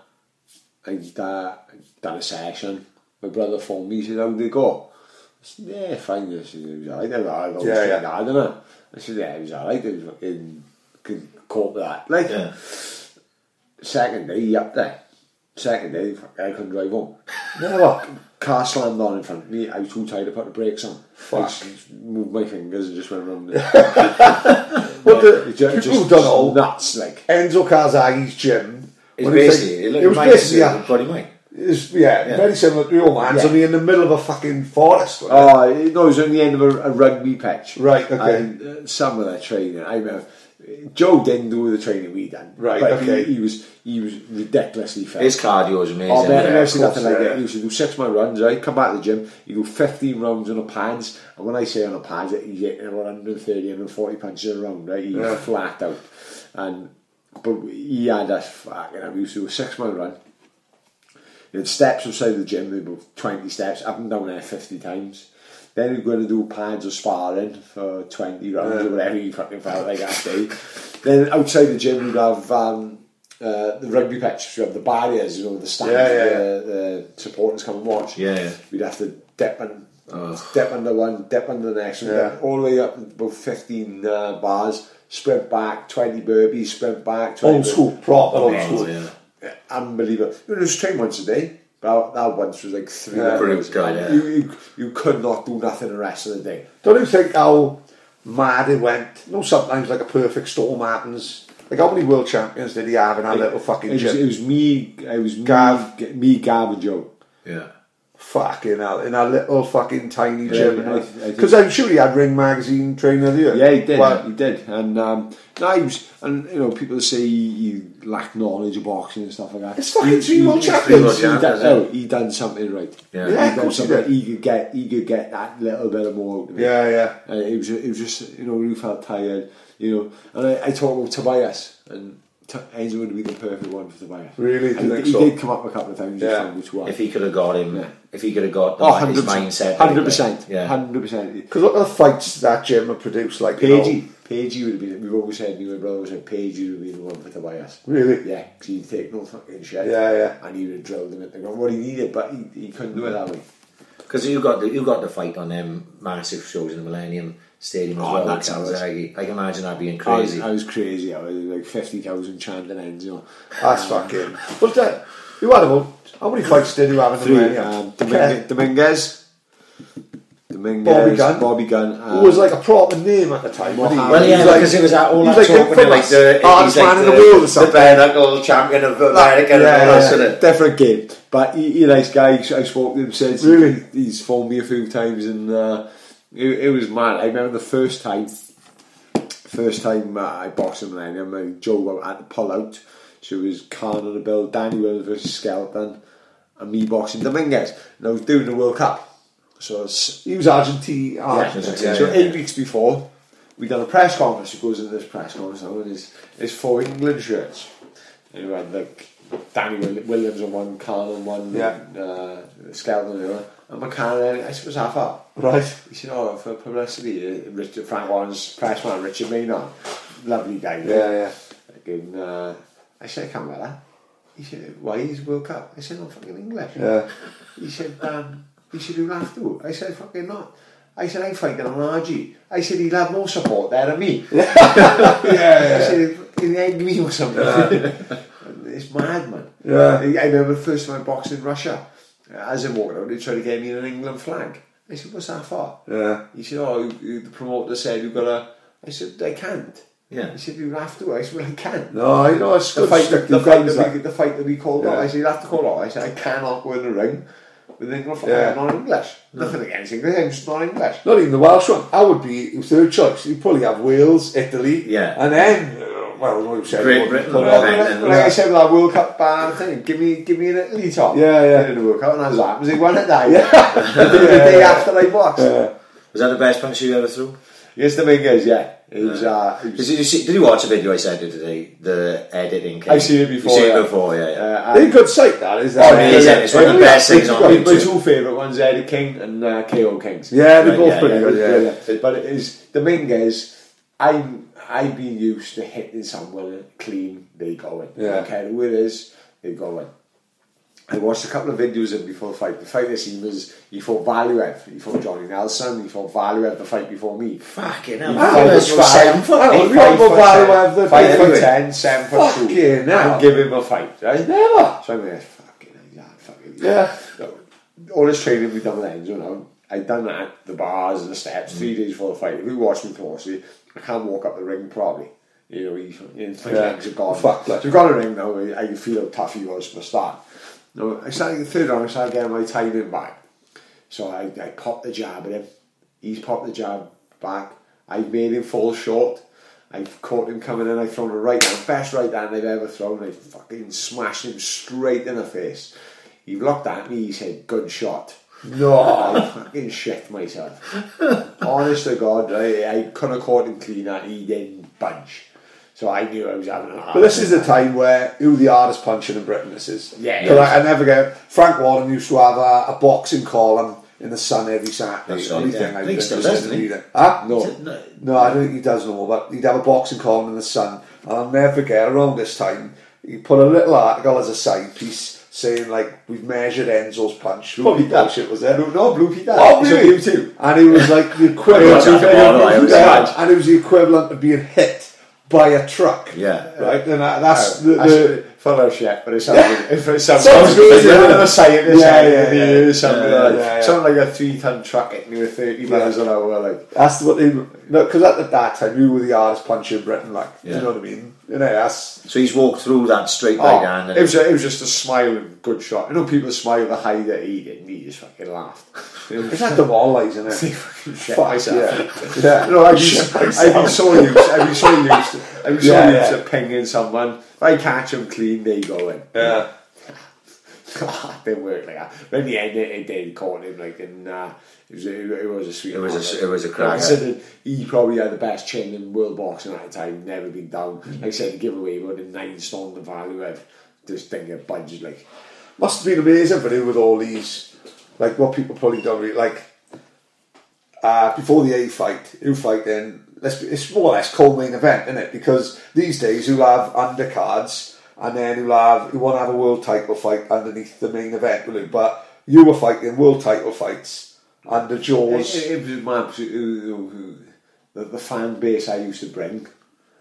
B: I'd uh, done a session. My brother phoned me, he said, How'd it go? I said, Yeah, fine. I said, It was alright. I don't know. I was
C: Yeah,
B: yeah,
C: yeah.
B: hard, didn't I? I said, Yeah, it was alright. It was fucking could cope with that. Like,
D: Yeah.
B: second day, he up there. Second day, I couldn't drive home.
C: Never.
B: Car slammed on in front of me. I was too tired to put the brakes on.
C: Fuck.
B: I just moved my fingers and just went around there.
C: What the,
B: It ju-
C: people don't know.
B: nuts, like.
C: Enzo Calzaghe's gym.
D: It's
C: when
D: basically, it,
C: it was
D: reminds
C: basically yeah,
D: of Bloody Mike.
C: It was, yeah,
D: Yeah.
C: very similar to your man's
B: Yeah.
C: only in the middle of a fucking forest. wasn't it?
B: Oh, no, it was on the end of a, a rugby pitch.
C: Right, okay.
B: And uh, some of that training, I remember. Joe didn't do the training we done.
C: Right,
B: but
C: okay.
B: He, he was he was ridiculously fit.
D: His cardio is amazing.
B: Oh man, I've
C: yeah,
B: never seen nothing
C: course,
B: like
C: yeah.
B: that. He used to do six mile runs, right? Come back to the gym, you do 15 rounds on the pads, and when I say on the pads, he's hitting about 130, 140 punches a round, right? He's
C: Yeah.
B: flat out. And but he had us fucking, we used to do a six mile run. He steps outside the gym, they about 20 steps, up and down there 50 times. Then we were going to do pads or sparring for 20 rounds
C: Yeah.
B: or whatever he fucking felt like that day. then outside the gym, we'd have um, uh, the rugby pitch, we have the barriers, you know, the stands,
C: Yeah, yeah,
B: the, the supporters come and watch.
D: Yeah, yeah.
B: We'd have to dip and
D: Ugh.
B: dip under one, dip under the next, one,
C: Yeah.
B: all the way up about 15 uh, bars, sprint back, 20 burpees, sprint back, 20
C: Old school, proper old
D: Oh,
C: school.
D: Yeah.
B: yeah, unbelievable. You know, it was train once a day. But that, that once was like three
C: Yeah.
B: hours.
D: Brutal,
B: and
D: yeah.
B: you, you, you could not do nothing the rest of the day.
C: Don't you think how mad it went? You know, sometimes like a perfect storm happens. Like how many world champions did he have in that little fucking
B: It was,
C: gym?
B: it was me, it was me,
C: Gav.
B: G- me, Gav and Joe.
D: Yeah.
C: Fucking hell, in a little fucking tiny
B: Yeah,
C: gym.
B: I- I
C: Because I'm sure he had Ring Magazine trainer of the year.
B: Yeah, he did.
C: Well,
B: he did. And um, no, he was, and you know, people say you lack knowledge of boxing and stuff like that.
C: It's fucking
B: He-
C: three
B: he-
C: world
B: he-
C: champions.
B: He, done, no, he done something right.
D: Yeah.
C: Yeah,
B: he
C: of
B: done
C: course he
B: something.
C: did.
B: He could get, he could get that little bit more out of it.
C: yeah, yeah.
B: Uh, it was it was just you know we felt tired, you know. And I, I talked about Tobias and T- Enzo would be the perfect one for the Tobias.
C: Really?
B: And he, he
C: so?
B: did come up a couple of times.
C: Yeah.
B: Yeah. Which one?
D: If he could have got him,
B: Yeah.
D: if he could have got the,
B: Oh,
D: his
B: 100%.
D: mindset,
B: Hundred percent.
D: Yeah.
B: Hundred percent.
C: Because look at the fights that gym have produced. Like, you
B: Pagey.
C: know,
B: Pagey would have been. We've always said, me and my brother always said, Pagey would have been the one for the Tobias.
C: Really?
B: Yeah, because he'd take no fucking shit.
C: Yeah, yeah.
B: And he would have drilled him at the ground. What he needed, but he, he couldn't do it that way.
D: Because you got the you got the fight on them massive shows in the Millennium Stadium as
B: Oh,
D: well.
B: that's
D: with
B: how it was.
D: Kawasaki. I can imagine that being
B: I was,
D: crazy.
B: I was crazy. I was like 50,000 chanting ends, you know.
C: That's fucking. But that, you had about how many fights did you have in the
B: Three.
C: millennium?
B: Um, Dominguez, Dominguez. Dominguez.
C: Bobby Gunn.
B: Bobby Gunn. um,
C: Who was like a proper name at the time. wasn't he?
D: Well,
C: He
D: yeah,
C: was like-
D: because it was that all
C: he
D: that
C: was like
D: talking like the
C: hardest
D: he's like
C: man in the
D: the,
C: world or something.
D: the
C: something.
D: bare knuckle champion of America and all
C: yeah,
D: that
C: yeah.
D: sort of.
B: different game. But he, he nice guy. I spoke to him since.
C: Really?
B: He, he's phoned me a few times, and uh, it, it was mad. I remember the first time, first time uh, I boxed in Millennium, uh, Joe had to pull out. So it was Khan on the bill, Danny Williams versus Skelton, and me boxing Dominguez. And I was doing the World Cup. So it's,
C: He was Argentine.
B: yeah,
C: Argentine.
D: yeah,
B: so eight weeks before, we done a press conference. He goes into this press conference now, and his his four England shirts. And we had like Danny Williams on one, Khan on one,
C: Yeah.
B: uh, Skelton on the other, and McCann. I "What's that for?"
C: Right.
B: Said, "Oh, for publicity." Uh, Richard Frank Warren's press man, Richard Maynard, lovely guy.
C: Yeah, yeah.
B: Uh, I said, "I can't wear that." He said, "Why is World Cup?" I said, "I'm fucking English."
C: Yeah.
B: He said, um, he said, you'll have to. I said, fucking not. I said, I'm fighting on RG. I said, he'll have more support there than me.
C: Yeah,
B: I said, he'll egg me or something. it's mad, man.
C: Yeah.
B: I remember the first time I boxed in Russia. As I'm walking out, they tried to get me an England flag. I said, what's that for?
C: Yeah.
B: He said, oh, the promoter said you've got to... I said, I can't.
D: Yeah.
B: He said, you have to. I said, well, I can't.
C: No, I know it's
B: The
C: good.
B: fight,
C: stick
B: the, fight that we, the fight that we called
C: Yeah.
B: I said, you have to call off. I said, I cannot go in the ring with England flag.
C: Yeah.
B: I'm not English. Nothing against English, I'm just not English.
C: Not even the Welsh one. I would be third choice. You'd probably have Wales, Italy,
D: Yeah.
C: and then uh, well, what you said,
D: Great
C: what-
D: Britain.
C: but-
B: Well,
D: Right,
B: like,
D: then,
B: like I said with that World Cup banner thing, give me give me an Italy top.
C: Yeah, yeah.
B: In the World Cup, and as that was he won it that year. the, day- the day after I boxed.
C: Yeah.
D: Was that the best punch you ever threw?
B: Yes, the Dominguez, yeah. It was, uh, it was
D: Did you, see, did you watch a video I sent you today? The editing.
B: I've seen it before,
D: You've seen
B: yeah.
D: it before, yeah. yeah.
B: uh,
C: They're a good site, that is.
B: Oh,
C: that.
D: yeah, yeah, it's one of the best things on
B: my, my two favourite ones, Eddie King and uh, KO Kings.
C: Yeah, they're
D: Right,
C: both
D: yeah,
C: pretty
D: yeah,
C: good. Yeah,
B: Brilliant. But it is Dominguez. I'm I've been used to hitting someone clean. They go in.
C: Yeah.
B: Okay, who it is, they go in. I watched a couple of videos of before the fight. The fight this he was he fought Valuev, he fought Johnny Nelson, he fought Valuev the fight before me.
D: Fucking hell.
B: five
D: That
B: foot
D: was seven foot.
B: Eight, five
C: don't
B: foot
C: Valuev
B: ten,
C: the
B: five
C: fight
B: foot
C: anyway.
B: ten, seven foot two.
C: Fucking hell.
B: And give him a fight, right?
C: Never.
B: So I'm like, fucking yeah, fucking
C: Yeah.
B: all this training we've done with Enzo now, I've done that, the bars and the steps, three mm. days before the fight. If you watch me closely, I can't walk up the ring probably. You know, you, you know, my
C: Yeah.
B: legs are gone.
C: Fuck,
B: so you've got a ring now, I can feel how tough he was from the start. No, I started the third round, I started getting my timing back. So I, I popped the jab at him. He's popped the jab back. I've made him fall short. I've caught him coming in. I've thrown a right hand, best right hand I've ever thrown. I fucking smashed him straight in the face. He looked at me. He said, "Good shot."
C: No.
B: I fucking shit myself. Honest to God, I, I couldn't have caught him clean and he didn't budge. So I knew I was having a hard
C: But this is the time where who the hardest puncher in Britain this is.
B: Yeah, yeah.
C: I, I never get. Frank Warren used to have a, a boxing column in the Sun every Saturday.
D: That's right, yeah. I think he still does, doesn't he?
C: Huh?
B: No.
D: No.
C: No, I don't think he does no more, but he'd have a boxing column in the Sun, and I'll never forget around this time he put a little article as a side piece saying like we've measured Enzo's punch. Probably
B: Peter.
C: bullshit was there.
B: No, no, Blue Peter.
C: Oh,
B: It's
C: really?
B: YouTube.
C: And it was like the equivalent.
D: Yeah, tomorrow, I
C: and it was the equivalent of being hit by a truck.
D: Yeah.
C: right. And that, that's oh, the,
B: That's
C: the
B: full of shit, but it sounds like it sounds,
C: Sounds good, yeah.
B: You're scientist,
C: Yeah,
B: yeah,
C: yeah,
B: yeah,
C: yeah.
B: Something,
C: Yeah,
B: like,
C: yeah, yeah.
B: something like a three-ton truck hitting you with thirty miles an hour, like.
C: that's what they no because at the that time you were the hardest puncher in Britain. Like
D: Yeah.
C: you know what I mean? You know that's
D: So he's walked through that straight
B: Oh,
D: right hand. and-
B: it was a, it was just a smiling good shot. I know people smile the high that he did, and he just fucking laughed.
C: It's like the wall lies in it. Fuck, yeah. yeah.
B: You I've
C: Shit
B: been. I've been so used, I've been so used, I've been so
C: Yeah,
B: used
C: yeah.
B: to pinging someone. If I catch him clean, they go in.
C: Yeah.
B: it didn't work like that. But in the end, it, it did caught him like, and uh, it was a, it was a sweet.
D: It was a- it was a cracker.
B: Considered he probably had the best chin in world boxing at the time. Never been down. Like I said, give away more than nine stone the value of this thing get budged like.
C: Must have been amazing for him with all these, like what people probably don't really like. Uh, before the A fight, who fight then let's be, it's more or less co-main event, isn't it? Because these days you'll have undercards, and then you'll have you want to have a world title fight underneath the main event, will? But you were fighting world title fights under Jaws.
B: It, it was my absolute, the, the fan base I used to bring.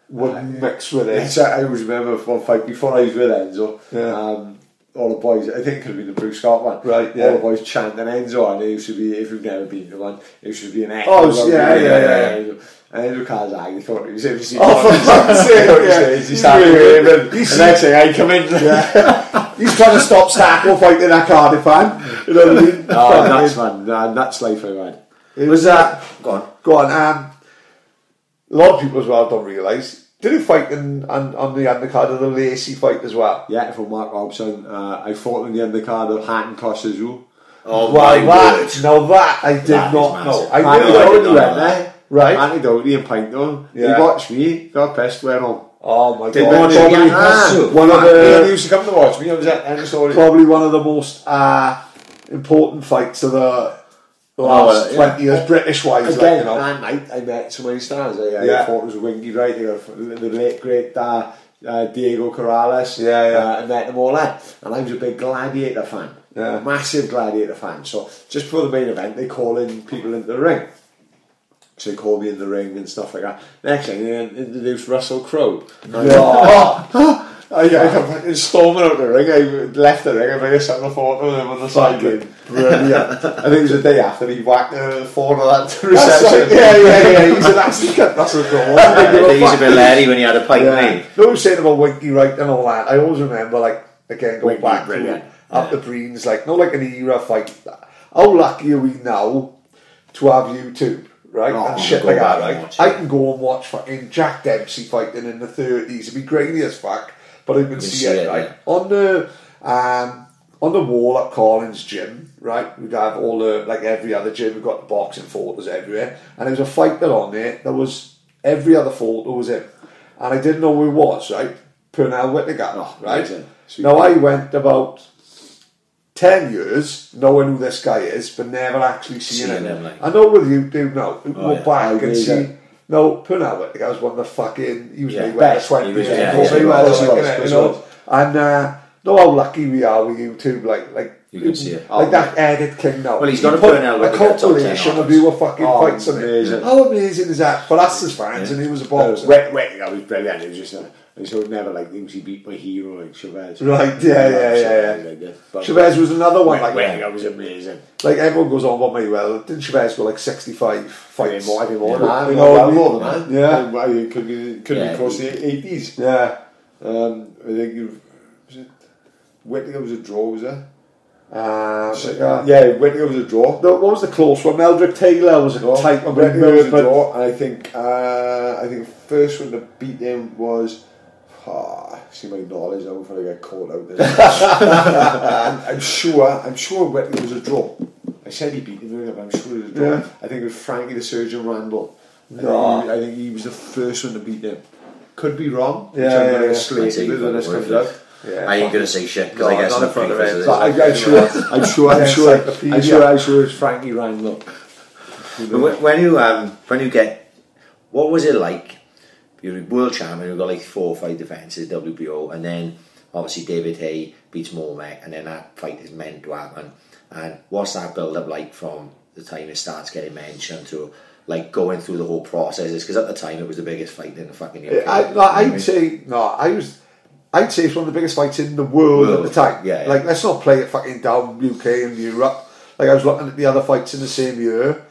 C: would mix with it.
B: Yes, I, always remember one fight before I was with Enzo.
C: Yeah.
B: Um, all the boys, I think it could have been the Bruce Scott one.
C: Right, yeah.
B: All the boys chanting Enzo, and it used to be, if you've never been to one, it used to be an echo.
C: Oh, yeah,
B: the-
C: yeah, yeah.
B: Enzo. And Enzo Kazag, he thought he was every
C: Oh, for fuck's sake, yeah.
B: He started
C: Yeah.
B: waving. The next thing I come in.
C: He's trying to stop Stacko fighting that Cardiff fan. You know what I mean?
B: Oh, that's man. Nah, That's life I've had.
C: It was that.
D: Go on.
C: Go on. Um, a lot of people as well don't realise. Did he fight in, on, on the undercard of the Lacy fight as well?
B: Yeah, for Mark Hobson. Uh, I fought in the undercard of Hatton Kostya Tszyu.
D: Oh
C: Well,
D: my
C: that,
D: word.
C: now that I did
D: That is
C: not know.
D: massive.
C: I knew
D: I
B: Doherty
D: did not
B: went there.
C: Right.
B: Andy Doherty and Pinto.
C: Yeah.
B: He watched me, got pissed, went home.
C: Oh my
B: Did
C: god!
B: one
C: Probably,
B: again.
D: Ah,
C: one of
B: He
C: the
B: used to come to watch me. I was at end story.
C: probably one of the most uh, important fights of the the
B: Oh,
C: last
B: yeah.
C: twenty years, British wise. Like,
B: Again,
C: you know.
B: that night I met so many stars. I, I
C: Yeah.
B: thought it was Winky Wright, I got the late great uh, uh, Diego Corrales.
C: Yeah, yeah.
B: Uh, I met them all there, and I was a big Gladiator fan.
C: Yeah.
B: massive Gladiator fan. So just before the main event, they call in people into the ring. So they call me in the ring and stuff like that. Next thing, they introduced Russell Crowe.
C: Oh,
B: I, I come fucking storming out the ring. I left the ring. I made a sent a photo of him on the side.
C: Fucking
B: Brilliant. I think it was the day after he whacked the phone of that
C: that's
B: reception.
C: right. Yeah, yeah, yeah. He's an absolute cunt. That's a goal.
D: Yeah, he's a bit larry when he had a pint,
C: Yeah.
D: yeah.
C: Those saying about Winky Wright and all that, I always remember, like, again, going
B: Winky,
C: back
B: brilliant.
C: to up the Breens, like, not like an era fight. How lucky are we now to have YouTube, right? And shit like that, right? I can go and watch fucking Jack Dempsey fighting in the 30s. It'd be grainy as fuck, but I can see,
D: see
C: it,
D: it,
C: right?
D: yeah.
C: On the, um, on the wall at Collins gym, right, we'd have all the, like every other gym, we've got the boxing photos everywhere, and there was a fighter on there, there was, every other photo was him, and I didn't know who he was, right, Pernell Whitaker,
B: Oh,
C: right. Now I went about 10 years knowing who this guy is, but never actually seeing
D: Seeing
C: him.
D: him, like-
C: I know with you do now, you can
D: Oh,
C: go
D: yeah.
C: back and
B: amazing.
C: see, no, Pernell Whitaker was one of the fucking, he was
D: Yeah,
C: yeah,
B: best.
C: 20
D: He was-
C: years
D: yeah,
C: ago,
D: yeah,
C: Mayweather,
B: he was,
C: like,
B: he was,
C: innit, you know,
B: was.
C: and uh, know how lucky we are with YouTube, like, like,
D: You can see it.
C: like that Edit King now.
D: Well, he's
C: He
D: got a
C: put
D: Pernell
C: a
D: Whitaker top 10
C: compilation of
D: you
C: were fucking
B: Oh,
C: fights on it.
B: amazing.
C: How amazing is that? For us as fans,
D: Yeah.
C: and he was a boxer.
B: wet, wet, I was brilliant. It was just, uh, I sort of never like him. He beat my hero like Chavez.
C: Right, yeah, yeah, yeah, yeah.
B: But
C: Chavez was another one like
B: wet,
C: that.
B: was amazing.
C: Like everyone goes on about Mayweather. Didn't Chavez go like 65
B: I
C: fights?
B: more, I think more
C: Yeah.
B: than that.
C: You
B: More,
C: know what I
B: well,
C: mean?
B: more than that.
C: Yeah.
B: I, I could be, could
D: Yeah.
B: be close to the eighties.
C: Yeah.
B: Um, I think you was it Whitaker was a draw, was it?
C: Uh,
B: So,
C: yeah.
B: yeah, Whitaker was a draw.
C: The- what was the close one? Meldrick Taylor was a
B: No,
C: type of
B: Whitaker was a draw, and I think uh, I think the first one to beat him was. Ah, see my knowledge now before I get caught out there. I'm, I'm sure, I'm sure Whitaker was a draw. I said he beat him, but I'm sure it was a draw.
C: Yeah.
B: I think it was Frankie the Surgeon Randall. I, think
C: No.
B: he, I think he was the first one to beat him. Could be wrong.
C: Yeah,
B: I'm
C: yeah,
B: going
C: yeah.
B: to slate
D: I'd
B: when this comes out.
C: Yeah,
D: I ain't going to say shit because
C: No,
D: I guess
C: not in front of it.
D: of
B: But
D: this.
B: I, I'm sure, I'm sure, I'm sure. I'm sure, I'm sure it's Frankie Randall.
D: When- when you um, when you get, what was it like? You're a world champion. You've got like four or five defenses, WBO, and then obviously David Haye beats Mormeck, and then that fight is meant to happen. And what's that build up like from the time it starts getting mentioned to like going through the whole processes? Because at the time it was the biggest fight in the fucking UK.
C: I, no, I'd say no. I was. I'd say it's one of the biggest fights in the world,
D: World.
C: at the time.
D: Yeah, yeah.
C: Like, let's not play it fucking down UK and Europe. Like, I was looking at the other fights in the same year.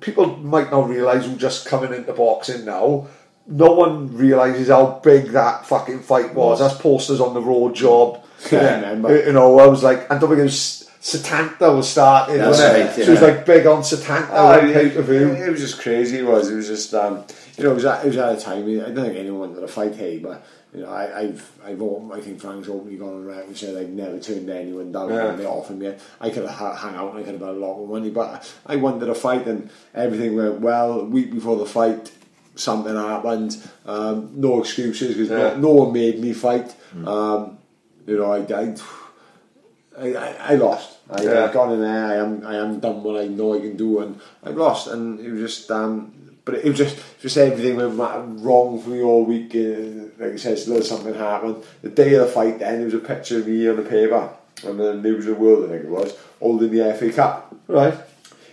C: People might not realise who just coming into boxing now. No one realises how big that fucking fight was. That's posters on the road job.
B: Yeah.
C: You know, I was like, and don't forget, it was Setanta was starting,
D: That's
C: wasn't it?
D: right,
C: So it was like big on Setanta
B: Oh,
C: on pay per view.
B: It was just crazy. It was. It was just um, you know, it was at, it was at a time. I don't think anyone wanted to fight Haye, but you know, I, I've I've open, I think Frank's openly gone on record and said I've never turned anyone down
C: Yeah.
B: when they offered me. I could have ha- hung out and I could have had a lot of money, but I wanted a fight and everything went well. A week before the fight, something happened. Um, no excuses because
C: Yeah.
B: no, no one made me fight. Um, you know, I. I I, I, I lost. I,
C: Yeah.
B: I've in there. I am I am done what I know I can do, and I lost. And it was just um, but it was just just everything went wrong for me all week. Uh, like I said, still something happened. The day of the fight, then there was a picture of me on the paper on the News of the World, I think it was, holding the FA Cup.
C: Right.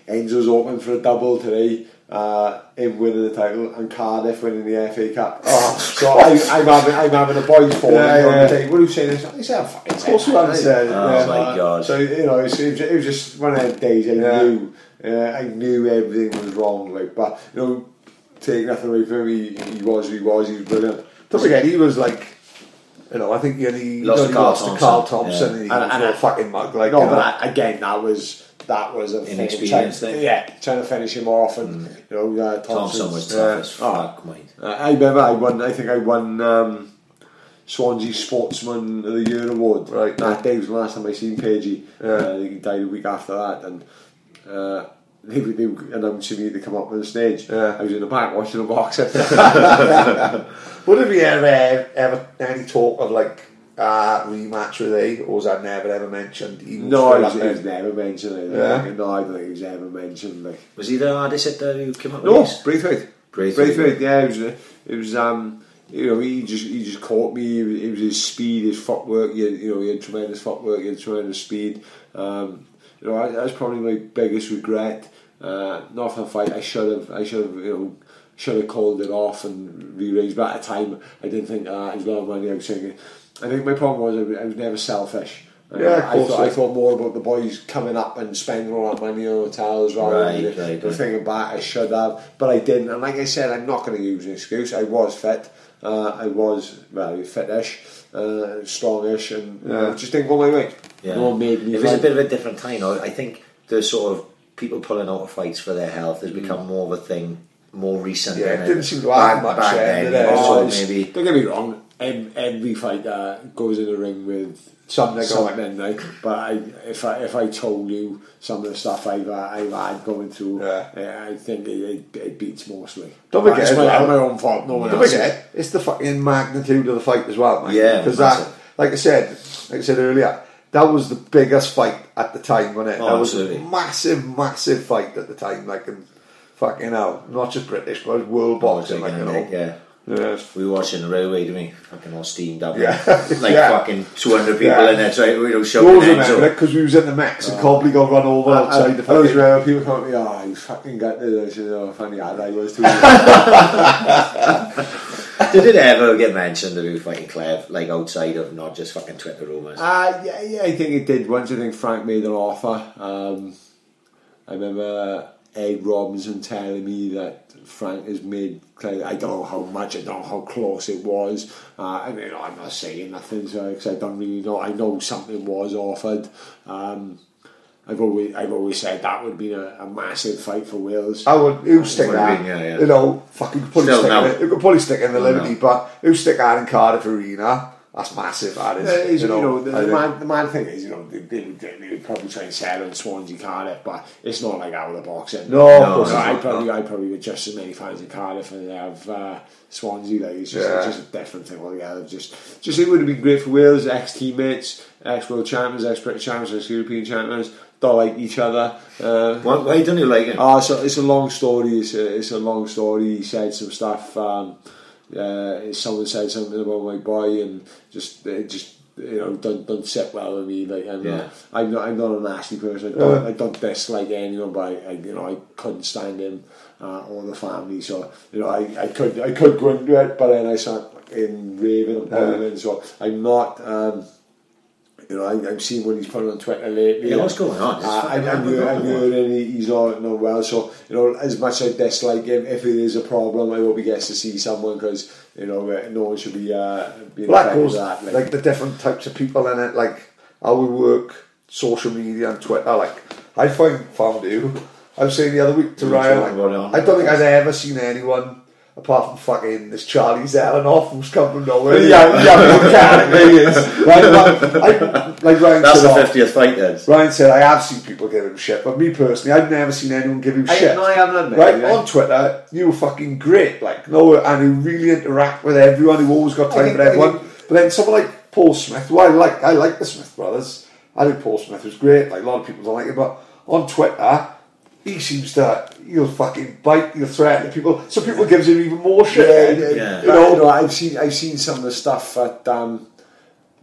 B: Enzo's open for a double today. Uh, him winning the title and Cardiff winning the FA Cup.
C: Oh,
B: so I, I'm having I'm having a boys falling
C: Yeah,
B: on the day. What are you saying? this? I said, I'm fucking
C: Of course you haven't said.
D: Oh
C: yeah.
D: my God.
B: So you know, it was, it was, just one of those days. I
C: Yeah.
B: knew, uh, I knew everything was wrong. Like, but you know, take nothing away from him. He, he was, who he was. He was brilliant.
C: Don't forget, he was like, you know, I think he, he
D: Lost
C: he
D: to Carl
C: lost to
D: Thompson.
C: Carl Thompson
D: Yeah.
C: and he
B: And- and
C: a
B: I-
C: fucking mug. Like,
B: no,
C: you know.
B: but I, again, that was that was a thing of
D: Inexperience thing.
B: Yeah, trying to finish him off, and you know, uh,
D: Thompson was tough as
B: Oh,
D: fuck, mate.
B: I I remember I won. I think I won um, Swansea Sportsman of the Year award.
C: Right.
B: that day was the last time I seen Pagey.
C: Yeah.
B: Uh, he died a week after that, and uh, they, they were announcing me to come up on the stage.
C: Yeah.
B: I was in the back watching the boxing.
C: Would have you ever, ever any talk of like uh, rematch with A, or was that never ever mentioned? Even
B: no,
C: straight
B: it was,
C: up
B: it was never mentioned. I
C: Yeah.
B: No, I don't think it was ever mentioned. Like.
D: Was he the hardest hitter who came up with
B: No,
D: this?
B: Braithwaite.
D: Braithwaite.
B: Braithwaite, yeah, it was, it was um, you know, he just he just caught me. It was, it was his speed, his footwork. He had, you know, he had tremendous footwork, he had tremendous speed. Um, you know, I, that's probably my biggest regret. Uh, not for the fight. I should have. I should have. You know, should have called it off and rearranged. But at the time, I didn't think that. It was a lot of money. I was thinking. I think my problem was I was, never selfish. Uh,
C: Yeah,
B: I thought, I thought more about the boys coming up and spending all that money on hotels rather
D: Right,
B: than
D: right,
B: the,
D: right.
B: thinking back I should have, but I didn't. And like I said, I'm not going to use an excuse. I was fit. Uh, I was well fitish, uh, strongish, and know,
C: Yeah.
B: it just didn't go my way.
D: Yeah.
B: No made me.
D: It was a bit of a different time. I think the sort of people pulling out of fights for their health has become more of a thing more recent.
C: Yeah, it didn't seem to happen much
D: back
C: then,
D: then.
C: did it?
D: you know,
B: Oh,
D: so maybe
B: Don't get me wrong. Every, fighter goes in the ring with
C: Something
B: something, like, but I, if I if I told you some of the stuff I've uh, I've had going through,
C: Yeah.
B: uh, I think it, it, it beats mostly.
C: Don't forget
B: it's my,
C: well-
B: my own fault. No one
C: Don't
B: else.
C: forget, it's the fucking magnitude of the fight as well, man.
D: Yeah,
C: because that, like I said, like I said earlier, that was the biggest fight at the time, wasn't it?
D: Oh,
C: that was
D: absolutely.
C: a massive, massive fight at the time. Like, and fucking hell, not just British, but world boxing. Like, you know,
D: yeah. We were watching the railway, didn't we? Fucking all steamed up.
C: Yeah.
D: Like
C: Yeah.
D: fucking 200 people
C: Yeah.
D: in there to, you know,
C: We
D: shouting names.
C: remember it because we was in the Mex and Cobley got run over
B: I,
C: outside the
B: I was
C: fucking.
B: where people come at me, oh, he was fucking gutted. I said, oh, funny lad I was too.
D: Did it ever get mentioned that we were fighting Clev, like outside of not just fucking Twitter rumours?
B: Uh, yeah, yeah, I think it did once. I think Frank made an offer. Um, I remember Ed Robinson telling me that Frank has made. clear- I don't know how much. I don't know how close it was. Uh, I mean, I'm not saying nothing because I don't really know. I know something was offered. Um, I've always, I've always said that would be a, a massive fight for Wales.
C: I would, who stick
D: Would
C: that?
D: been, yeah, yeah.
C: You know, fucking could probably
D: Still
C: stick
D: no.
C: in it. You could probably stick in the
D: No,
C: Liberty,
D: no.
C: but who stick that in Cardiff Arena? That's massive. That is.
B: Is, you know, the,
C: I
B: the, man, the man thing is, you know, they, they, would- they would probably try and sell in Swansea, Cardiff, but it's not like out of the boxing.
C: No,
D: No,
B: So
C: not.
B: I probably, I probably with just as many fans in Cardiff and they have uh, Swansea. Like it's just,
C: Yeah.
B: it's just a different thing altogether. Just, just it would have been great for Wales, ex teammates, ex world champions, ex British champions, ex European champions. Don't like each other. Uh,
D: Why, why don't you like him?
B: Oh, it's a, it's a long story. It's a, it's a long story. He said some stuff. Um, uh, someone said something about my boy, and just it just you know don't don't sit well with me. Like I'm
D: Yeah.
B: not I'm not I'm not a nasty person. I don't, I don't dislike anyone, but I, I you know I couldn't stand him uh, or the family. So you know I, I could I could go into it, but then I start in raving and boiling. So I'm not. Um, you know, I, I've seen what he's put on Twitter lately.
D: Yeah, what's going on?
B: Uh, I,
D: fucking
B: I'm, hearing- I'm
D: unbelievable.
B: he's not, not well. So, you know, as much as I dislike him, if it is a problem, I hope he gets to see someone because, you know, uh, no one should be uh, being
C: Well, that goes
B: that.
C: like, the different types of people in it, like how we work, social media and Twitter. Like I find found you. I was saying the other week to Ryan,
D: talking about it on
C: like, I don't think I've ever seen anyone apart from fucking this Charlie Zelenoff who's come from nowhere.
B: Yeah, yeah,
C: yeah, he is. Like, like, I, like Ryan
D: That's
C: said,
D: the 50th fight then.
C: Ryan said, I have seen people give him shit, but me personally, I've never seen anyone give him
B: I,
C: shit.
B: no, I haven't admitted
C: Right
B: it.
C: on Twitter, you were fucking great, like no, and you really interact with everyone. You always got time for everyone.
B: think-
C: But then someone like Paul Smith, who I like, I like the Smith brothers. I think Paul Smith was great. Like a lot of people don't like it, but on Twitter, he seems to you'll fucking bite, you'll threaten people. so people gives him even more shit.
B: Yeah,
D: Yeah.
B: You know, you know, I've seen I've seen some of the stuff that um,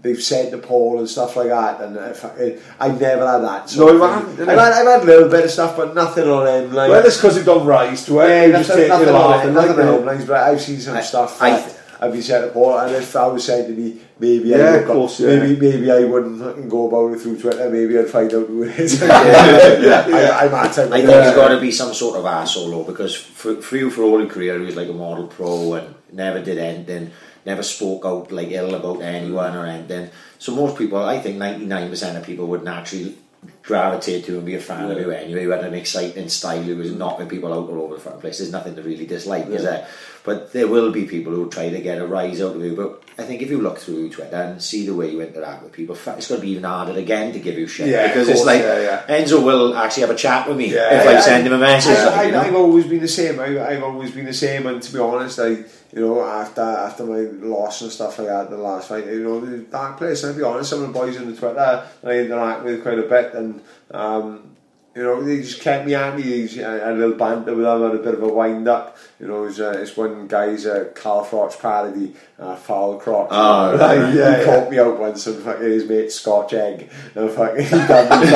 B: they've said to Paul and stuff like that, and if I, I've never had that.
C: No, you haven't,
B: I've had, I've had a little bit of stuff, but nothing on him. Like,
C: Well, it's because he don't rise to it.
B: yeah,
C: he just
B: nothing,
C: take
B: nothing
C: it
B: on
C: off and
B: nothing
C: like,
B: on them, but I've seen some
D: I-
B: stuff.
D: I-
B: that I've been said to Paul, and if I was saying to me, maybe
C: Yeah,
B: I would go-
C: course, yeah.
B: maybe maybe I wouldn't go about it through Twitter. Maybe I'd find out who it is.
C: yeah.
B: I, I'm at
D: I think there's got to be some sort of asshole though, because for, for you for all your career he was like a model pro and never did anything, never spoke out like ill about anyone or anything. So most people, I think 99% of people would naturally gravitate to and be a fan of you anyway. Who had an exciting style, who was knocking people out all over the front place. There's nothing to really dislike, is there? But there will be people who try to get a rise out of you. But I think if you look through Twitter and see the way you interact with people, it's going to be even harder again to give you shit
C: Yeah,
D: because it's like
C: yeah,
D: Enzo will actually have a chat with me
C: Yeah,
D: if I send him a message.
B: I,
D: like,
B: I,
D: you know?
B: I've always been the same. I, I've always been the same, and to be honest, I you know after after my loss and stuff like that, the last fight, you know, the dark place. And to be honest, some of the boys on the Twitter I interact with quite a bit, and um, you know, they just kept me happy. He's a, a little banter with them, had a bit of a wind up. You know, it's, uh, it's one guy's uh, Carl Froch parody, uh, Foul Crotch.
D: Oh,
B: Like,
C: right,
B: he
C: yeah, yeah.
B: caught me out once and fucking his mate Scotch egg. And fucking he done me.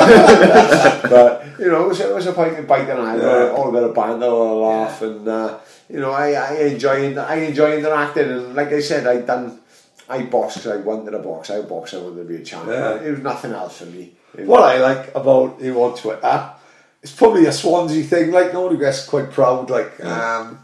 B: But, you know, it was, it was a fight of bite and I,
C: Yeah.
B: all a bit of banter, all a laugh, and, uh, you know, I, I enjoy I enjoy interacting. And like I said, I done. I boxed 'cause I wanted a box. I boxed. I wanted to be a champion.
C: Yeah.
B: It was nothing else for me.
C: What I like about him on Twitter, it's probably a Swansea thing. Like no one gets quite proud, like um,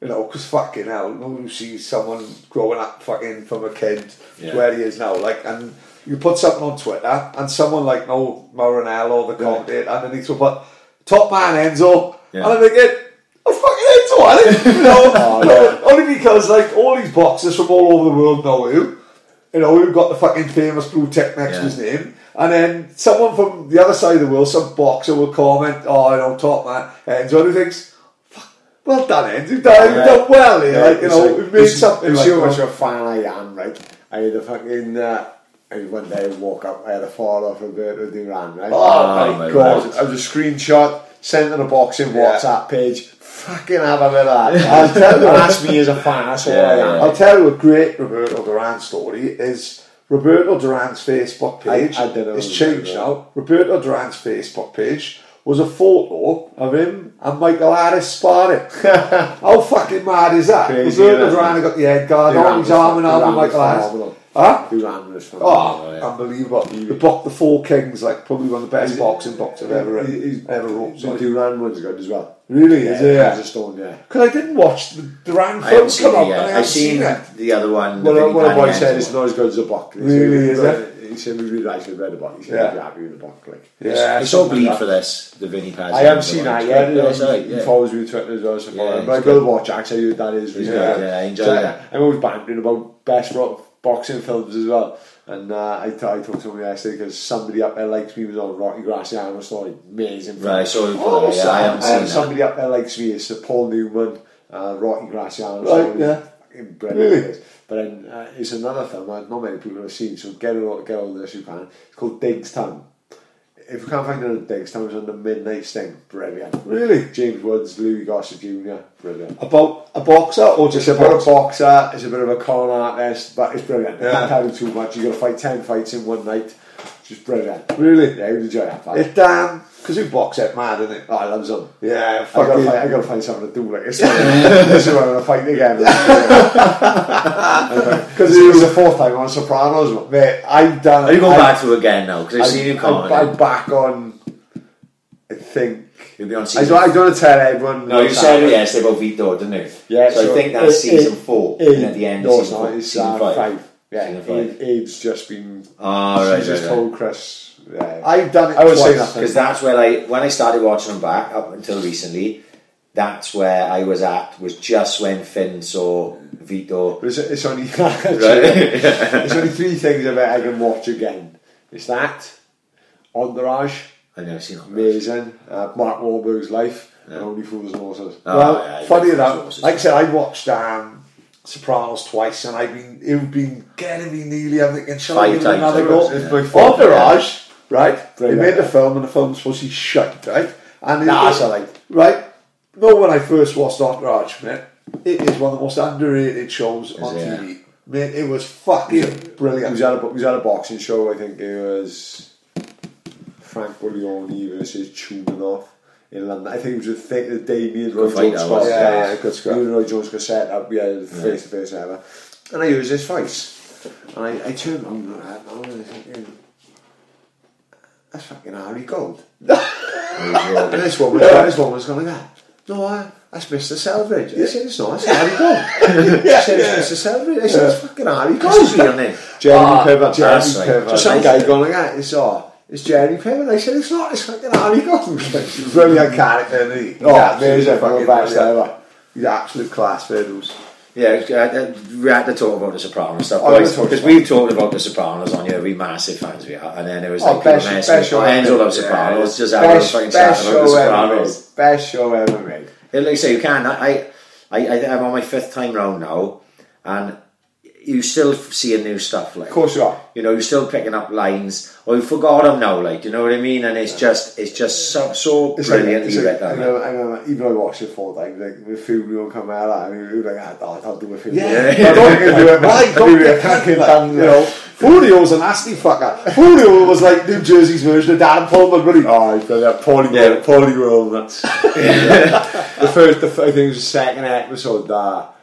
C: you know, because fucking hell, one sees someone growing up fucking from a kid
D: Yeah.
C: to where he is now. Like, and you put something on Twitter, and someone like Mauro Ranallo or the commentator underneath will put top man Enzo,
D: Yeah.
C: and I'm thinking. Oh fucking Enzo, I think, you know, no, only because like all these boxers from all over the world know who, you know, who got the fucking famous blue tick next to his name, and then someone from the other side of the world, some boxer will comment, "Oh, you know, top man," and so he thinks, "Fuck, "Well done, Enzo, you've done, you've done well here, like you know,
B: like-
C: we've made something
B: It's
C: like
B: how much
C: that."
B: of a fan I am, right? I had a fucking. Uh, I one day I woke up, I had a fall off Roberto Duran, right?
C: Oh,
D: my
B: I
C: God.
B: was, I was a screenshot sent to a boxing
C: Yeah.
B: WhatsApp page. Fucking have a bit of that.
C: I'll tell you.
B: That's me as a fan. That's all
D: Yeah,
B: I am.
D: yeah.
C: I'll tell you a great Roberto Duran story is Roberto Duran's Facebook page
B: I- I don't know
C: is
B: who
C: changed
B: that
C: now. Roberto Duran's Facebook page was a photo of him and Michael Harris sparring. How fucking mad is that?
B: Crazy,
C: Roberto? Duran got the head guard on, his arm in arm with Michael Harris. Huh?
B: Duran was
C: Oh,
D: yeah.
C: unbelievable. The book, The Four Kings, like probably one of the best boxing books I've ever,
B: is-
C: ever wrote.
B: Duran one's good as well.
C: Really, is it?
B: Yeah, a stone, yeah.
C: Because I didn't watch the Duran film come out,
D: it
C: and I
D: I've seen
C: seen it.
D: the other one. the
B: Well, what a boy said, it's not as good as a book.
C: Really, is it?
B: He said, we really actually read a book. He said,
C: Yeah.
B: he'd be happy with the book. Like.
C: Yeah,
D: I saw Bleed for this, the Vinnie Paz.
B: I haven't seen that yet.
D: Yeah, it's alright,
B: He
D: yeah.
B: follows me on Twitter as well, so
D: Yeah, it's
B: but I will watch actually that is really
C: Yeah,
B: good.
D: yeah, I enjoy that.
B: I'm always bantering about best ro- boxing films as well. And uh, I, t- I talked to someone yesterday because somebody up there likes me was on Rocky Graziano story. Amazing. film.
D: Right, I saw you put
C: Oh,
D: that, yeah, I haven't
B: Uh,
D: seen that.
B: somebody up there likes me. It's uh, Paul Newman, uh, Rocky Graziano.
C: Right,
B: story.
C: yeah.
B: Fucking brilliant.
C: Really?
B: it is. But then uh, it's another film that not many people have seen, so get it get all this you can. It's called Diggstown. If you can't find on Diggstown, it's on the Midnight Sting. Brilliant.
C: Really?
B: James Woods, Louis Gossett Jr. Brilliant.
C: About a boxer or just
B: It's
C: a
B: a bit
C: boxer?
B: a boxer, it's a bit of a con artist, but it's brilliant.
C: Yeah.
B: I can't tell you too much. You've got to fight 10 fights in one night. It's just brilliant.
C: Really?
B: Yeah, you'd enjoy that. fight.
C: It um, because you box it mad, isn't it?
B: Oh, I love them.
C: Yeah,
B: I gotta, find, I gotta find something to do like this. this is when I'm gonna fight again. Because it was the fourth time on Sopranos. man.
C: Mate, I've done.
D: Are you going
B: I-
D: back to it again now? Because I've seen you
B: I,
D: comment.
B: I, I'm back on. I think.
D: You'll be on
B: I
D: season
B: don't, I don't want to tell everyone.
D: No, you said it
B: happening.
D: yesterday about Vito, didn't you?
B: Yeah,
D: So, I think that's
B: it-
D: season
B: it-
D: four.
B: it-
D: and at the end
B: no,
D: of season
B: not.
D: four.
B: It's
D: season
B: uh,
D: five.
B: five. Yeah,
D: Season
B: Abe, just been.
D: Oh, right,
B: she's just
D: right, right.
B: told Chris. Yeah.
C: I've done it
B: I would say nothing.
D: Because that's where I, when I started watching them back up until recently, that's where I was at. Was just when Finn saw Vito.
B: But it's, it's only it's only three things I bet I can watch again. It's that, Entourage,
D: I've never seen it.
B: amazing. Uh, Mark Wahlberg's life, and Only Fools and Horses.
D: Oh,
C: well,
D: yeah,
C: funny
D: like
C: enough, like I said, I watched um, Sopranos twice, and I've been it's been getting me nearly. I'm thinking, shall I give it
D: times,
C: another
D: I
C: go?
D: guess,
B: It's
D: yeah.
B: my fault.
C: Entourage, right? They made the film, and the film's supposed to be shite, right? And it-
B: Nah,
C: it-
B: that's alright.
C: Right? No, when I first watched Entourage, mate, it is one of the most underrated shows on
D: it?
C: TV. Mate, it was fucking
B: He
C: brilliant.
B: was at a, he was at a boxing show, I think it was Frank Leone versus Chumanov in London. I think it was the, thing, the day me and Roy
D: Good fight
B: Jones
D: that
B: got.
C: Yeah,
B: yeah,
C: yeah, good scrap.
B: Me and Roy Jones got set up, we had face to face ever. And I used his face. And I, I turned around and looked at him and I was thinking, that's fucking Harry Gold. And this one was, this one was going like that. No, I, that's Mr. Selfridge. I said, it's not, it's Harry Gold. I said, it's Mr. Selfridge. I said, it's fucking Harry
D: What's his
B: Gold.
D: real name?
B: Jeremy
C: ah,
B: Piven.
C: Jeremy
D: That's right.
C: Piven.
B: So some guy going like that, it's, oh, it's Jeremy Piven. I said, it's not, it's fucking Harry Gold.
C: Brilliant character, isn't he?
B: Oh, amazing,
C: fucking
B: best
C: brilliant. He's absolute class, Fiddles.
D: Yeah, uh, we had to talk about the Sopranos stuff,
B: Oh, we'll
D: boys,
B: talk
D: because we've talked about the Sopranos on here. We massive fans we are, and then it was
B: Oh,
D: like
B: best-
D: people
B: best show
D: with
B: ever.
D: Enzo loves
B: Yeah,
D: Sopranos. Just
B: Best,
D: fucking
B: best show ever made. Best show ever made.
D: Like I say, you can. I, I, I, I'm on my fifth time round now, and you still seeing new stuff. Like,
B: Of course you are.
D: you know, you're still picking up lines, or you forgot them now. Like, you know what I mean? And it's just, it's just so, so
B: It's like,
D: brilliant.
B: it's
D: you
B: like,
D: read
B: I
D: that.
B: remember, I remember, even I watched it four times, like, the film will come out, I mean, we were like, ah, I'll do a film.
C: Yeah.
B: I don't think do it,
C: Why
B: man.
C: don't
B: We were
C: get
B: fucking
C: like,
B: done,
C: you know, Julio's a nasty fucker. Julio was like New Jersey's version of Dan Pullman, really.
B: Oh, I feel that Paulie
D: Yeah.
B: World, Paulie World, that's the first. The, f- I think it was the second episode that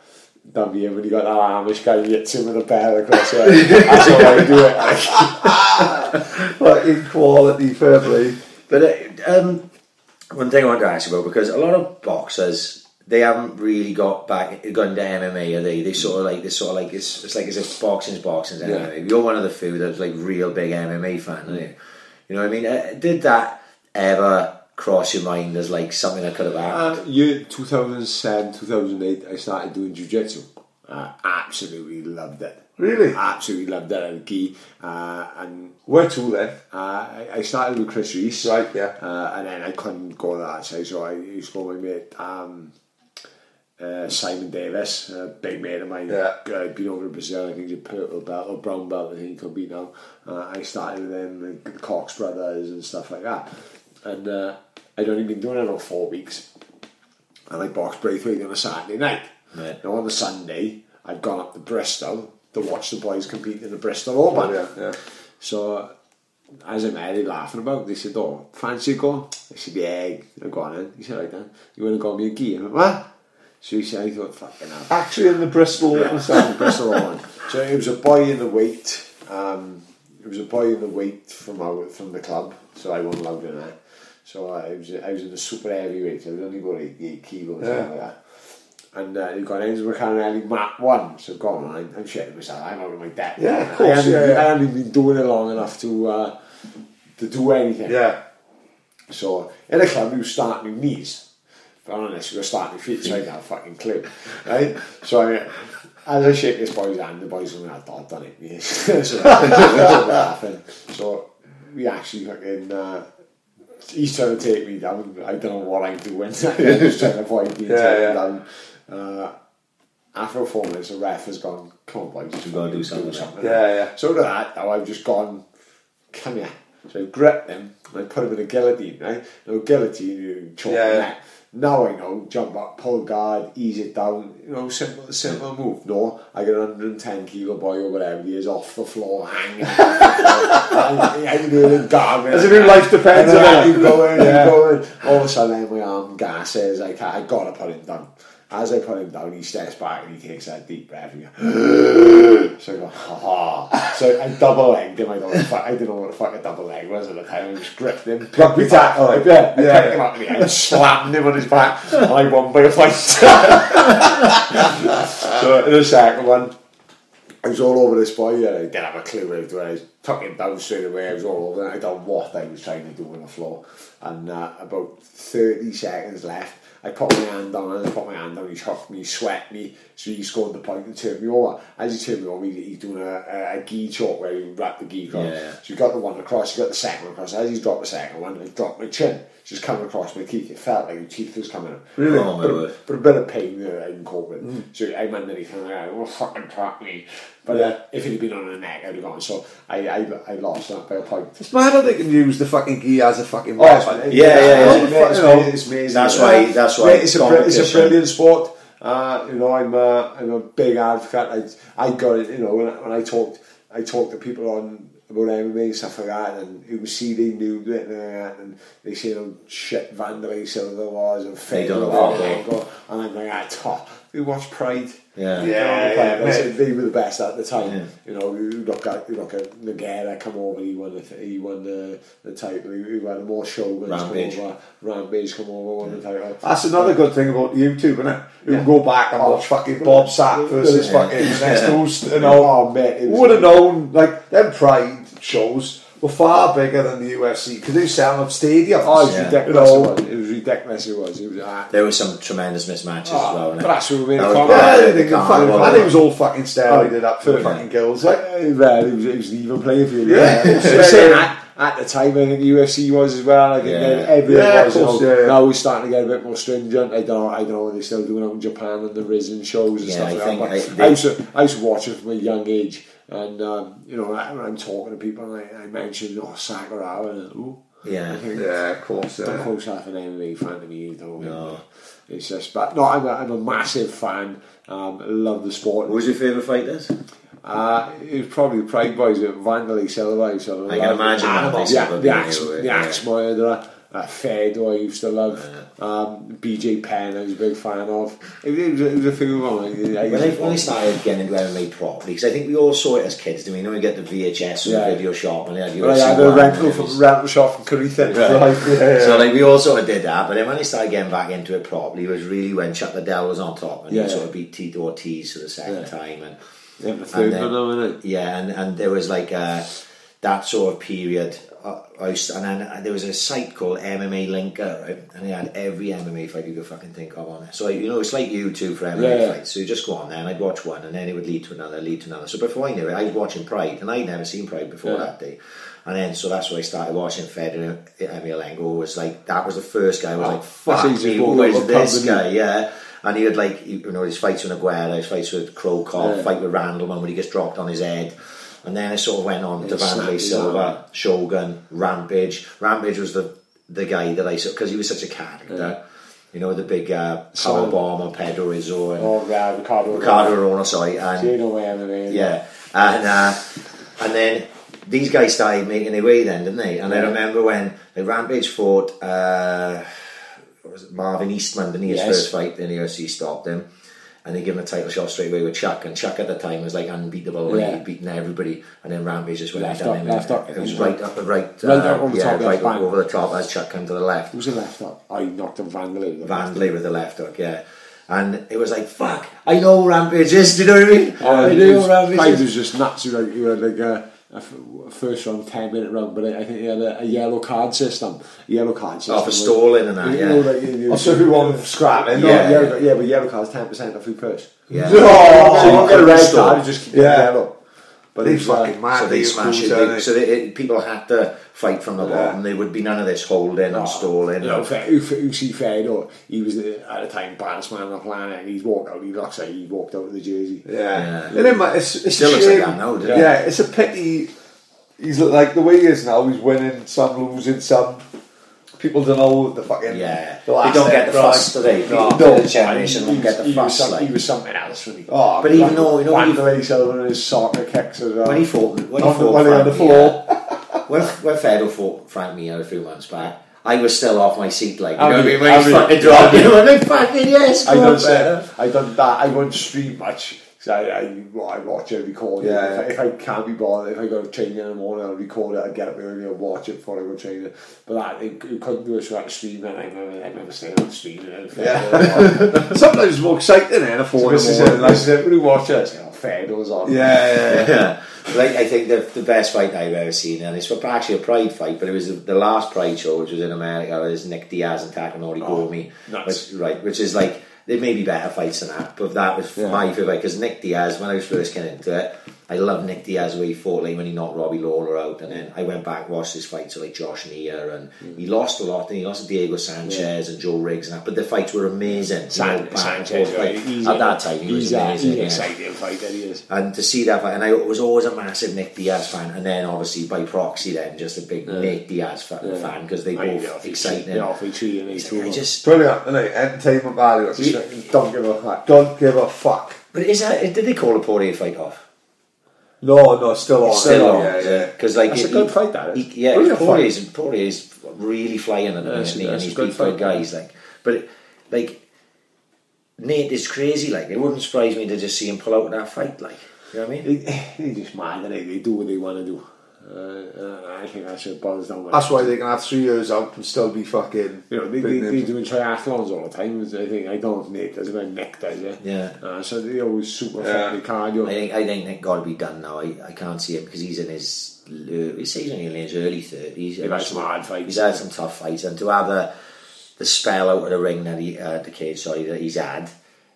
B: me in when you got that Amish guy hits him with a bell across the head. That's how I do it. Like,
C: Fucking quality, fair play.
D: But uh, um, one thing I want to ask you about because a lot of boxers they haven't really got back gone into MMA, are they? They sort of like they sort of like it's, it's like as if boxing's boxing's MMA. You're one of the few that's like real big MMA fan, aren't you? You know what I mean? Uh, did that ever cross your mind as like something I could have happened?
B: uh, year 2007, 2008, I started doing jiu-jitsu. Uh, absolutely loved it.
C: Really?
B: Absolutely loved it and key. Uh, and
C: Where to then?
B: uh, I, I started with Chris Reese.
C: Right, yeah.
B: Uh, and then I couldn't go that side, so I used to go with my mate um, uh, Simon Davis, a big mate of mine.
C: Yeah.
B: Uh, been over in Brazil, I think he's a purple belt or brown belt, I think he could be now. Uh, I started with them, the Cox brothers and stuff like that. And uh, I'd only been doing it about four weeks. And I boxed Braithwaite on a Saturday night. Now on the Sunday, I'd gone up to Bristol to watch the boys compete in the Bristol Open.
C: Yeah, yeah.
B: So as I met, they laughing about. They said, "Oh, fancy go?" I said, "Yeah, I've gone in." He said, "Right then, you want to go me a key?" I went, "What?" So he said, "I thought, fucking hell."
C: Actually, in the Bristol
B: Yeah,
C: Open
B: it was the. Bristol Open. So it was a boy in the weight. Um, it was a boy in the weight from our, from the club. So I wasn't allowed in there. So I was I was in the super heavyweight. I was only about eight, eight kilos
C: Yeah.
B: like that. And uh, you've got Enzo Maccarinelli, Matt one. So go on, I'm, I'm shitting myself. I'm out of my depth.
C: Yeah, of
B: I
C: course,
B: haven't,
C: yeah, yeah.
B: I haven't been doing it long enough to uh, to do anything.
C: Yeah.
B: So in a club, you start with knees. But honest, you're starting with feet, so I didn't a fucking clue. Right? So I, as I shake this boy's hand, the boy's going, I've done it. So, we're so we actually fucking, uh, he's trying to take me down. I don't know what I'm doing. I'm just trying to avoid being
C: Yeah,
B: taken
C: yeah.
B: down. Uh, after four minutes, the ref has gone, come on, boys.
D: You've got to do something.
C: Yeah, yeah.
B: So to that, now I've just gone, come here. So I gripped him and I put him in a guillotine, right? Now guillotine, you choke
C: Yeah, yeah.
B: Now I know, jump up, pull guard, ease it down, you know, simple, simple move. No, I get a 110 kilo boy or whatever he is off the floor, hanging off the floor. I'm, I'm doing guard.
C: As if your life depends on it.
B: keep going,
C: Yeah.
B: keep going. All of a sudden, my arm gasses. I, can't, I gotta put him down. As I put him down, he steps back and he takes that deep breath. And he so I go, ha ha. So I double legged him. I don't know fuck, I didn't know what the fuck a double leg was at the time. I just gripped him.
C: Rugby tackle.
B: Yeah, I
C: Yeah.
B: picked him up and I slammed him on his back and I won by a fight. so in the second one, I was all over this boy, and I didn't have a clue what I was doing. I took him down straight away. I was all over. I don't know what I was trying to do on the floor. And uh, about 30 seconds left, I put my hand down, and I put my hand down, he shocked me, sweat me, So he scored the point and turned me over. As he turned me over, he, he's doing a, a, a gi choke where he wrapped the gi across.
D: Yeah.
B: So he got the one across, he got the second one across. As he's dropped the second one, he dropped my chin. Just coming across my teeth. It felt like your teeth was coming up.
C: Really?
D: Oh,
B: but, a, but a bit of pain there I can cope with. So I'm underneath and I oh fucking trap me. But uh, if it had been on the neck, I'd have gone. So I, I, I lost that by a point.
C: It's mad how they can use the fucking gear as a fucking
B: Oh,
C: weapon.
D: Yeah, yeah, yeah.
B: It's, it's, it's, it's amazing.
D: That's why- that's why
B: it's, a, it's a brilliant sport. Uh, you know, I'm a, I'm a big advocate. I, I got it. You know, when I, when I talked, I talked to people on about MMA and stuff like that, and who see they knew it and, that, and they say how shit Vanderlei Silva was and
D: They
B: Fedor
D: don't know
B: and I'm like, ah, top. We watch Pride.
D: Yeah.
C: Yeah,
B: Pride.
C: yeah,
B: They said
C: mate.
B: they were the best at the time.
D: Yeah.
B: You know, you look at you look at Nogueira come over. He won the he won the the title. He, he won more Shoguns
D: Rampage.
B: come over. Rampage come over won the title.
C: That's another good thing about YouTube, isn't it? You can go back and
B: Oh.
C: watch fucking Bob Sapp versus
B: Yeah.
C: fucking Next Host, you know.
B: Oh, mate, it was-
C: Would have known, like, them Pride shows were far bigger than the UFC because they were selling up stadiums.
B: Oh, it was
D: Yeah.
B: ridiculous.
C: You
B: It was. It was ridiculous. It was. It was. ah.
D: There were some tremendous mismatches as well.
B: Oh, but that's what we made
D: That
B: a
C: yeah, they can fucking, and it was all fucking steroided up for the
B: Yeah.
C: fucking gills. Like,
B: Uh, well, it was, it was an even playing field.
C: Yeah.
B: Yeah, So saying that, at the time, I think the UFC was as well. I think
D: Yeah.
B: then everyone
C: Yeah, of
B: was. you
C: course,
B: know,
C: yeah, yeah.
B: Now we're starting to get a bit more stringent. I don't know. I don't know what they're still doing out in Japan and the Rizin shows and
D: Yeah,
B: stuff
D: I
B: like
D: think
B: that. But
D: I-
B: I, used to, I used to watch it from a young age, and um, you know, when I'm talking to people, and I, I mentioned oh Sakura, and ooh,
D: Yeah.
C: Yeah, of course.
B: don't
C: Yeah.
B: call an MMA fan to me, you know.
D: No.
B: It's just, but no, I'm a, I'm a massive fan. Um, love the sport.
D: What was your favourite fighters?
B: Uh, it was probably Pride Boys, uh, Vanderlei Silva. So
D: I can imagine
B: Animal. Yeah, the
D: being
B: axe, the
D: yeah.
B: axe murderer. Uh, Fedor I used to love. Um, BJ Penn I was a big fan of. It, it, was, it was a few of them. I, I
D: When I,
B: used to-
D: when I started getting into MMA properly, because I think we all saw it as kids, do we? You know, we get the VHS or
B: Yeah.
D: the video shop and they had
B: Well, I
D: UFC
B: had a rental,
D: and
B: from, rental shop from Corinthian.
C: Right, yeah, yeah.
D: So like we all sort of did that, but then when I started getting back into it properly, it was really when Chuck Liddell was on top and
B: Yeah.
D: he sort of beat Tito Ortiz for the second time, and
B: Yeah, third
D: then-
B: one now, isn't it?
D: yeah, and, and there was like uh, that sort of period. Uh, I used, and then uh, there was a site called MMA Linker, right? And they had every MMA fight you could fucking think of on it. So you know, it's like YouTube for MMA
B: Yeah,
D: fights. So you just go on there, and I'd watch one, and then it would lead to another, lead to another. So before I knew it, I was watching Pride, and I'd never seen Pride before
B: Yeah.
D: that day. And then, so that's why I started watching Fedor Emelianenko. Was like that was the first guy. I was
B: Oh,
D: like, "Fuck me, who is this guy?" Yeah, and he had like you know his fights with Nogueira, his fights with Cop,
B: Yeah.
D: fight with Randleman when he gets dropped on his head. And then it sort of went on to
B: Yeah, snapped
D: Vanderlei
B: his
D: Silva,
B: arm.
D: Shogun, Rampage. Rampage was the the guy that I saw because he was such a character.
B: Yeah.
D: You know the big uh, power bomb on Pedro Rizzo and
B: Oh, yeah, Ricardo.
D: Ricardo Arona, sorry, and
B: You know MMA.
D: yeah, and uh, and then these guys started making their way then, didn't they? And I remember when the Rampage fought uh, was it, Marvin Eastman, didn't he? His
B: Yes.
D: first fight in the UFC stopped him. And they give him a title shot straight away with Chuck, and Chuck at the time was like unbeatable,
B: Yeah.
D: he'd beaten everybody, and then Rampage just went
B: Left
D: down
B: up,
D: him.
B: left up.
D: It was right up the right,
B: Right
D: uh,
B: up over the
D: yeah,
B: top,
D: right
B: bang.
D: over the top as Chuck came to the left.
B: Who's the left up? I knocked him Vanderlei. with the
D: with the left hook, yeah. And it was like, fuck, I know who Rampage is, do you know what I mean?
B: Oh,
D: I
B: it
D: know
B: was,
D: Rampage is.
B: was just nuts. You know, you had like a, a f- a first round, ten minute round, but I, I think he had a, a yellow card system. A yellow card oh, system.
D: Oh, for stalling and that,
B: you
D: yeah.
B: know, like, you, you,
C: Oh, so everyone scrapping.
B: no,
D: Yeah.
B: yeah, yeah, but yellow card's ten percent off your purse.
D: Yeah.
B: So you get a red
D: Stall.
B: card, you just keep
C: Yeah.
B: yellow. But
C: They fucking mad.
D: So they smash it. They, so they, it, people had to fight from the
C: Yeah.
D: bottom. There would be none of this holding and stalling.
B: You know, Fe- who, who see Fedor, he was the, at the time baddest man on the planet, and he's walked out. He looks like he walked out of the jersey.
C: Yeah.
D: Yeah.
C: And then, it's, it's
D: Still looks like that now,
C: yeah.
D: it?
C: it's a pity. He's like the way he is now. He's winning some, losing some. People don't know the fucking.
D: Yeah.
C: The
D: They don't get the fuss
C: right?
D: today.
C: No.
D: The generation
B: he,
D: won't get the
B: he,
D: fuss.
B: some,
D: Like.
B: he was something else for me.
C: Oh,
D: But even though, you know, when he,
B: Wanderlei Silva and his soccer kicks as well.
D: Uh, when he fought, when he fought
C: when he on the floor.
D: When, when Fedor fought Frank Mir a few months back, I was still off my seat, like, you
B: I
D: know what I
B: mean-
D: mean? When
B: I
D: he
B: mean-
D: fucking dropped him, I'm like, fucking yes,
B: I don't say I done that. I won't stream much. So I, I, I watch it, record it.
C: Yeah,
B: if, I, if I can't be bothered, if I go to training in the morning, I'll record it. I'll get up early and watch it before I go training. But that, it, you couldn't do it so I could stream it. I remember, I remember staying on stream it.
C: Yeah. Sometimes it's more exciting eh, than a
B: So
C: four in
B: this
C: the
B: is
C: morning.
B: it.
C: like-
B: This is it. When you watch it, it's like, oh, Fedor's on.
C: Yeah, yeah, yeah.
D: Yeah. like I think the the best fight I've ever seen, and it's for actually a Pride fight, but it was the, the last Pride show, which was in America. It was Nick Diaz and Takanori
B: Oh,
D: Gomi,
B: nuts.
D: which, right? Which is like there may be better fights than that, but that was
B: Yeah.
D: my favourite because Nick Diaz, when I was first getting into it, I loved Nick Diaz the way he fought, like when he knocked Robbie Lawler out, and then I went back watched his fights with like Josh Neer, and
B: Mm.
D: he lost a lot, and he lost to Diego Sanchez and Joe Riggs, and that, but the fights were amazing. you know, back
B: Sanchez,
D: forth,
B: right?
D: like, at that time, he was
B: he's a-
D: amazing.
B: He's
D: yeah.
B: exciting fighter, he is.
D: And to see that fight, and I was always a massive Nick Diaz fan, and then obviously by proxy, then just a big Nick Diaz fa- fan because they
B: I
D: both
B: know, if he-
D: exciting.
B: Yeah, if he treated me
D: I
B: too.
D: just,
C: Brilliant, isn't it? Entertainment value. It's
B: He- don't give a fuck.
C: Don't give a fuck.
D: but is that did they call a Poirier fight off?
C: No, no, still on.
D: Still on,
C: yeah, yeah.
D: Because like
B: That's a
D: he-
B: good fight, that is.
D: he- yeah,
C: Brilliant
D: Poirier's Poirier's really flying at the minute,
B: it's-
D: and he's
B: good fight,
D: guys. Like, but like Nate is crazy. Like, it wouldn't surprise me to just see him pull out in that fight. Like, you know what I mean?
B: They, they just mad, and they, they do what they want to do. Uh, uh, I think that's what boils down.
C: That's why they can have three years out and still be fucking.
B: You know, they, they, they
C: names.
B: doing triathlons all the time. I think I don't know if Nate does it, but Nick does it.
D: Yeah.
B: Uh, so they always super
C: Yeah.
B: fit. They cardio.
D: I think I think Nick got to be done now. I, I can't see him because he's in his uh, he's he's only in his early thirties.
B: They've had some hard fights.
D: He's had some tough fights, and to have the the spell out of the ring that he uh, the cage sorry that he's had,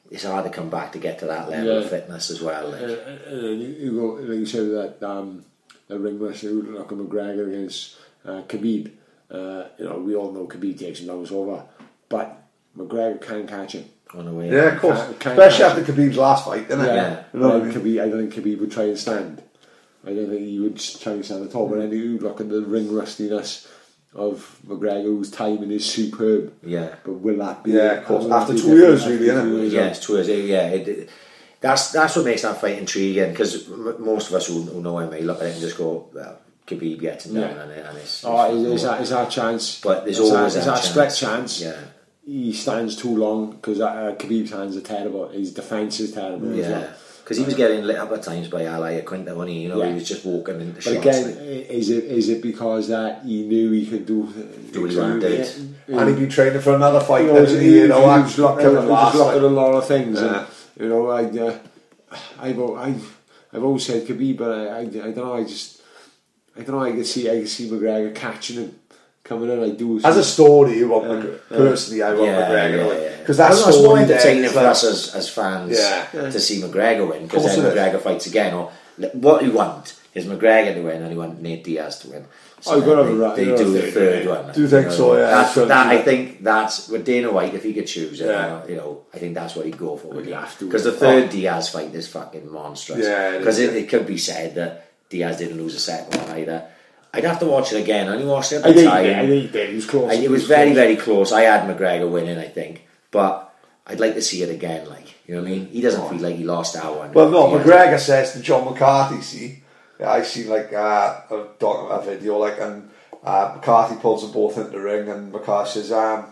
D: it's hard to come back to get to that level of fitness as well. Like.
B: Uh, and you, you go, like you said, that um, the ring wrestler, like McGregor against uh, Khabib. Uh, you know, we all know Khabib takes him down, it's over. But McGregor can catch him.
D: on the way.
C: Yeah, of course.
B: Can't- can't
C: Especially
B: catch
C: after Khabib's last fight, didn't it?
D: Yeah.
C: You know what I mean?
B: Khabib, I don't think Khabib would try and stand. I don't think he would try and stand at all. But then you look at the ring rustiness of McGregor, whose timing is superb.
D: Yeah.
B: But will that be?
C: Yeah, of course. After two years,
B: after
C: really,
B: two
C: innit?
B: years?
D: Yeah, it's true. Yeah, it, it, that's that's what makes that fight intriguing because most of us who, who know MMA look at it and just go, well, Khabib gets him down,
B: Yeah.
D: and, it, and it's,
B: Oh,
D: it's-
B: is, is, that, is that a chance?
D: But there's
B: Is
D: always
B: that, is
D: that
B: that a split
D: chance.
B: chance?
D: Yeah.
B: He stands too long because uh, Khabib's hands are terrible. His defence is terrible as
D: Yeah,
B: well.
D: because he was getting lit up at times by Al Iaquinta, wasn't he? You know,
B: Yeah.
D: he was just walking into
B: But
D: shots.
B: But again,
D: like,
B: is it is it because that he knew he could do
D: Do what he wanted.
B: Yeah.
C: And he'd been training for another fight,
B: you know,
C: didn't
B: he,
C: he? You know,
B: he
C: I
B: was looking,
C: killed
B: he was
C: last
B: a lot of things,
C: Yeah.
B: and you know, I, uh, I've, I've, I've always said Khabib, but I, I, I don't know, I just, I don't know, I can see, I can see McGregor catching him, coming in, I do.
C: As a story, you want
B: Yeah.
C: Mc- personally, I want
D: yeah,
C: McGregor
D: yeah, yeah.
C: Because that
D: Well, it's more
C: story there
D: entertaining for us as, as fans
C: Yeah.
D: to see McGregor win because then
C: it is.
D: McGregor fights again. Or what you want is McGregor to win, and he want Nate Diaz to win.
B: Oh, you've got to have a
D: they,
B: right-
D: they do the third
B: third,
D: one.
C: Do you think
D: know.
C: so, yeah?
D: That's,
C: That's
D: that, I think that's with Dana White. If he could choose, it,
C: Yeah.
D: you know, I think that's what he'd go for.
B: He'd have to.
D: Because the third Diaz fight is fucking monstrous.
C: Yeah,
D: because
C: is,
D: it, it could be said that Diaz didn't lose a second one either. I'd have to watch it again. I only watched it at
B: I
D: the
B: think,
D: time.
B: he did, I think he did. He was close.
D: I, it was very,
B: close.
D: very close. I had McGregor winning, I think, but I'd like to see it again. Like you know what I mean? He doesn't oh. feel like he lost that one.
C: Well, no,
D: He
C: McGregor says to John McCarthy, see, yeah, I seen like uh, a, doc, a video, like, and uh, McCarthy pulls them both into the ring, and McCarthy says, um,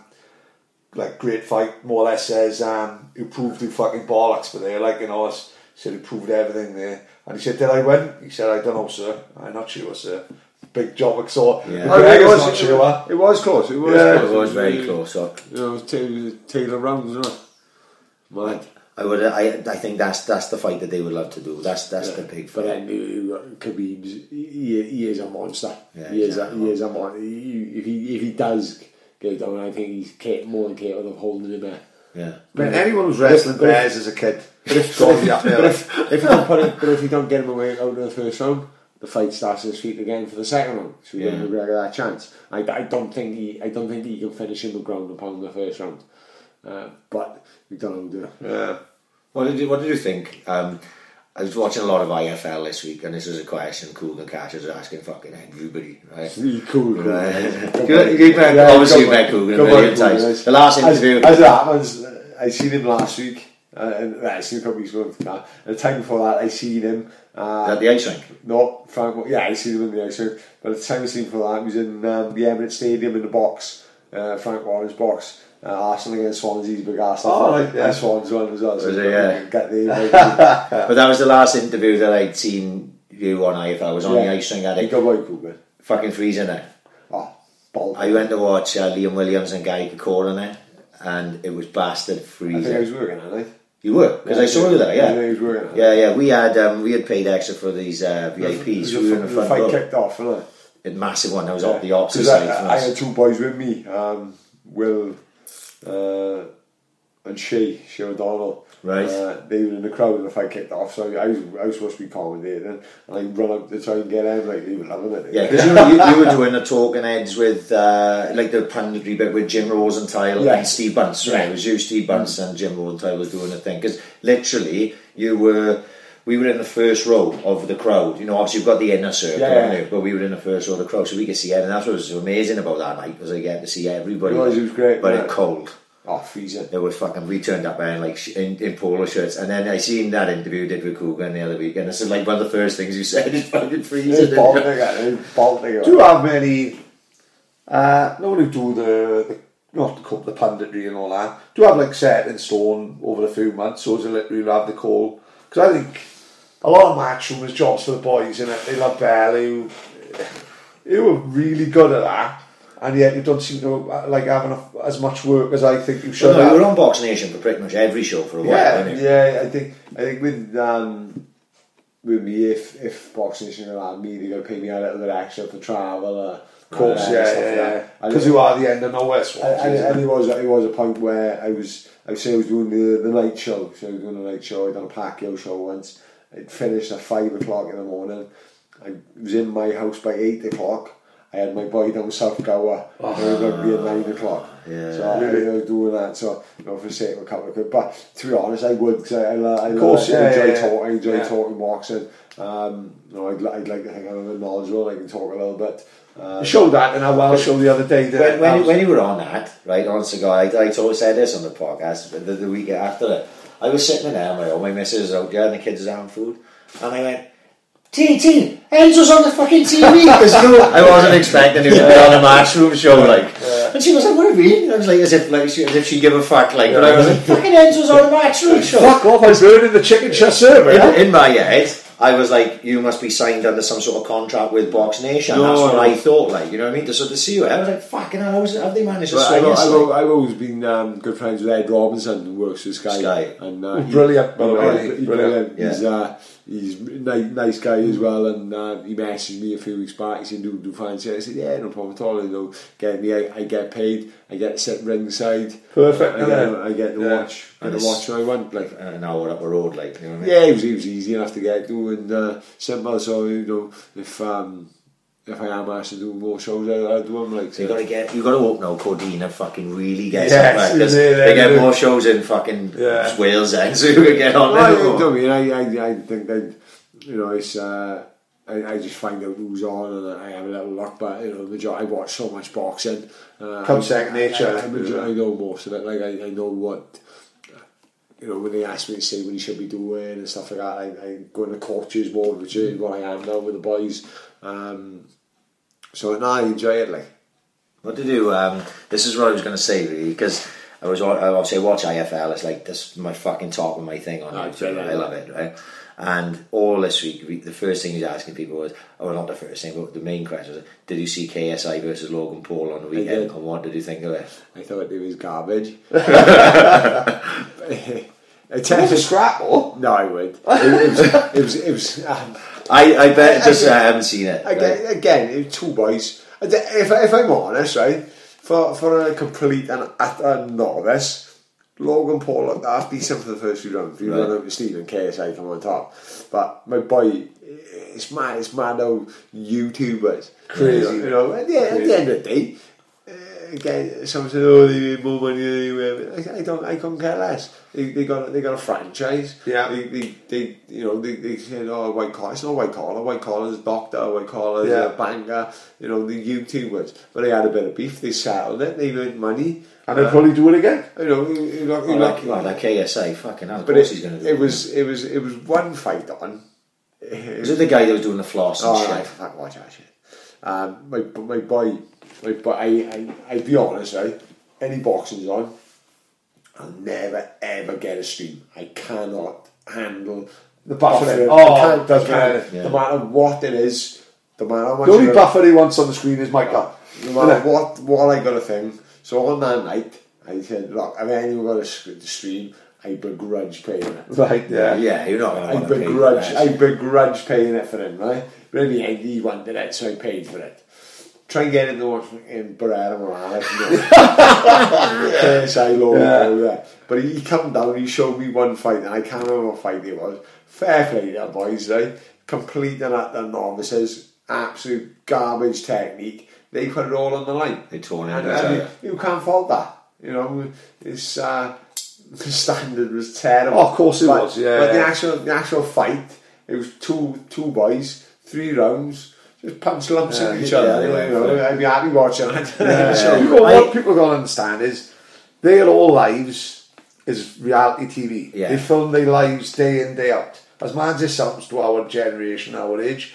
C: like, great fight, more or less says, um, you proved you fucking bollocks, but they're like, you know, he said he proved everything there. And he said, did I win? He said, I don't know, sir. I'm not sure, sir. Big job, so
D: Yeah.
C: McGregor's not sure.
B: It was close. It was
C: Yeah,
B: close.
D: It was very close. So
B: You know, Taylor, Taylor rounds, isn't it? Mad.
D: I would. I. I think that's that's the fight that they would love to do. That's that's the big
B: But
D: fight.
B: then you, you Khabib's, he, he is a monster.
D: Yeah,
B: he is a,
D: exactly.
B: he is a monster. If he if he does get down, I think he's cap- more than capable of holding him there.
D: Yeah.
C: I mean, anyone who's wrestling
B: But if-
C: bears as a kid,
B: But if, but
C: to be up
B: if,
C: there,
B: but
C: like.
B: if, if you don't put it, but if you don't get him away out of the first round, the fight starts at his feet again for the second round. So you
D: Yeah.
B: give McGregor that chance. I, I don't think he I don't think he can finish him with ground and pound in the first round. Uh, but we don't know. Do it.
C: yeah.
D: What did you What did you think? Um, I was watching a lot of IFL this week, and this was a question Kugan Cash was asking fucking everybody. Right.
B: Cool.
D: Right. You- you've met-
B: Yeah,
D: obviously you've met
B: Kugan
D: a million times. The last
B: As-
D: interview-
B: As, it happens, I seen him last week. Uh, and well, I seen him a couple weeks ago. Uh, and the time before that, I seen him. Uh,
D: At the ice rink.
B: No, Frank. Yeah, I seen him in the ice rink. But the time I seen him for that, he was in um, the Emirates Stadium in the box, uh, Frank Warren's box. Uh, Arsenal against Swansea's big Arsenal.
C: Oh,
B: fan.
C: right, yeah.
B: And Swans won as well. So
D: Was it, yeah?
B: Get the invite.
D: But that was the last interview that I'd seen you on IFL. I was on the ice rink at
B: He
D: it.
B: got right cool.
D: Fucking freezing it.
B: Oh, ball.
D: I went to watch uh, Liam Williams and Gary Corcoran in it, and it was bastard freezing.
B: I think I was
D: freezing.
B: working on it.
D: You were because I saw you there.
B: I
D: Yeah,
B: think I was working it.
D: yeah, yeah. We had um, we had paid extra for these uh, VIPs.
B: The,
D: We were in the
B: the
D: front
B: fight
D: row.
B: kicked off, wasn't it?
D: A massive one. That was up the opposite side.
B: I, I had two boys with me. Um, Will, uh, and she, she O'Donnell.
D: Right.
B: Uh, they were in the crowd and the fight kicked off, so I was, I was supposed to be commentating, and I run up to try and get in, like, they were loving it.
D: Yeah, because you, you, you were doing the talking heads with, uh, like the punditry bit with Jim Rosenthal
B: Yeah.
D: and Steve Bunce, right? It was you, Steve Bunce, and Jim Rosenthal was doing the thing. Because literally, you were, we were in the first row of the crowd. You know, obviously we've got the inner circle,
B: Yeah.
D: but we were in the first row of the crowd, so we could see it. And that's what was amazing about that night, was I get to see everybody.
B: It was, it was great,
D: But it cold.
B: Oh, freezing.
D: It was fucking. We turned up wearing like in, in polo shirts, and then I seen that interview did with Kugan the other week, and this is like one of the first things you said is fucking freezing.
B: It's
D: didn't
B: bolting
D: you?
B: again, it's bolting
C: Do you have many? Uh, no one who do the, the not the, co- the punditry and all that. Do you have like set in stone over a few months, or is it literally have the call? Because I think a lot of matchroom is jobs for the boys, and they love Bell who who are really good at that, and yet you don't seem to uh, like having a, as much work as I think you should.
D: So no,
C: have.
D: we were on Box Nation for pretty much every show for a while.
C: Yeah.
B: Yeah, I think I think with um with me if if Box Nation allowed me, gonna pay me a little bit extra for travel. Uh,
C: Of course, yeah, yeah, yeah. Because you are the end of nowhere swatch.
B: And,
C: isn't
B: and
C: it?
B: was it was a point where I was I say I was doing the, the night show. So I was doing the night show. I done a Pacquiao show once. It finished at five o'clock in the morning. I was in my house by eight o'clock. I had my boy down South Gower. Oh, I was going to be at nine o'clock.
D: Yeah.
B: So I, I was doing that. So you know, for the sake of a couple of quid. But to be honest, I would because I, I, I,
C: Of course,
B: I
C: yeah,
B: enjoy
C: yeah,
B: talking. I enjoy
C: Yeah.
B: talking boxing. Um, you know, I'd, I'd like to think I'm a bit knowledgeable. I can talk a little bit. Um,
C: You showed that in our Welsh show the other day.
D: When, when, you- when you were on that, right, on Cigar, I, I always said this on the podcast, the, the week after it, I was sitting in there my own, my missus is out there and the kids is having food, and I went, Teeny, Teeny, Enzo's on the fucking TV! Because you know, I wasn't expecting him to be on a matchroom show, like. And she was like, what do you mean? I was like, as if, like, she, as if she'd give a fuck, like, but I was like, fucking Enzo's on a matchroom show.
C: Fuck off, I'm burning the chicken chasseur, man.
D: in, in my head, I was like, you must be signed under some sort of contract with Box Nation.
B: No,
D: That's what
B: no.
D: I thought, like, you know what I mean? To sort of see you. I was like, fucking hell, how's, have they managed to
B: Well,
D: swing
B: I've. I've,
D: like?
B: I've always been um, good friends with Ed Robinson, who works with Sky.
D: Sky.
B: And, uh, he-
C: brilliant, by the
B: he-
C: way,
B: he-
C: brilliant.
B: brilliant.
D: Yeah.
B: He's, uh, he's a nice, guy as well, and uh, he messaged me a few weeks back. He said, "Do do fancy?" I said, "Yeah, no problem at all." You know, get me, I, I get paid, I get sit ringside,
C: Perfect,
B: I, get. I get to
C: Yeah.
B: watch,
D: And it's-
B: watch I want, like.
D: an hour up the road, like, you know what I mean?
B: Yeah, it was, it was easy enough to get to and uh, simple. So you know, if um, if I am asked to do more shows, I'll, I'll do them. Like
D: So you got to get, you got to hope now Cordina fucking really gets
C: Yes,
D: up because
C: they-
D: they,
C: they
D: get
C: do.
D: more shows in fucking
C: Yeah.
D: Wales then, so you can get on
B: Well. I, don't mean, I, I, I think that you know it's. Uh, I, I just find out who's on and I have a little luck, but you know, major- I watch so much boxing. Uh,
C: Comes second nature.
B: I, I, I know most of it. Like I, I know what you know when they ask me to say what he should be doing and stuff like that. I, I go in the coaches mode, which is what I am now with the boys. Um, so now I enjoy it. Like
D: What did you? Um, this is what I was going to say really because I was I obviously watch IFL. It's like this is my fucking top of my thing on
B: Oh,
D: YouTube. I love it, right? And all this week, the first thing he's asking people was, oh, not the first thing, but the main question was, did you see KSI versus Logan Paul on the weekend? And what did you think of it?
B: I thought it was garbage.
C: It was a
B: you,
C: scrapple.
B: no, I would. It, it was. It was. It was um,
D: I, I bet just I haven't seen it. right?
B: Again, again, two boys. If, if I'm honest, right, for for a complete and utter novice, Logan Paul looked half decent for the first few rounds. You
D: Right.
B: run out to Stephen KSI come on top, but my boy, it's mad. It's mad how YouTubers
C: Crazy.
B: You know, at the, at the end of the day. Uh, Again, someone said, "Oh, they made more money than you." were." I, I don't. I couldn't care less. They, they got. They got a franchise.
C: Yeah.
B: They, they, they you know, they, they said, "Oh, white collar." It's not white collar. White collar is doctor. White collar is
C: Yeah.
B: a banker. You know, the YouTubers. But they had a bit of beef. They settled it. They earned money.
C: And they'll probably do it again.
B: You know, you, you, look- you
D: Oh, like, well, like KSI, fucking hell,
B: but it,
D: he's going to do
B: it was it was it was one fight on.
D: Was it the guy that was doing the floss and
B: Oh,
D: shit?
B: right, fuck, watch that shit. Um, my my boy, my boy, I I I be honest, right? Any boxing's on, I'll never ever get a stream. I cannot handle
C: The buffering.
B: buffering.
C: Oh,
B: I can't,
C: does
B: I can't,
C: matter.
B: No matter what it is, no matter how much.
C: The only
B: I-
C: buffer he wants on the screen is Micah.
B: no matter what what I got a thing. So on that night, I said, look, if anyone got a stream, I begrudge paying it.
C: Right, yeah.
D: Yeah, you're not going to
B: I
D: want pay
B: begrudge. I begrudge paying it for him, right? But in the end, he wanted it, so I paid for it. Try and get it to watch in Barrera Morales. KSI logo,
C: Yeah.
B: yeah. But he come down, he showed me one fight, and I can't remember what fight it was. Fair play to them boys, right? Complete and utter novices, absolute garbage technique. They put it all on the line.
D: They torn it
B: And,
D: out,
B: and you, you can't fault that. You know, it's uh, the standard was terrible.
C: Oh, of course it
B: But-
C: was, yeah,
B: But the actual the actual fight, it was two two boys, three rounds, just punch lumps
C: Yeah,
B: in each other.
C: yeah,
B: you know,
C: yeah.
B: I'd be happy watching it.
C: So
D: Yeah.
C: what, what
D: I-
C: people got to understand is their whole lives is reality TV.
D: Yeah.
C: They film their lives day in day out. As mad as it sounds to our generation, our age,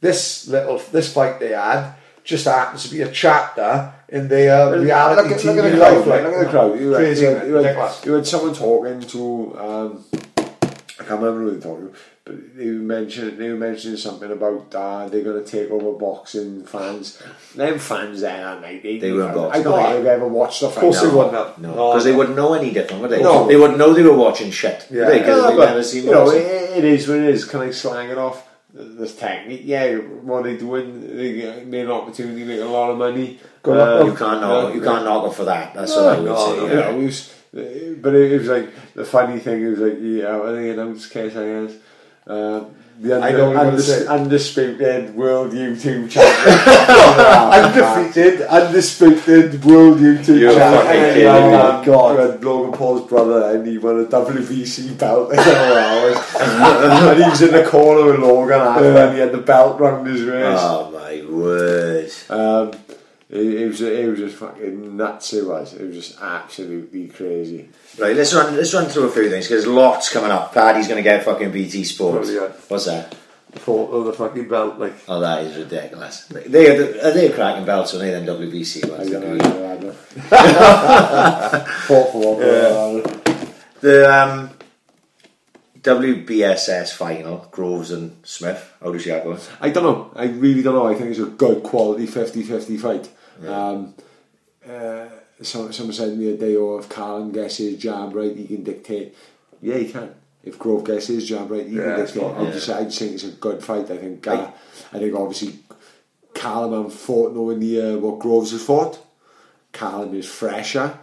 C: this little this fight they had just happens to be a chapter in their reality
B: look,
C: TV
B: look at the
C: life. like,
B: look at the crowd. You had,
C: Crazy,
B: you, had, you, had, you had someone talking to, um, I can't remember who they were talking to, but they were mentioning, they were mentioning something about uh, they're going to take over boxing fans. Them fans there, aren't they? They,
D: They weren't
B: I
D: boxing.
B: don't think they've ever watched the
C: Of course
B: fight.
C: they wouldn't have.
D: No, because they wouldn't know any different, would they?
B: No.
D: They wouldn't know they were watching shit.
C: Yeah.
D: Yeah, because
B: Yeah,
D: they've
B: but,
D: never seen
B: you know,
D: boxing.
B: it, it is what it is. Can I slag it off? This technique, yeah. What they doing? They get- made an opportunity, to make a lot of money.
C: Go on,
B: Uh,
D: you can't knock. You can't knock off for that. That's
B: No,
D: what I would
B: no,
D: say.
B: no,
D: yeah.
B: you know, it was, but it, it was like the funny thing. It was like yeah, I think announced KSIS. Uh, the
C: I know
B: undis- undisputed world YouTube champion.
C: Undefeated, undisputed world YouTube
D: You're
C: champion. Oh my god.
B: We had Logan Paul's brother, and he won a WBC belt in and he was in the corner with Logan, after, and he had the belt round his wrist.
D: Oh my word!
B: Um, it, it was it was just fucking nuts. It was. It was just absolutely crazy.
D: Right, let's run. Let's run through a few things because lots coming up. Paddy's going to get fucking BT Sports.
C: Brilliant.
D: What's that?
C: Photo of the fucking belt, like.
D: Oh, that is ridiculous. They are, the, are they cracking belts or are they them WBC
B: I
D: ones?
B: don't know. I don't know. Fought for one.
D: The um, WBSS final, Groves and Smith. How does that go?
B: I don't know. I really don't know. I think it's a good quality 50-50 fight. Um, uh, some, someone said to me a day, if Callum gets his jab right, he can dictate. Yeah, he can. If Grove gets his jab right, he
C: Yeah,
B: can dictate.
C: not-
B: I just, I just think it's a good fight. I think. Uh, I think obviously Callum fought nowhere near what Groves has fought. Callum is fresher.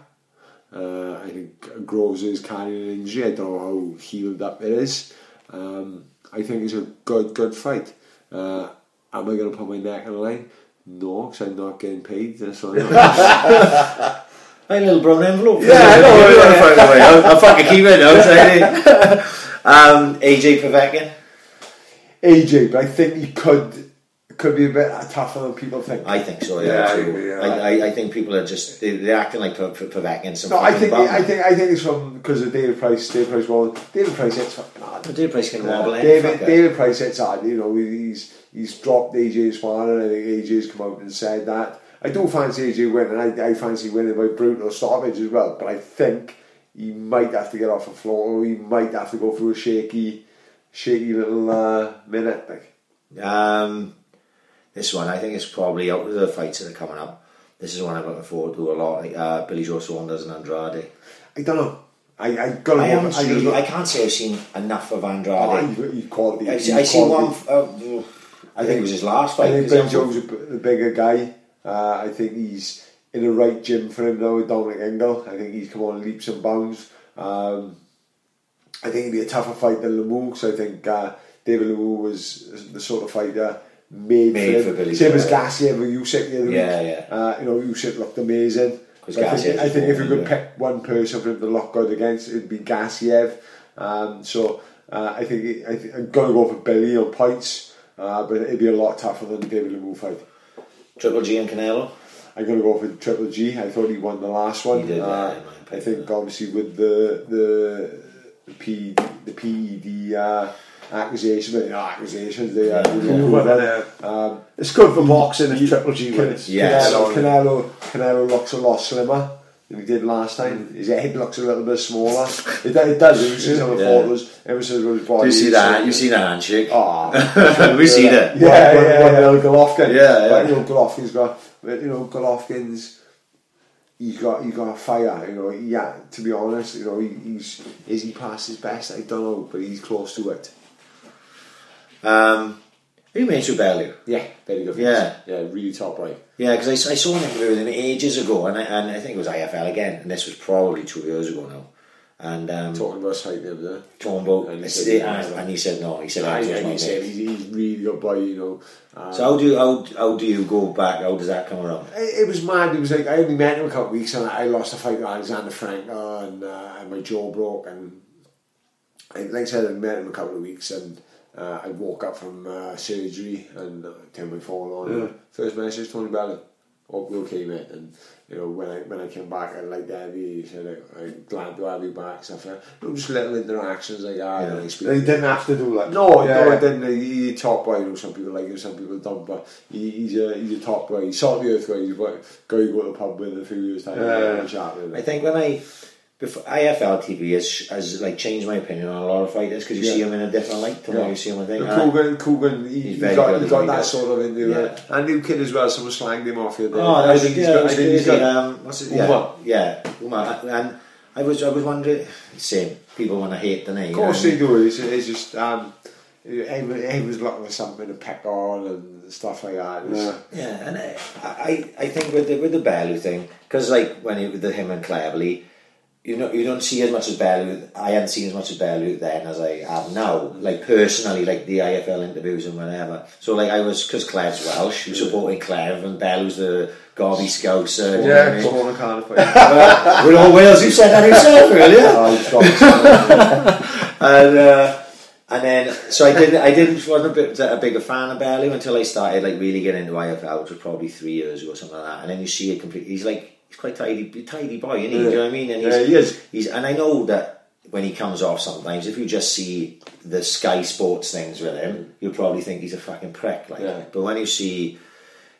B: Uh, I think Groves is carrying an injury. I don't know how healed up it is. Um, I think it's a good, good fight. Uh, am I going to put my neck on the line? No, because I'm not getting paid. That's why.
D: My little brown envelope.
C: Yeah, I know, yeah.
D: I'll, I'll fucking keep it out. um, AJ Povetkin.
B: AJ, but I think he could could be a bit tougher than people think.
D: I think so.
C: Yeah,
D: Yeah,
C: I agree, yeah.
D: I, I, I think people are just they, they're acting like P- P- Povetkin. Some
B: no, I think
D: bum.
B: I think I think it's from because of David Price. David Price, well, David Price hits fucking hard.
D: But David Price can wobble in.
B: David,
D: fucker.
B: David Price hits hard. You know, he's he's dropped AJ's fan, and I think AJ's come out and said that. I do fancy AJ winning. I, I fancy winning by brutal stoppage as well. But I think he might have to get off the floor, or he might have to go through a shaky, shaky little uh, minute. Like,
D: Um, this one, I think it's probably out of the fights that are coming up. This is one I'm looking forward to a lot. Like, uh, Billy Joe Saunders and Andrade.
B: I don't know. I I got
D: I haven't
B: I,
D: really, I
B: I,
D: can't say I've seen enough of
B: oh,
D: Andrade.
B: he quality.
D: I, I seen one. Uh, I think it was his last
B: I
D: fight.
B: think
D: 'cause
B: Billy Joe's a, b- a bigger guy. Uh, I think he's in the right gym for him now with Dominic Ingle. I think he's come on leaps and bounds. Um, I think it'd be a tougher fight than Lemieux because I think uh, David Lemieux was the sort of fighter made,
D: Made
B: for,
D: for Billy
B: Same as
D: yeah.
B: Gassiev with Usyk the other
D: Yeah,
B: week.
D: yeah.
B: Uh, you know, Usyk looked amazing.
D: 'Cause
B: But I think,
D: Gassiev
B: I think if you could pick one person for him to look good against, it'd be Gassiev. Um, so uh, I think I think I'm gonna go for Billy on points, uh, but it'd be a lot tougher than the David Lemieux fight.
D: Triple G and Canelo.
B: I'm going to go for Triple G. I thought he won the last one.
D: Did,
B: Uh,
D: my
B: I think obviously with the the the, P, the PED uh, accusation, but not accusations, they they
C: Yeah.
B: were
C: Yeah.
B: um,
C: It's good for boxing if Triple G
B: Can-
C: wins.
D: Yes.
B: Canelo, Canelo, Canelo looks a lot slimmer than he did last time. His head looks a little bit smaller. It, it does. You see some
D: Yeah.
B: photos. Ever since his body.
D: Do you see
B: is
D: that?
B: so-
D: You see that handshake?
B: Oh,
D: we see that.
B: yeah,
C: Yeah,
B: yeah,
C: yeah,
B: yeah.
C: yeah.
B: Golovkin.
D: Yeah,
B: But,
D: yeah.
B: you know, Golovkin's got, you know, Golovkin's, he's got, he's got a fire, you know, yeah, to be honest, you know, he, he's, is he past his best? I don't know, but he's close to it.
D: Um, made you Bellew?
B: Yeah, very good.
D: Yeah.
B: Yeah, really top right.
D: Yeah, because I, I saw an interview with him ages ago, and I, and I think it was IFL again, and this was probably two years ago now. and um,
B: Talking about sight the other day.
D: talking about
B: And he said was
D: and, he said no. He said
B: I,
D: I
B: and he said he's, he's really good boy, you know. Um,
D: So how do you how, how do you go back? How does that come around?
B: it, it was mad. It was like I only met him a couple of weeks, and I lost a fight with Alexander Frenkel, and, uh, and my jaw broke. And like I said, I met him a couple of weeks, and uh, I woke up from uh, surgery and uh, turned my phone on.
C: Yeah.
B: First message, Tony. Hope you okay, mate. And you know when I when I came back, I liked Evie. He said I, I'm glad to have you back. Stuff like. You know, just little interactions like that. and I speak
C: They didn't have to do that.
B: no,
C: Yeah.
B: no, I didn't. He, he top boy. You know, some people like him, some people don't. But he, he's a he's a top boy. He's salt the earth guy. He's a guy you go to the pub with a few years time.
C: Yeah.
B: and chat with him.
D: I think when I before IFL TV has, has like changed my opinion on a lot of fighters because you
B: Yeah.
D: see them in a different light to
B: Yeah.
D: what you see them. I think.
B: But Kugan, Kugan, he,
D: He's very
B: got,
D: good
B: he
D: at
B: got that
D: does.
B: sort of in there.
D: Yeah.
B: And new kid as well. Someone slanged him off day.
D: Oh,
B: I
D: that was,
B: think
D: yeah,
B: got- I think he's got-
D: Um, what's it? Yeah, yeah. And I was, I was wondering. Same people want to hate the name.
B: Of course they do. It's, it's just um, he, he was looking for something to pick on and stuff like that.
C: Yeah.
D: Yeah, and I, I, I think with the with the Bellew thing, because like when it, with the him and Cleverly, you know, you don't see as much as Bellew. I hadn't seen as much as Bellew then as I have now. Like personally, like the IFL interviews and whatever. So like I was because Clev's Welsh, you supporting Clev, and Bellew's the Gobby Scouser. you know what I
C: Yeah? Corner Cardiff. fight.
D: We're all Wales. You said that yourself earlier.
B: Oh,
D: and uh, and then so I didn't I didn't wasn't a bit a bigger fan of Bellew until I started like really getting into IFL, which was probably three years ago or something like that. And then you see it complete. He's like he's quite tidy, tidy boy, isn't he? Do you know what I mean? And he's,
B: Yeah, he is.
D: He's and I know that when he comes off sometimes, if you just see the Sky Sports things with him, you'll probably think he's a fucking prick. Like,
B: Yeah.
D: but when you see.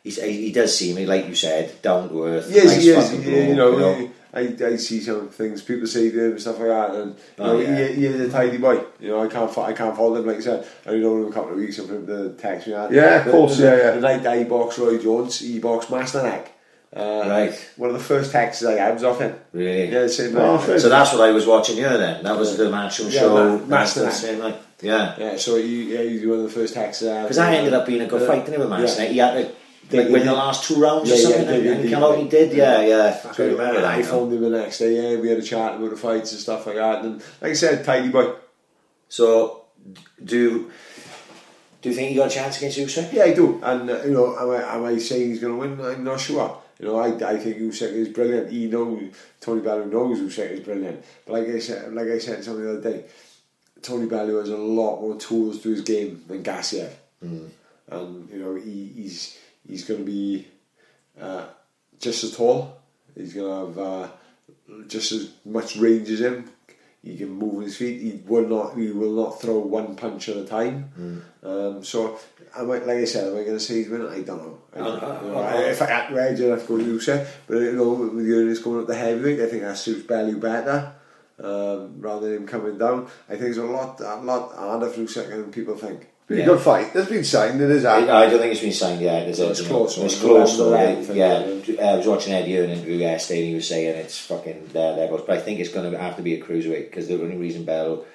D: He's, he does seem like you said down to earth.
B: Yes,
D: nice
B: he is.
D: fucking
B: You, you
D: bloke,
B: know, I, I see some things people say to him and stuff like that, and you
D: Oh,
B: know,
D: yeah.
B: he, he is a tidy boy. You know, I can't I can't follow him like I said. I only know him a couple of weeks and for him to text me that.
C: Yeah, of course,
B: the,
C: yeah, yeah.
B: The night I box Roy Jones, he boxed Masternak. Uh,
D: Right.
B: One of the first texts I had was off him.
D: Really?
B: Yeah, same
C: Oh,
B: night.
D: So that's what I was watching here then. That was the matchroom
B: Yeah,
D: show.
B: Ma- Master
D: same night. Yeah.
B: Yeah, so you, yeah, he's one of the first texts. uh,
D: Because I ended up being a good fight, didn't it, with Master
B: Yeah.
D: He had to like, win
B: did-
D: the last two rounds
B: Yeah,
D: or
B: yeah,
D: something
B: did-
D: and, and come out he did, yeah, yeah. So I remember that.
B: I phoned him the next day. Yeah, we had a chat about the fights and stuff like that. And like I said, tidy boy.
D: So do do you think he got a chance against Usyk?
B: Yeah, I do. And uh, you know, am I, am I saying he's going to win? I'm not sure. You know, I, I think Usyk is brilliant. He knows Tony Bellew knows Usyk is brilliant. But like I said, like I said something the other day, Tony Bellew has a lot more tools to his game than Gassiev. And you know, he, he's he's going to be uh, just as tall. He's going to have uh, just as much range as him. He can move his feet. He will not. He will not throw one punch at a time. Um, so, I might, like I said, am I going to say he's winning? I don't know. I don't know. You know, I- if I to edge, I'd have to go to Usyk. Eh? But you know, with the earnings going up the heavyweight, I think that suits Bellew better. Um, rather than him coming down, I think it's a lot, a lot harder for Usyk than people think.
C: Pretty
D: Yeah.
C: good fight. There's been signed. It is
D: I,
C: happening.
D: I don't think it's been signed yet. Is it?
B: It's close,
D: It's close.
B: the
D: though,
B: I
D: yeah,
B: uh,
D: I was watching Eddie Hearn interview yesterday, and he uh, was saying it's fucking uh, their levels. But I think it's going to have to be a cruiserweight because the only reason Bellew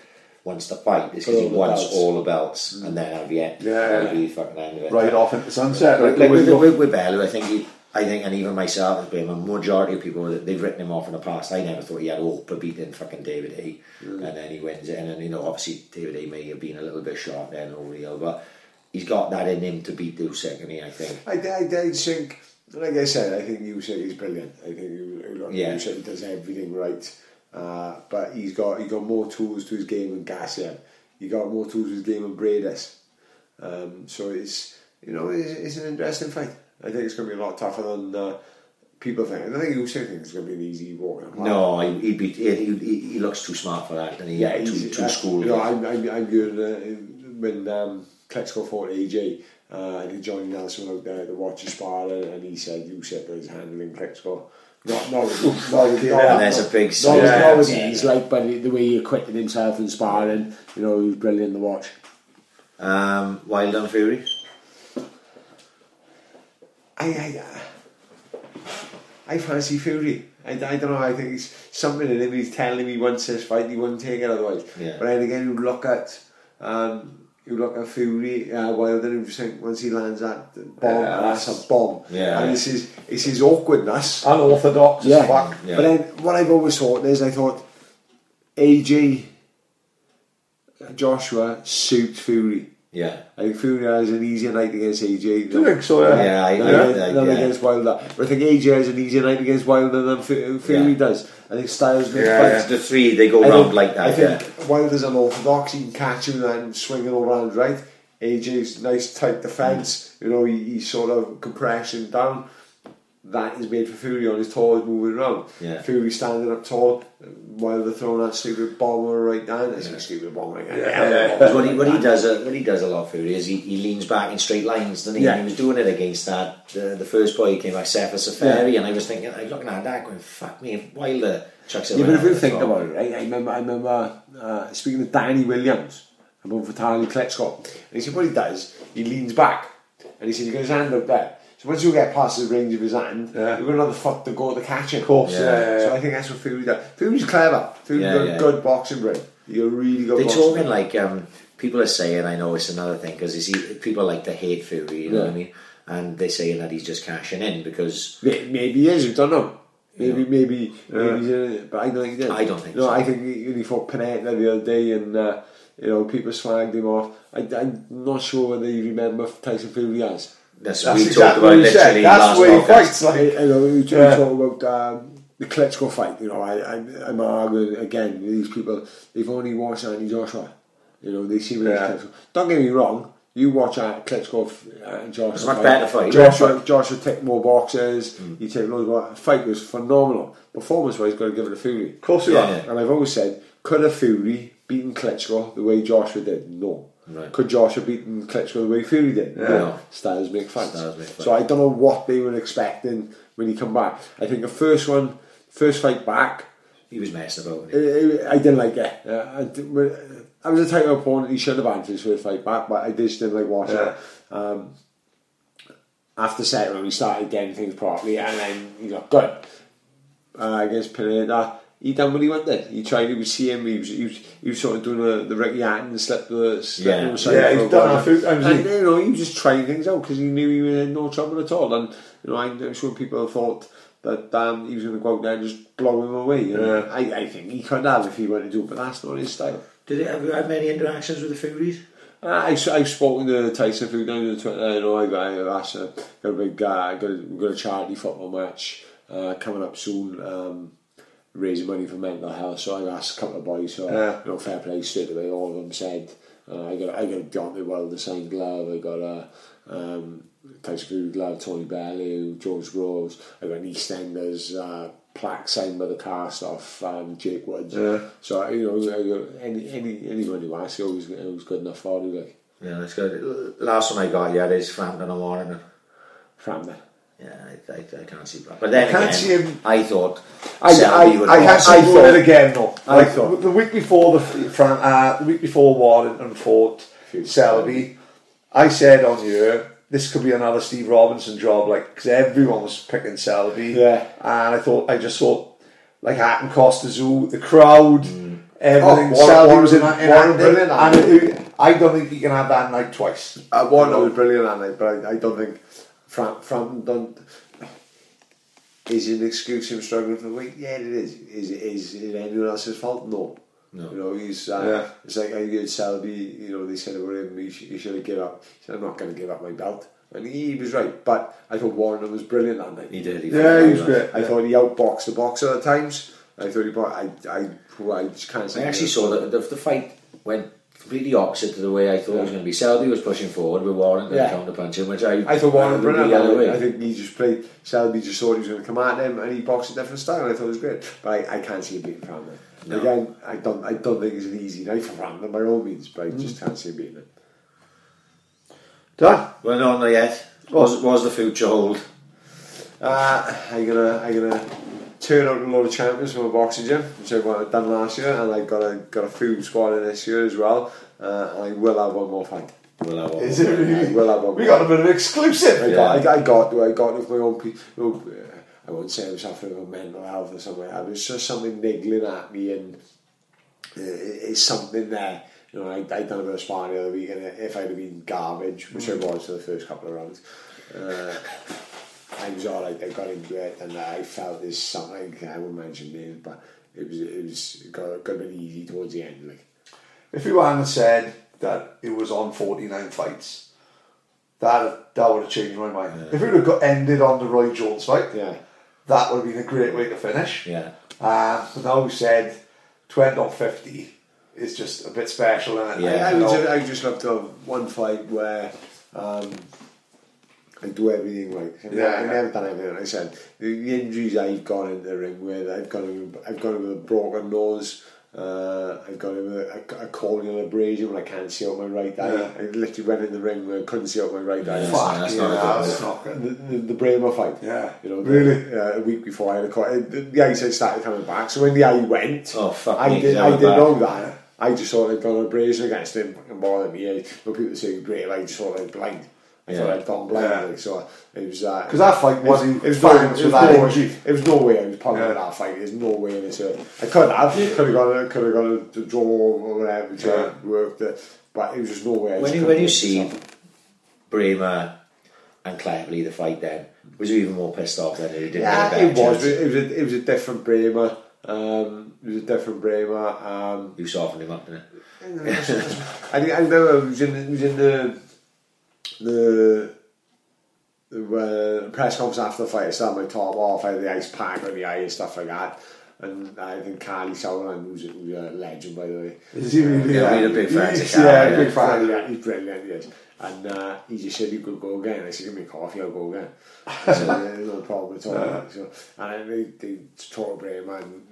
D: wants to fight is because he wants
B: belts.
D: all mm. the belts, and then have yet.
C: Yeah.
D: be fucking end of it.
C: Right off into the sunset.
D: Like,
C: Like,
D: with,
C: with,
D: with, Bellew, I think he, I think, and even myself as being a majority of people they've written him off in the past. I never thought he had hope of beating fucking David Haye. Mm. And then he wins it, and then you know obviously David Haye. may have been a little bit short then over the hill, but he's got that in him to beat Usyk. I mean, I think.
B: I, I, I think, like I said, I think Usyk is brilliant. I think you
D: Yeah.
B: Usyk does everything right. Uh, but he's got he got more tools to his game than Garcia. He got more tools to his game than Briedis. Um, so it's you know it's, it's an interesting fight. I think it's going to be a lot tougher than uh, people think. I don't think Usyk thinks it's going to be an easy walk.
D: No, he, he'd be, he, he, he looks too smart for that, and he yeah, too,
B: he's-
D: too
B: uh,
D: school.
B: You know, I'm, I'm, I'm good uh, when um, Klitschko fought AJ. Uh, I think Johnny Nelson out there to watch the sparring, and he said Usyk was handling Klitschko. Not, not, with- not, with- not,
D: and there's a big
B: not, with-
C: Yeah,
B: not with
D: yeah,
B: ease,
D: yeah.
B: like, but the way he acquitted himself in sparring, you know, he was brilliant to watch.
D: Um, Wild and Fury.
B: I, I, uh, I fancy Fury. I, I don't know. I think it's something in him. He's telling me once this fight, he wouldn't take it otherwise.
D: Yeah.
B: But then again, you look at um, you look at Fury, uh, Wilder, just think once he lands that bomb,
C: Yeah,
B: that's
C: that's-
B: a bomb.
D: Yeah.
B: And it's his, it's his awkwardness.
C: unorthodox
B: Yeah.
D: Yeah.
B: But then what I've always thought is, I thought AJ Joshua suit Fury.
D: Yeah.
B: I think Fury has an easier night against AJ.
C: Do you think so? Yeah.
D: Yeah, I,
B: than,
D: I, I,
B: than
D: yeah.
B: against Wilder. But I think AJ has an easier night against Wilder than Fu- Fury
D: Yeah.
B: does. I think Styles makes
C: Yeah.
D: The three, they go
B: I
D: round
B: think-
D: like that.
B: I think
D: Yeah.
B: Wilder's unorthodox. He can catch him and swing it all around right. AJ's nice tight defence. You know, he, he's sort of compression down. That is made for Fury on his toes moving around.
D: Yeah.
B: Fury standing up tall, Wilder throwing that stupid bomber right down. That's a stupid bomber again.
C: Yeah.
D: Because what he, what he does, uh, what he does a lot, Fury, is he, he leans back in straight lines. Doesn't he?
B: Yeah.
D: And he was doing it against that the, the first boy he came like Sefer Seferi, and I was thinking, I was looking at that, going, "Fuck me!" If Wilder chucks it.
B: Yeah, but if you think
D: top-
B: about it, right? I remember, I remember uh, speaking to Danny Williams about Vitaly Klitschko, and he said what he does, he leans back, and he said you got his hand up there. So once you get past the range of his hand,
C: Yeah.
B: you've got another foot to go to catch him. Of
C: course, yeah, yeah,
B: So. I think that's what Fury does. Fury's clever. Fury's
D: Yeah,
B: got
D: yeah.
B: good boxing brain. You're really good
D: They're talking
B: brain.
D: like um, people are saying. I know it's another thing because you see people like to hate Fury. You know what I mean? And they're saying that he's just cashing in because
B: Maybe he is, we don't know. Maybe, maybe,
C: Yeah.
B: maybe he's in it, but I don't think he did.
D: I don't think
B: no,
D: so.
B: I think he, he fought Pianeta the other day and, uh, you know, people slagged him off. I, I'm not sure whether you remember Tyson Fury has.
D: That's,
C: That's
D: we
C: exactly
D: talked
C: what
D: about literally
C: That's
D: last
C: where he fights. Like,
B: I know we talk,
C: Yeah.
B: talk about um, the Klitschko fight. You know, I, I, I'm arguing again. These people, they've only watched Andy Joshua. You know, they see me
C: Yeah.
B: Klitschko. Don't get me wrong. You watch uh, Klitschko uh, Joshua.
D: It's a much better fight.
B: Joshua, Joshua take more boxes. You take loads more. Fight was phenomenal. Performance wise, got to give it a Fury.
C: of course you
D: Yeah, yeah.
B: And I've always said, could a Fury beaten Klitschko the way Joshua did? No.
D: Right.
B: Could Joshua beaten Klitschko the way Fury did?
D: No.
B: Styles make fights.
D: Styles make fights.
B: So I don't know what they were expecting when he come back. I think the first one, first fight back,
D: He was messing about.
B: I, I- I didn't like it. Uh, I, did- I was a type of opponent he should have had for his first fight back, but I just didn't like watching
C: Yeah.
B: it. Um, after second round, he started getting things properly, and then he got good uh, against Pianeta. He done what he went wanted. He tried. You would see him. He was, he was, he was sort of doing the, the Ricky Hatton and slept the slept
D: Yeah.
B: on the side
C: Yeah,
B: for
C: he's
B: a
C: done
B: while.
C: that a few times,
B: And
C: he-
B: you know, he was just trying things out because he knew he was in no trouble at all. And you know, I'm sure people thought that um, he was going to go out there and just blow him away. You know?
C: Yeah.
B: I, I think he could have if he wanted to, do but that's not his style.
D: Did he, have you had many interactions with the Furies?
B: Uh, I, I've spoken to Tyson Fury down on Twitter. You know, I got, I asked, uh, got a big, uh, got, a, got a charity football match uh, coming up soon, um, raising money for mental health. So I asked a couple of boys. So
C: Yeah.
B: you know, fair play straight away. All of them said, uh, I got, I got a Deontay Wilder signed glove. I got a um, Tyson Fury glove, Tony Bellew, George Groves. I got an EastEnders uh, plaque signed by the cast off um, Jake Woods.
C: Yeah.
B: So you know, I got any any anyone who asks, always always good enough for you, like
D: Yeah, that's good. Last one I got, yeah, is Frampton and Warrington.
B: from there.
D: Yeah, I, I, I can't see that. But then
C: I can't
D: again,
C: see him-
D: I thought
B: I-
D: Selby
B: I-
D: would
C: I
D: box
C: can't see
B: I
C: him doing
B: thought-
C: it again though.
B: I
C: Like,
B: thought-
C: the week before the Fran, uh, the week before Warrington fought Selby, I said on here this could be another Steve Robinson job, like because everyone was picking Selby.
B: Yeah.
C: and I thought I just thought like Hatton Kostya Tszyu, the crowd, everything.
B: Oh, Warren-
C: Selby was in,
B: Warren-
C: in
B: Warren brilliant,
C: and it, I don't think he can have that night twice.
B: Uh, one was brilliant that night, but I, I don't think Fram, Frampton. Is it an excuse him struggling for the week? Yeah, it is. Is it is it anyone else's fault? No.
D: No.
B: You know, he's uh,
C: Yeah.
B: it's like I heard Selby. You know, they said about him. He, sh- he should have given up. He said, "I'm not going to give up my belt," and he was right. But I thought Warren was brilliant that night.
D: He did. He
C: Yeah, he was great.
B: I thought he outboxed the boxer at times. I thought he. Bought, I I I just can't.
D: I actually saw that the, the fight went completely opposite to the way I thought it was going to be. Selby was pushing forward with Warrington
B: Yeah.
D: counter punching, which I
B: I thought Warren
D: I
B: brilliant.
D: the other way.
B: I think he just played. Selby just thought he was going to come at him, and he boxed a different style. And I thought it was great, but I, I can't see him beating Frampton.
D: No.
B: Again, I don't. I don't think it's an easy night for Frampton by all means, but I
D: Mm.
B: just can't see him beating him.
C: Done.
D: well, no, not yet. Was was the future hold?
B: Uh, I'm gonna. I'm gonna turn out a lot of champions from a boxing gym, which I have done last year, and I got a got a food squad in this year as well. Uh, and I will have one more fight.
D: Well, I won't.
C: Is it
B: I
C: really?
B: will have one.
C: We
B: more.
C: got a bit of exclusive.
B: I
D: Yeah.
B: got, I, I got, I got with my own people. You know, uh, I won't say I was suffering from mental health or something. like that. It was just something niggling at me, and uh, it's something there. You know, I I done a bit of sparring the other week, and if I'd have been garbage, which I was for the first couple of rounds, uh, I was all right. I got into it, and I felt there's something I won't mention names, but it was it was got, got a bit easy towards the end. Like
C: If you hadn't said that it was on 49 fights, that that would have changed my mind. If it would have got ended on the Roy Jones fight,
B: yeah,
C: that would have been a great way to finish.
D: Yeah.
C: Um, but now we said to end on 50 is just a bit special. And
D: Yeah.
B: I, I, would just, I would just love to have one fight where um, I do everything right. I
C: Yeah,
B: I've
C: yeah.
B: never done everything. Like I said the, the injuries I've gone into the ring with, I've gone in, I've gone in with a broken nose. Uh, I've got in a, a corneal abrasion when I can't see out my right eye.
C: Yeah.
B: I literally went in the ring where I couldn't see out my right eye.
C: Fuck,
D: that's
C: yeah,
D: not
C: that's not good.
B: The, the, the Brähmer fight.
C: Yeah.
B: You know,
C: Really?
B: The, uh, a week before I had a cut, the, the eyesight started coming back. So when the eye went,
D: Oh, fuck
B: I did,
D: I
B: didn't know that. I just thought I'd got an abrasion against him and bothered me. When people say great, I just thought I'd blind. I thought
D: Yeah.
B: I'd gone blind.
C: Yeah.
B: Like, so it was uh,
C: Because that fight wasn't
B: it was
C: fans
B: no,
C: with
B: it was
C: that
B: no,
C: injury.
B: It was no way I was pulling
C: Yeah.
B: that fight. There's no way in this. Uh, I could have, could have got, a, could have got a, a draw or whatever, which
C: Yeah.
B: I worked. Uh, but it was just no way.
D: When you when you see
B: myself.
D: Brähmer and Cleverly the fight, then was you even more pissed off than he didn't
B: Yeah, it was. It was a, it was a different Brähmer. Um, it was a different Brähmer. Um,
D: You softened him up, didn't it?
B: I, think- I remember it was in, it was in the the the uh, press conference after the fight. I started my top off. I had the ice pack on the eye and stuff like that. And I think Kalle Sauerland, who's, a- who's a legend by the way,
C: Is he really?
D: Yeah, we're a big fans of
C: He's-
D: Carl,
C: Yeah,
D: yeah.
C: big fan.
B: brilliant, he's brilliant, he is. And uh, he just said he could go again. I said, give me a coffee, I'll go again. I said, "Yeah, no problem at all. So, and they, they talked about him, and,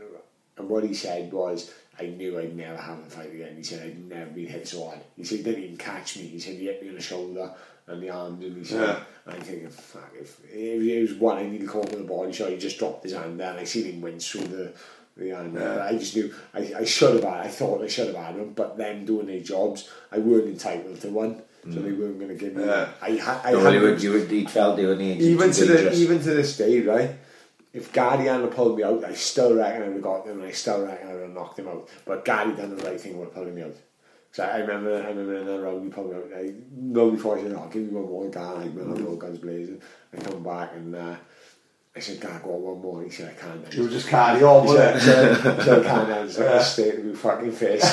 B: and what he said was, I knew I'd never have a fight again. He said, I'd never been hit so hard. He said, he didn't even catch me. He said, he hit me on the shoulder and the arms, and he said,
C: Yeah.
B: and I'm thinking, fuck, if it was, it was one, I nearly caught with a body shot. He just dropped his hand there, and I seen him wince through the. The hand.
C: Yeah.
B: I just knew I, I should have had. I thought I should have had one, but them doing their jobs, I weren't entitled to one, so they mm. weren't going to give me.
C: Yeah.
B: I, ha- I
D: No,
B: had
D: you would, you would, he felt they were
B: even
D: too
B: to the even to this day, right? If Gardy hadn't pulled me out, I still reckon I would have got him, and I still reckon I would have knocked him out. But Gardy done the right thing with pulling me out. So I remember, I remember in that round he pulled me out. I know before I said, "Oh, give me one more, Gardy." I went on guns blazing. I come back and uh, I said, "Gardy, go on one more." He said, "I can't."
C: You just carry on with
B: said,
C: it.
B: said, said, I can't. I was like, I of my fucking face.
C: I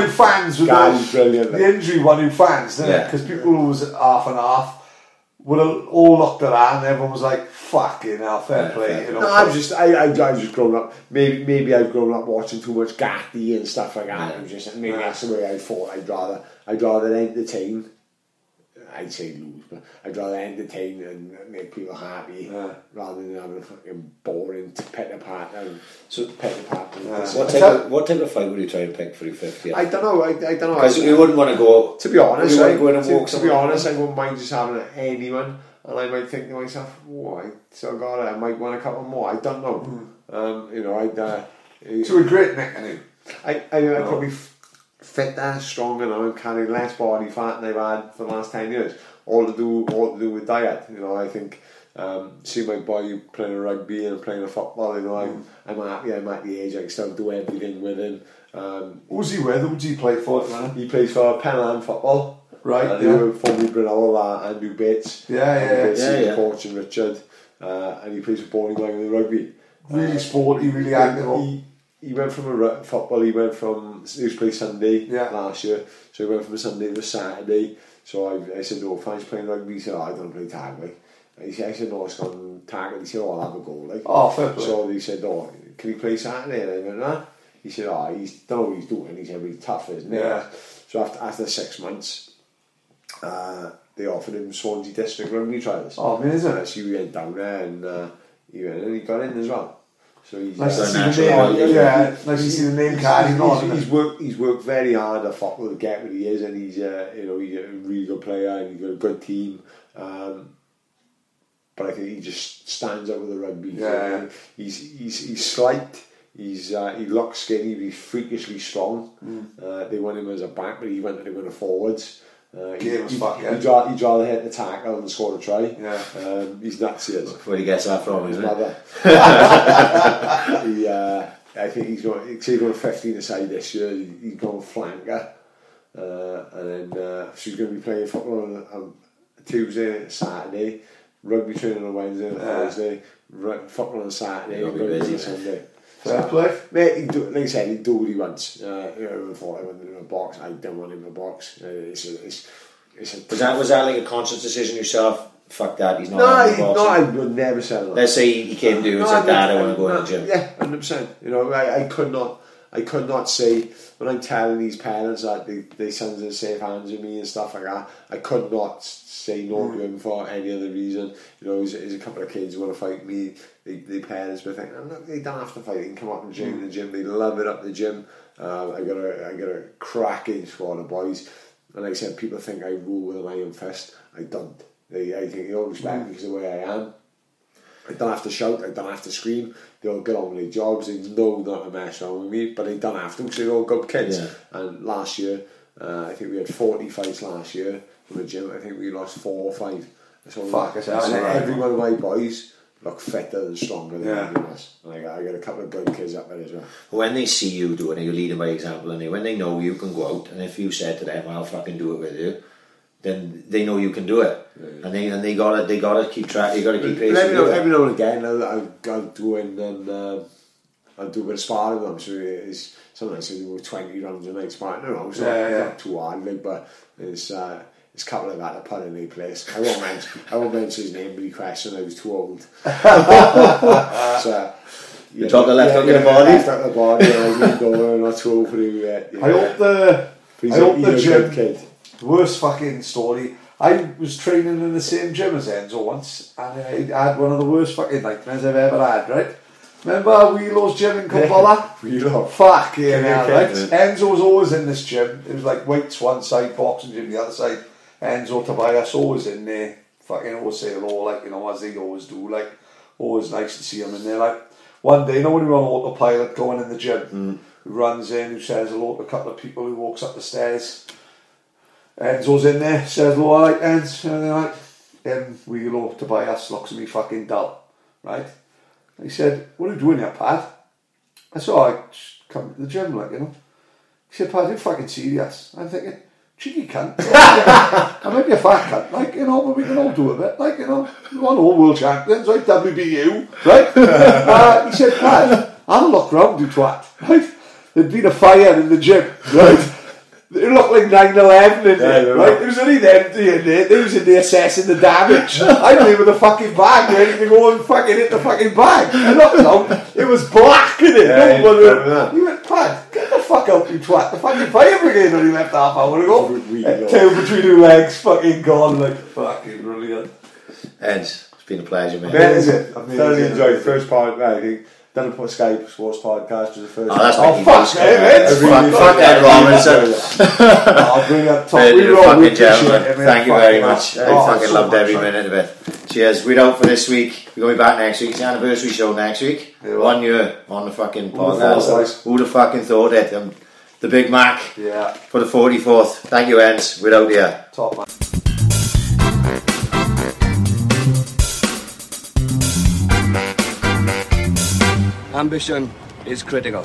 C: who fans with
B: Gardy's
C: the,
B: brilliant.
C: the injury one who fans, didn't it? Because people who was half and half have all that and everyone was like, fucking hell, fair
D: Yeah,
C: play.
D: fair
C: You know,
B: No, I was just I, I I was just grown up. Maybe maybe I've grown up watching too much Gatti and stuff like that.
D: Yeah.
B: It was just maybe
C: Yeah.
B: that's the way I thought. I'd rather I'd rather entertain. I'd say lose, but I'd rather entertain and make people happy
C: Yeah.
B: rather than having a fucking boring pet apart and so pet apart. and
C: Yeah.
B: this-
D: What type, of, what type of fight would you try and pick for your 50th?
B: I don't know. I, I don't know.
D: Because
B: I-
D: you wouldn't want to go.
B: to be honest,
D: you
B: I,
D: wouldn't go in and
B: to,
D: walk
B: to be honest, I wouldn't mind just having anyone, and I might think to myself, "Oh, I still got it. I might want a couple more." I don't know.
C: Hmm.
B: Um, you know, I'd. Uh,
C: to a great Nick, I.
B: I, I, I probably f- fitter, stronger now, and carrying less body fat than I've had for the last ten years. All to do, all to do with diet. You know, I think. Um, see my boy playing rugby and playing football. You know, I'm, I'm happy. I'm at the age I can still do everything with him. Um,
C: Who's he with? Who did he play for at the minute?
B: he plays for Penland football.
C: Right,
B: And
C: yeah.
B: he were formerly Brunel, uh, Andrew Bates.
C: Yeah, yeah,
B: Andrew
C: yeah.
B: Bates
D: Yeah,
B: is the
D: yeah.
B: coach in Richard. Uh, and he plays for Bowling in the rugby.
C: Really sporty, really active.
B: He, he went from a football, he went from, he used to play Sunday
C: Yeah.
B: last year, so he went from a Sunday to a Saturday. So I, I said, oh, fine, he's playing rugby. He said, oh, I don't play tag, like. And he said, I said, no, it's gone tag. And he said, oh, I'll have a go, like.
C: Oh, fair play.
B: So he said, oh, can he play Saturday? And I went, nah. He said, oh, he's know what he's doing. He said, he's tough, isn't he?
C: Yeah.
B: So after, after six months, uh, they offered him Swansea District rugby trials.
C: Oh, amazing.
B: Uh, so he went down there and uh, he went and he got in as well. So he's
C: Nice to see the name.
D: yeah.
C: Yeah, nice to see the name
B: He's, he's, he's, he's worked. He's worked very hard at football to get where he is, and he's uh, you know he's a really good player and he's got a good team. Um, but I think he just stands out with the rugby.
C: Yeah.
B: He's he's he's slight. He's uh, he looks skinny, but he's freakishly strong.
C: Mm.
B: Uh, they want him as a back, but he went to go forwards. Uh, he,
C: Game as
B: he,
C: fuck, yeah.
B: he'd, rather, he'd rather hit the tackle than score a try.
C: Yeah.
B: Um, he's nuts, he is
D: Where do you get that from,
B: his
D: isn't it?
B: mother. he, uh, I think he's going. He's going 15 aside this year. He's going flanker, uh, and then uh, so he's going to be playing football on, on Tuesday, Saturday. rugby training on Wednesday and Thursday, ru- football on Saturday,
D: You'll
B: rugby on Sunday.
C: Fair play.
B: Mate, he do, like I said, he do what he wants. Uh, everyone thought I wanted him in a box. I don't want him in a box. Uh, it's, a, it's, it's a,
D: Was that was that like a conscious decision yourself? Fuck that, he's not.
B: no,
D: the
B: no. I would never say that.
D: Let's say he came to you and
B: No,
D: said, Dad, I want to go
B: no,
D: in the gym.
B: Yeah, hundred percent. You know, I, I could not, I could not say when I'm telling these parents that they, they sons in safe hands with me and stuff like that. I could not say no to mm. him for any other reason. You know, there's, there's a couple of kids who want to fight me. The, the parents but think, look, they don't have to fight. They can come up and gym mm. the gym. They love it up the gym. Um, I got a, I got a cracking squad of boys. And like I said, people think I rule with an iron fist. I don't. They, I think they all respect me because of the way I am. I don't have to shout, I don't have to scream. They all get on with their jobs, they know not to mess around with me, but they don't have to because they're all good kids.
D: Yeah.
B: And last year, uh, I think we had 40 fights last year from the gym. I think we lost four or five. So
C: Fuck, it's
B: and
C: right.
B: every one of my boys look fitter and stronger than
C: Yeah.
B: anyone else. And I got, I got a couple of good kids up there as well.
D: When they see you doing it, you lead them by example, and they, when they know you can go out, and if you said to them, "I'll fucking do it with you," then they know you can do it, and they and they gotta they gotta keep track. You gotta keep pace.
B: every,
D: with
B: now,
D: it.
B: every now and again, I'll, I'll, I'll go in and um, I'll do a bit of sparring with them. So it's sometimes I do 20 rounds a night sparring. No, no, it's not,
C: Yeah, yeah.
B: not too hard, like, but it's, uh, it's a couple of that to put in their place. I won't mention, I won't mention his name, but he questioned I was too old. so,
D: You took the left hook in the body?
B: Left hook the body, and I didn't go, I'm not too old for him yet.
C: I hope the
B: He's
C: I
B: a-
C: hope
B: he's
C: the
B: a
C: gym
B: good kid.
C: Worst fucking story. I was training in the same gym as Enzo once, and I had one of the worst fucking nightmares I've ever had. Right? Remember Wheelo's gym in Kampala?
B: Wheelo.
C: Fuck yeah,
B: Okay,
C: right? Enzo was always in this gym. It was like weights one side, boxing gym the other side. Enzo Tobias always in there. Fucking always say hello, like you know, as they always do. Like always nice to see him in there. Like one day, you know when you're on autopilot going in the gym, who runs in, who says hello to a couple of people, who walks up the stairs. Enzo's in there, says hello, I like Enz, and they're like, um, Wheelo Tobias looks at me fucking dull, right? He said, What are you doing here, Pat? I said, oh, I come to the gym, like, you know. He said, Pat, you're fucking serious. I'm thinking, cheeky cunt. I might be a fat cunt, like, you know, but we can all do a bit, like, you know. We want all world champions, right? WBU, right? uh, he said, Pat, a look round, you twat, right? There'd been a fire in the gym, right? It looked like 9-11 in there,
B: Yeah,
C: right? It was only them in it. They was in there assessing the damage. I'm there with a fucking bag ready to go and fucking hit the fucking bag. I looked out, it was black in it.
B: Yeah,
C: no one
B: you
C: went,
B: remember
C: went, Pat, get the fuck out, you twat. The fucking fire brigade only left half hour ago.
B: We- we
C: Uh. Tail between two legs, fucking gone, like, fucking brilliant.
D: Eds, it's been a pleasure, man.
B: Yeah, is it?
C: Amazing.
B: Thoroughly enjoyed the first part. I think a Sky Sports Podcast was the first.
D: Oh, that's
C: Oh, fuck,
D: man. Fuck,
B: really
D: fuck
B: fucking
D: Ed Robinson.
C: Oh, brilliant. Top.
D: You're
C: We all
D: fucking
C: it.
D: Thank you very much. I
C: Oh,
D: fucking
C: so
D: loved
C: much
D: every minute of it. Cheers. We're out for this week. We're going back next week. It's the anniversary show next week.
C: Yeah.
D: One year on the fucking
C: Who'd have thought,
D: podcast. Who'd have fucking thought it? Um, the Big Mac
C: Yeah,
D: for the 44th. Thank you, Ends. We're out here.
C: top man.
A: Ambition is critical.